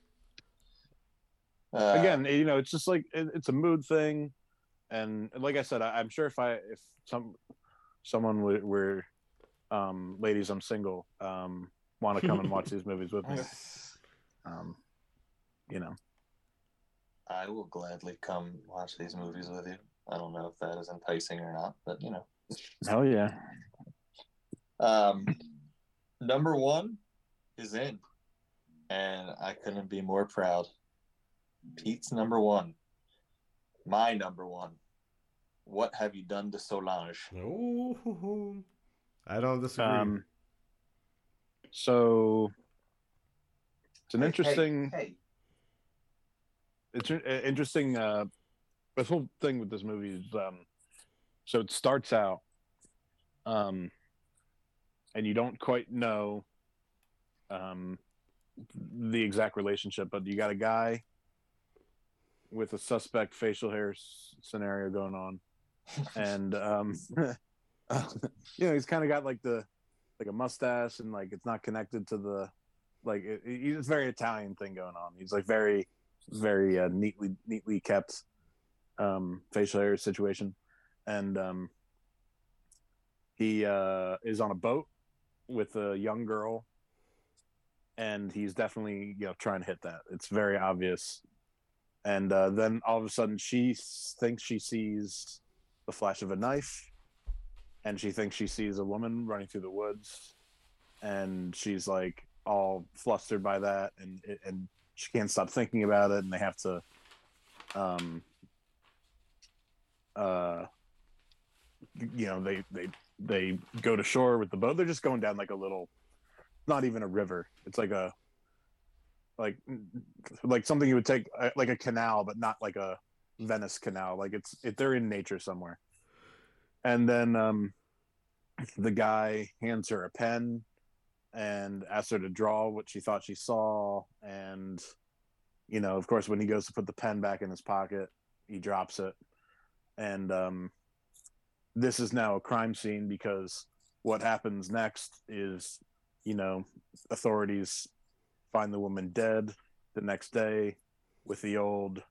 Uh, again, you know, it's just like it, it's a mood thing, and like I said, I, I'm sure if I if some someone were, were um, ladies, I'm single, um, want to come and watch these movies with me, um, you know, I will gladly come watch these movies with you. I don't know if that is enticing or not, but you know. hell yeah. Um, number one is in, and I couldn't be more proud. Pete's number one, my number one. What have you done to Solange? Ooh, I don't disagree. Um, so it's an Hey, hey, interesting. Hey, it's an interesting uh the whole thing with this movie is um so it starts out um and you don't quite know um the exact relationship but you got a guy with a suspect facial hair s- scenario going on. And um you know he's kind of got like the like a mustache and like it's not connected to the like it, it- it's very italian thing going on. He's like very very uh, neatly neatly kept um facial hair situation. And um he uh is on a boat with a young girl. And he's definitely you know trying to hit that. It's very obvious. And uh, then all of a sudden she thinks she sees the flash of a knife. And she thinks she sees a woman running through the woods. And she's like all flustered by that. And and she can't stop thinking about it. And they have to um uh you know they they they go to shore with the boat. They're just going down like a little not even a river. It's like a like like something you would take uh, like a canal but not like a venice canal. Like it's it, they're in nature somewhere. And then um the guy hands her a pen and asks her to draw what she thought she saw. And you know of course when he goes to put the pen back in his pocket he drops it and um this is now a crime scene because what happens next is you know authorities find the woman dead the next day with the old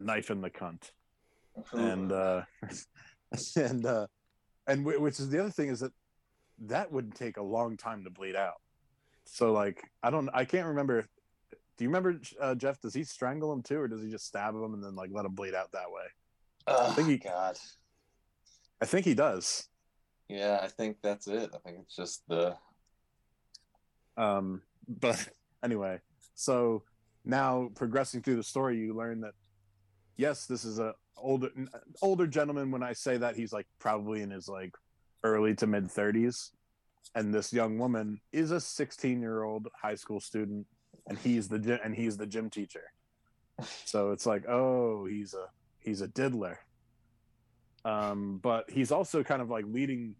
knife in the cunt. And uh and uh and wh- which is the other thing is that that would take a long time to bleed out. So like i don't i can't remember do you remember uh, jeff does he strangle him too or does he just stab him and then like let him bleed out that way oh, think he- God. i think he does Yeah, I think that's it. I think it's just the um but anyway so now progressing through the story you learn that yes this is a older older gentleman. When I say that, he's like probably in his like early to mid thirties, and this young woman is a sixteen year old high school student, and he's the and he's the gym teacher. So it's like, oh, he's a he's a diddler. Um, but he's also kind of like leading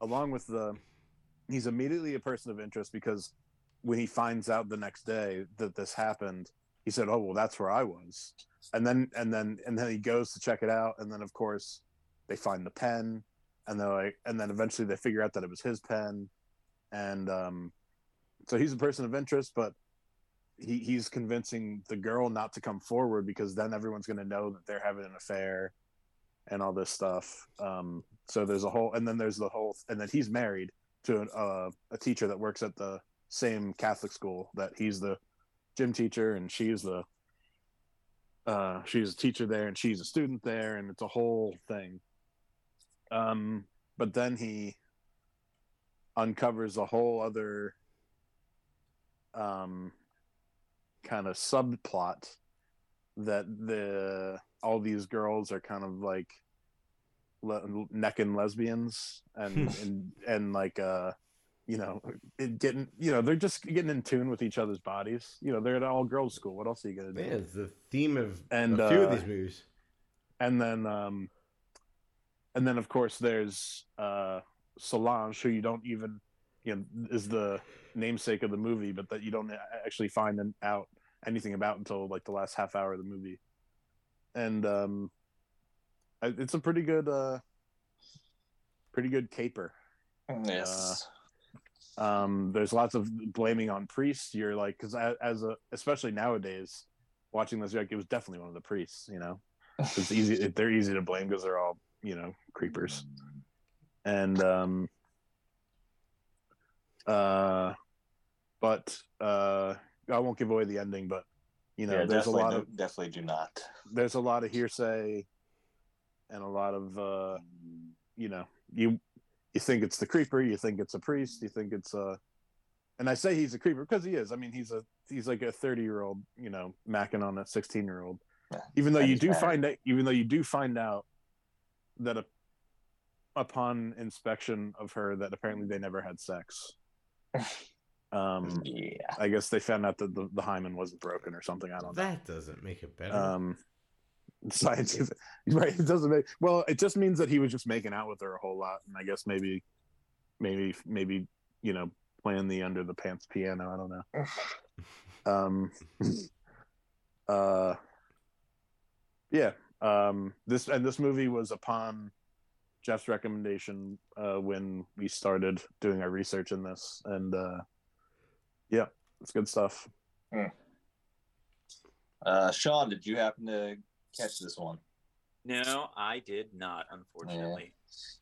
along with the he's immediately a person of interest because when he finds out the next day that this happened, he said, "Oh well, that's where I was," and then and then and then he goes to check it out, and then of course they find the pen, and they're like, and then eventually they figure out that it was his pen, and um, so he's a person of interest, but he he's convincing the girl not to come forward because then everyone's going to know that they're having an affair, and all this stuff. Um, so there's a whole, and then there's the whole, and then he's married to an, uh, a teacher that works at the same Catholic school that he's the gym teacher and she's the uh she's a teacher there and she's a student there and it's a whole thing um but then he uncovers a whole other um kind of subplot that the all these girls are kind of like le- and lesbians and and and like uh you know it getting you know they're just getting in tune with each other's bodies. You know they're at all girls school. What else are you gonna do? Yeah, the theme of And, a few of uh, these movies. and then um and then of course there's uh solange who you don't even you know is the namesake of the movie but that you don't actually find out anything about until like the last half hour of the movie. And um it's a pretty good uh pretty good caper. Yes. um there's lots of blaming on priests. You're like because as a especially nowadays watching this like it was definitely one of the priests you know? It's easy they're easy to blame because they're all you know creepers. And um uh but uh i won't give away the ending but you know yeah, there's a lot no- of definitely do not. there's a lot of hearsay and a lot of uh you know you you think it's the creeper you think it's a priest you think it's a and i say he's a creeper because he is i mean he's a he's like a 30 year old you know macking on a 16 year old Yeah. even though you do find out even though you do find out that a, upon inspection of her that apparently they never had sex um Yeah. i guess they found out that the, the hymen wasn't broken or something i don't know That doesn't make it better. um scientific right it doesn't make well it just means that he was just making out with her a whole lot and i guess maybe maybe maybe you know playing the under the pants piano i don't know um uh yeah um this and this movie was upon jeff's recommendation uh when we started doing our research in this and uh yeah it's good stuff Uh, Sean, did you happen to catch this one? No, I did not, unfortunately.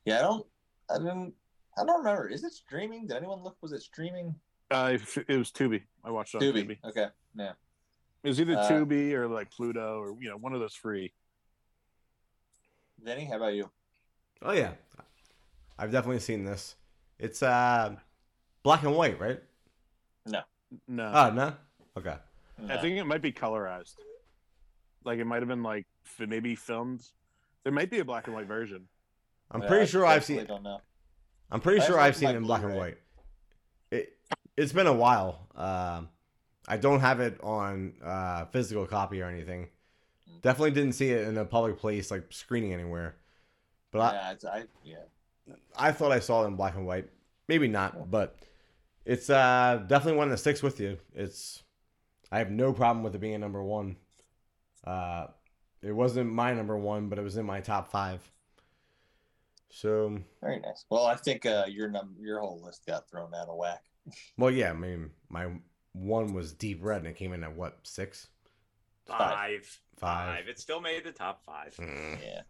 Yeah, I don't. I didn't. I don't remember. Is it streaming? Did anyone look? Was it streaming? uh it was tubi i watched it on Tubi. tubi. Okay. Yeah. It was either Uh, Tubi or like Pluto or you know one of those free. Vinny, how about you? Oh yeah, I've definitely seen this. It's uh black and white, right? No, No. Oh no. Okay. I think it might be colorized. Like it might have been like maybe filmed. There might be a black and white version. I'm Yeah, pretty I sure I've definitely seen. Don't know. I'm pretty I sure I've seen it in black and white. It it's been a while. Um, I don't have it on uh, physical copy or anything. Definitely didn't see it in a public place like screening anywhere. But yeah, it's, I yeah. I I thought I saw it in black and white. Maybe not, but it's uh, definitely one that sticks with you. It's I have no problem with it being a number one. Uh, it wasn't my number one, but it was in my top five. So Very nice. Well, I think uh, your num your whole list got thrown out of whack. Well, yeah, I mean, my one was deep red, and it came in at what six, Five. Five. Five. five. It still made the top five. Mm. Yeah.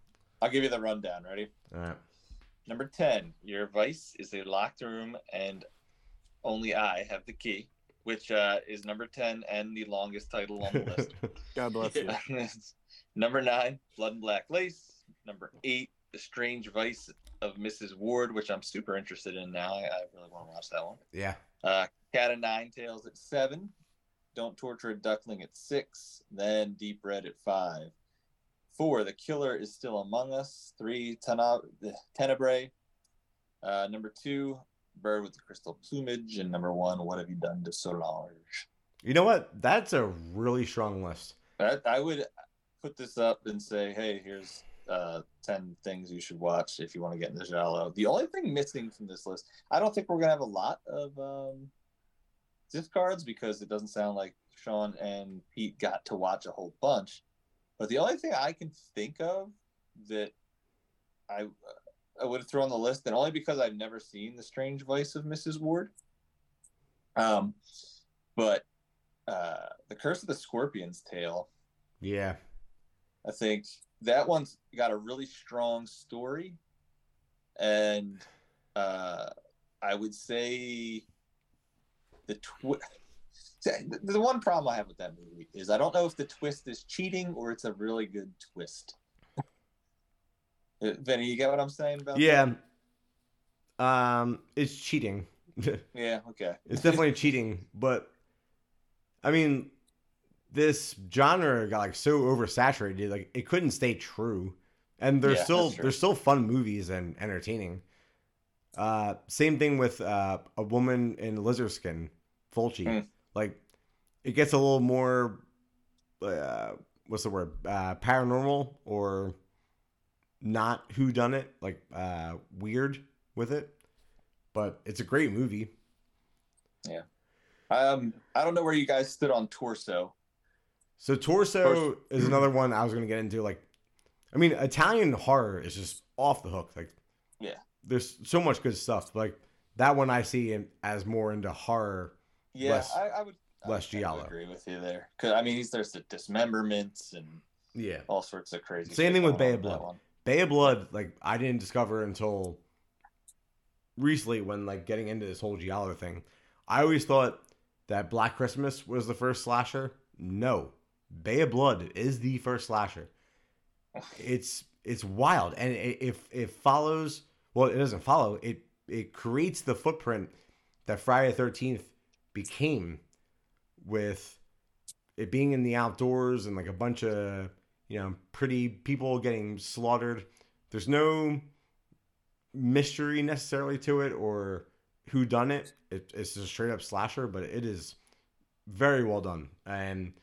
I'll give you the rundown. Ready? All right. Number 10, your vice is a locked room and only I have the key, which uh, is number 10 and the longest title on the list. God bless you. number 9, Blood and Black Lace. Number 8, The Strange Vice of Mrs. Wardh, which I'm super interested in now. I, I really want to watch that one. yeah. Uh, Cat of Nine Tails at 7. Don't Torture a Duckling at 6. Then Deep Red at 5. Four, The Killer is Still Among Us. Three, Tena- Tenebrae. Uh, number two, Bird with the Crystal Plumage. And number one, What Have You Done to Solange? You know what? That's a really strong list. I, I would put this up and say, hey, here's uh, 10 things you should watch if you want to get into Giallo. The only thing missing from this list, I don't think we're going to have a lot of um, gift cards because it doesn't sound like Sean and Pete got to watch a whole bunch. But the only thing I can think of that I I would throw on the list, and only because I've never seen The Strange Vice of Mrs. Wardh. Um, but uh, The Curse of the Scorpion's Tail. Yeah. I think that one's got a really strong story, and uh, I would say the twist. The, the one problem I have with that movie is I don't know if the twist is cheating or it's a really good twist. Uh, Vinny, you get what I'm saying about? Yeah. Um, it's cheating. Yeah. Okay. it's definitely cheating, but I mean, this genre got like so oversaturated, like it couldn't stay true. And there's Yeah, still they're still fun movies and entertaining. Uh, same thing with uh, a woman in lizard skin, Fulci. Hmm. Like, it gets a little more, uh, what's the word, uh, paranormal or not who done it, like uh, weird with it. But it's a great movie. Yeah um, I don't know where you guys stood on Torso. So Torso is another one I was gonna get into. Like, I mean, Italian horror is just off the hook. Like, Yeah. there's so much good stuff. Like that one I see in, as more into horror. Yeah, Less- I, I would. I less would to giallo. Agree with you there. Cause I mean, he's there's the dismemberments and Yeah, all sorts of crazy. Same thing with Bay of Blood. Bay of Blood. Like I didn't discover until recently when like getting into this whole giallo thing. I always thought that Black Christmas was the first slasher. No, Bay of Blood is the first slasher. it's it's wild and it, if it follows well it doesn't follow it it creates the footprint that friday the 13th became with it being in the outdoors and like a bunch of you know pretty people getting slaughtered there's no mystery necessarily to it or who done it. it it's a straight up slasher but it is very well done and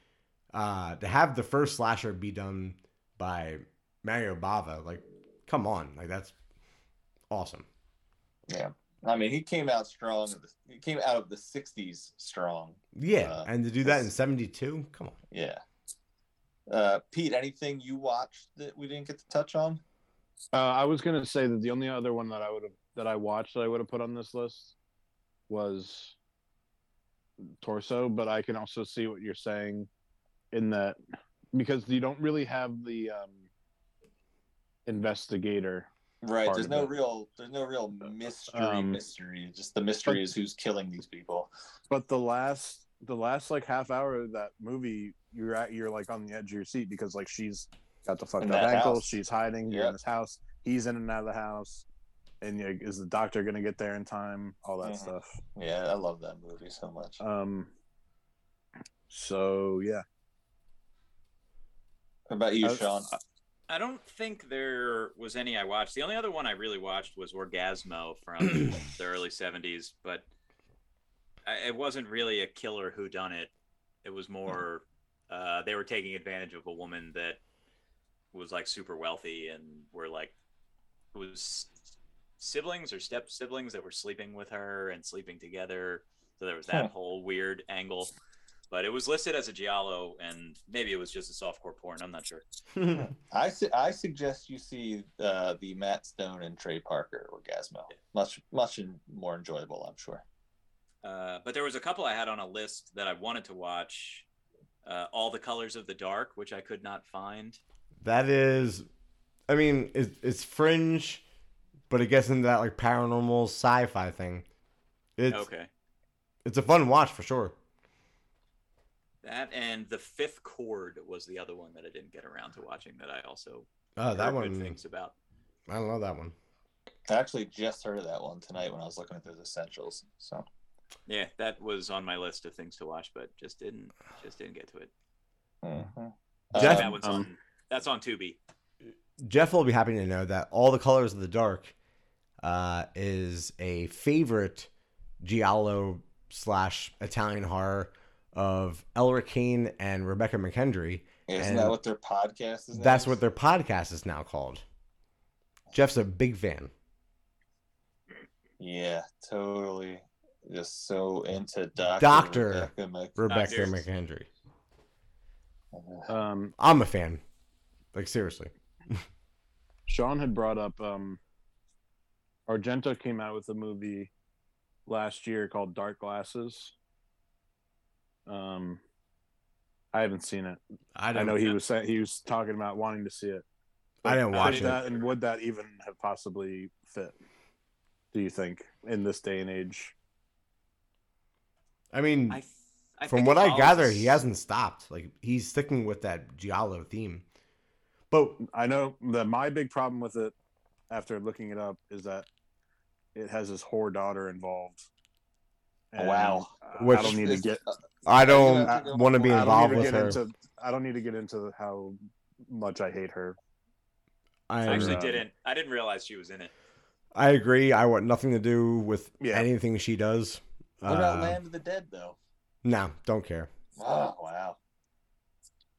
uh to have the first slasher be done by Mario Bava. Like, come on, like that's awesome. Yeah, I mean, he came out strong. He came out of the '60s strong. Yeah, Uh, and to do that in '72, come on. Yeah. Uh, Pete, anything you watched that we didn't get to touch on? Uh, I was gonna say that the only other one that I would have that I watched that I would have put on this list was Torso, but I can also see what you're saying in that because you don't really have the um, investigator. Right. There's no it. real. There's no real mystery. Um, mystery. Just the mystery is who's killing these people. But the last the last like half hour of that movie, you're at you're like on the edge of your seat because like she's got the fucked In up ankle, house. she's hiding, Yep. in this house, he's in and out of the house, and you is the doctor gonna get there in time? All that Mhm. stuff. Yeah, I love that movie so much. Um. So yeah, What about you, Sean? I don't think there was any I watched. The only other one I really watched was Orgasmo from the early '70s, but I, it wasn't really a killer who done it. It was more uh, they were taking advantage of a woman that was like super wealthy and were like it was siblings or step siblings that were sleeping with her and sleeping together. So there was that Huh. whole weird angle. But it was listed as a giallo, and maybe it was just a softcore porn. I'm not sure. I su- I suggest you see uh, the Matt Stone and Trey Parker Orgasmo. Much much more enjoyable, I'm sure. Uh, but there was a couple I had on a list that I wanted to watch. Uh, All the Colors of the Dark, which I could not find. that is, I mean, it's, it's fringe, but it gets into that like paranormal sci-fi thing. It's okay. it's a fun watch for sure. That and The Fifth Chord was the other one that I didn't get around to watching that I also Oh, that heard good one, things about. I don't know that one. I actually just heard of that one tonight when I was looking at those essentials. So Yeah, that was on my list of things to watch, but just didn't just didn't get to it. Mhm. Jeff- that one's um, on That's on Tubi. Jeff will be happy to know that All the Colors of the Dark uh, is a favorite giallo slash Italian horror of Elric Kane and Rebecca McKendry. Isn't And that what their podcast is? That's named? what their podcast is now called. Jeff's a big fan. Yeah, totally. Just so into Doctor Doctor Rebecca Mc- Rebecca Doctor. McKendry. Um, I'm a fan. Like seriously. Sean had brought up um, Argento came out with a movie last year called Dark Glasses. Um, I haven't seen it. I I don't know he was saying he was talking about wanting to see it. I didn't Could watch it. that, and would that even have possibly fit? Do you think in this day and age? I mean, I, I from what I follows gather, he hasn't stopped. Like he's sticking with that giallo theme. But I know that my big problem with it, after looking it up, is that it has his whore daughter involved. And Wow. I Which- don't need to get. I don't Yeah, I- want to be involved with her. into. I don't need to get into how much I hate her. I I actually Uh, didn't. I didn't realize she was in it. I agree. I want nothing to do with Yeah. anything she does. What about Uh, Land of the Dead though? No, don't care. Oh wow.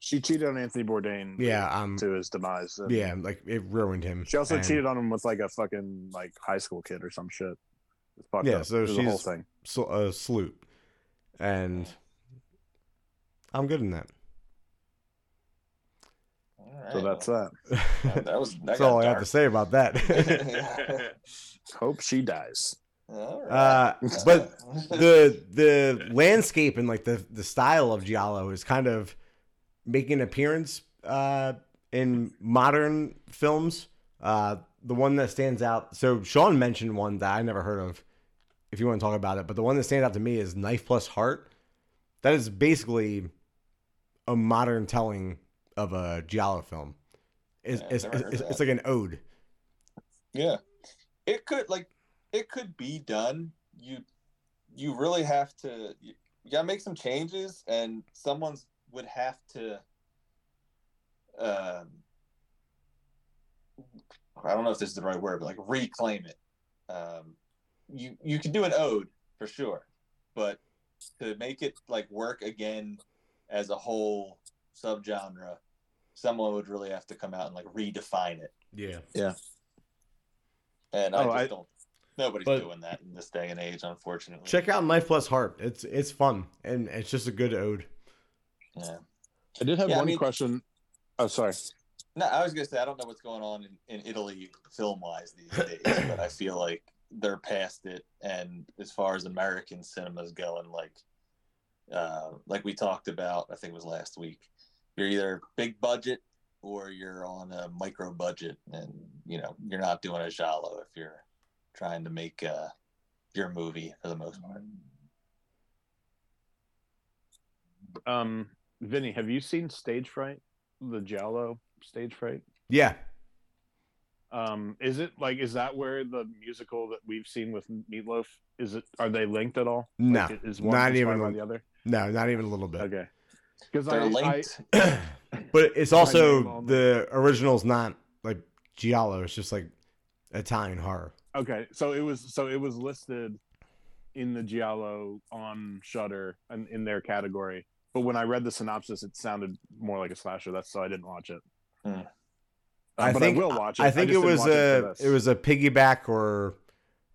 She cheated on Anthony Bourdain. Yeah, um, to his demise. and yeah, like it ruined him. She also And- cheated on him with like a fucking like high school kid or some shit. It's fucked Yeah, up. so It was a whole she's- thing. sl- a sloop, and I'm good in that. All right, So that's that. well, that was that That's got all I have dark. to say about that. Hope she dies. All right. Uh, but the the landscape and like the the style of giallo is kind of making an appearance uh, in modern films. Uh, the one that stands out. So Sean mentioned one that I never heard of. If you want to talk about it, but the one that stands out to me is Knife Plus Heart. That is basically a modern telling of a giallo film. It's, Yeah, it's, it's, it's like an ode. Yeah, it could like it could be done. You you really have to you, you gotta make some changes, and someone's would have to. Um, I don't know if this is the right word, but like reclaim it. Um, you you can do an ode for sure, but to make it like work again as a whole subgenre, someone would really have to come out and like redefine it. Yeah. Yeah. And oh, I Oh, just I- don't. Nobody's But- doing that in this day and age, unfortunately. Check out Knife Plus Heart. It's it's fun and it's just a good ode. Yeah. I did have Yeah, I one mean- question. Oh, sorry. No, I was gonna say I don't know what's going on in, in Italy film wise these days, but I feel like they're past it. And as far as American cinemas going, like uh, like we talked about, I think it was last week, you're either big budget or you're on a micro budget, and you know you're not doing a giallo if you're trying to make uh, your movie for the most part. Um, Vinny, have you seen Stage Fright? The Giallo Stage Fright? Yeah. Um, is it like is that where the musical that we've seen with Meatloaf is it? Are they linked at all? No, Like, is one not even by a- the other? No, not even a little bit. Okay, because They're I, I linked. but it's also name on the original's not like giallo. It's just like Italian horror. okay, so it was so it was listed in the Giallo on Shudder and in their category. But when I read the synopsis, it sounded more like a slasher. That's so I didn't watch it. Hmm. Uh, I but think I will watch it. I think it was watch it a it was a piggyback or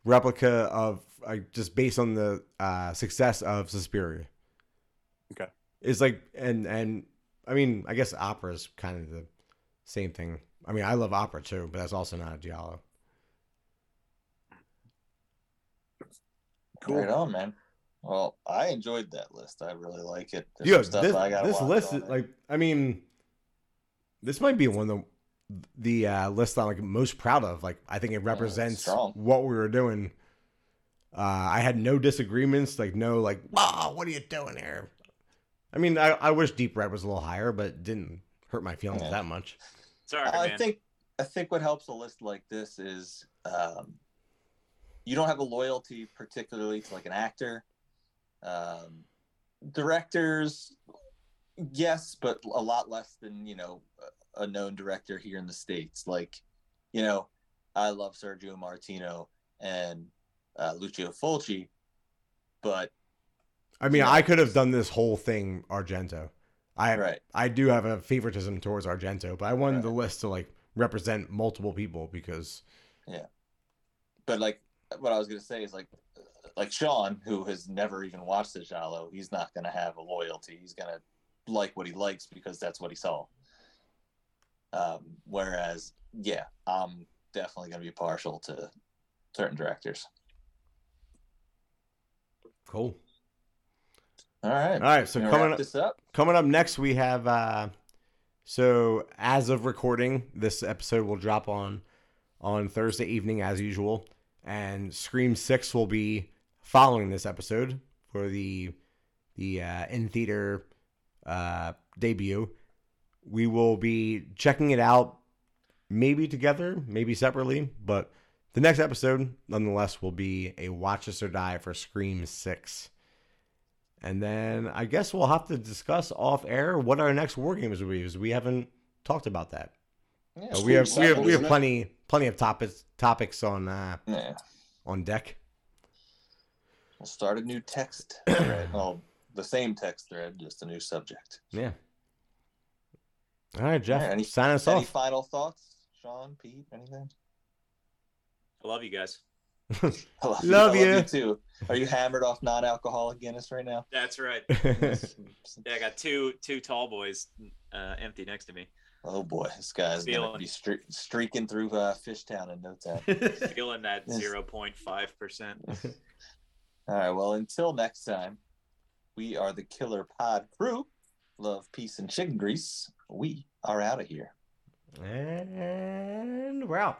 replica of like just based on the uh, success of Suspiria. Okay. It's like and and I mean I guess opera is kind of the same thing. I mean I love opera too, but that's also not a giallo. Cool. Right on, man. Well, I enjoyed that list. I really like it. There's Yeah, some stuff this, I gotta this list is like I mean, this might be one of the the uh, list I'm like most proud of. Like I think it represents strong. what we were doing. Uh, I had no disagreements, like no like, wow, what are you doing here? I mean, I, I wish Deep Red was a little higher, but it didn't hurt my feelings Yeah. that much. Sorry, I man. think I think what helps a list like this is um, you don't have a loyalty particularly to like an actor. Um, directors, yes, but a lot less than you know a known director here in the states. Like, you know, I love Sergio Martino and uh, Lucio Fulci, but I mean, Yeah. I could have done this whole thing Argento. I right, I do have a favoritism towards Argento, but I wanted Right. the list to like represent multiple people because yeah. but like what I was gonna say is like like Sean, who has never even watched the Giallo, he's not gonna have a loyalty. He's gonna like what he likes because that's what he saw. Um, whereas, yeah, I'm definitely gonna be partial to certain directors. cool. All right, All right, so coming up, this up. coming up next we have uh so as of recording this episode will drop on on thursday evening as usual and scream 6 will be following this episode for the the uh, in theater uh debut we will be checking it out maybe together maybe separately but the next episode nonetheless will be a watch us or die for scream 6 and then I guess we'll have to discuss off air what our next war games will be because we haven't talked about that. Yeah, But we have we have we have it? plenty plenty of topics topics on uh, yeah. on deck. We'll start a new text thread. well, the same text thread, just a new subject. Yeah. All right, Jeff. All right, any- sign us off. Any off. final thoughts, Sean, Pete, anything? I love you guys. I love, Love I you. Love you too. Are you hammered off non-alcoholic Guinness right now? That's right. Yeah, I got two two tall boys uh, empty next to me. Oh boy, this guy's gonna be stre- streaking through uh, Fishtown in no time. Feeling that zero point five percent. All right, well, until next time, we are the Killer Pod crew. Love, peace, and chicken grease. We are out of here. and we're out.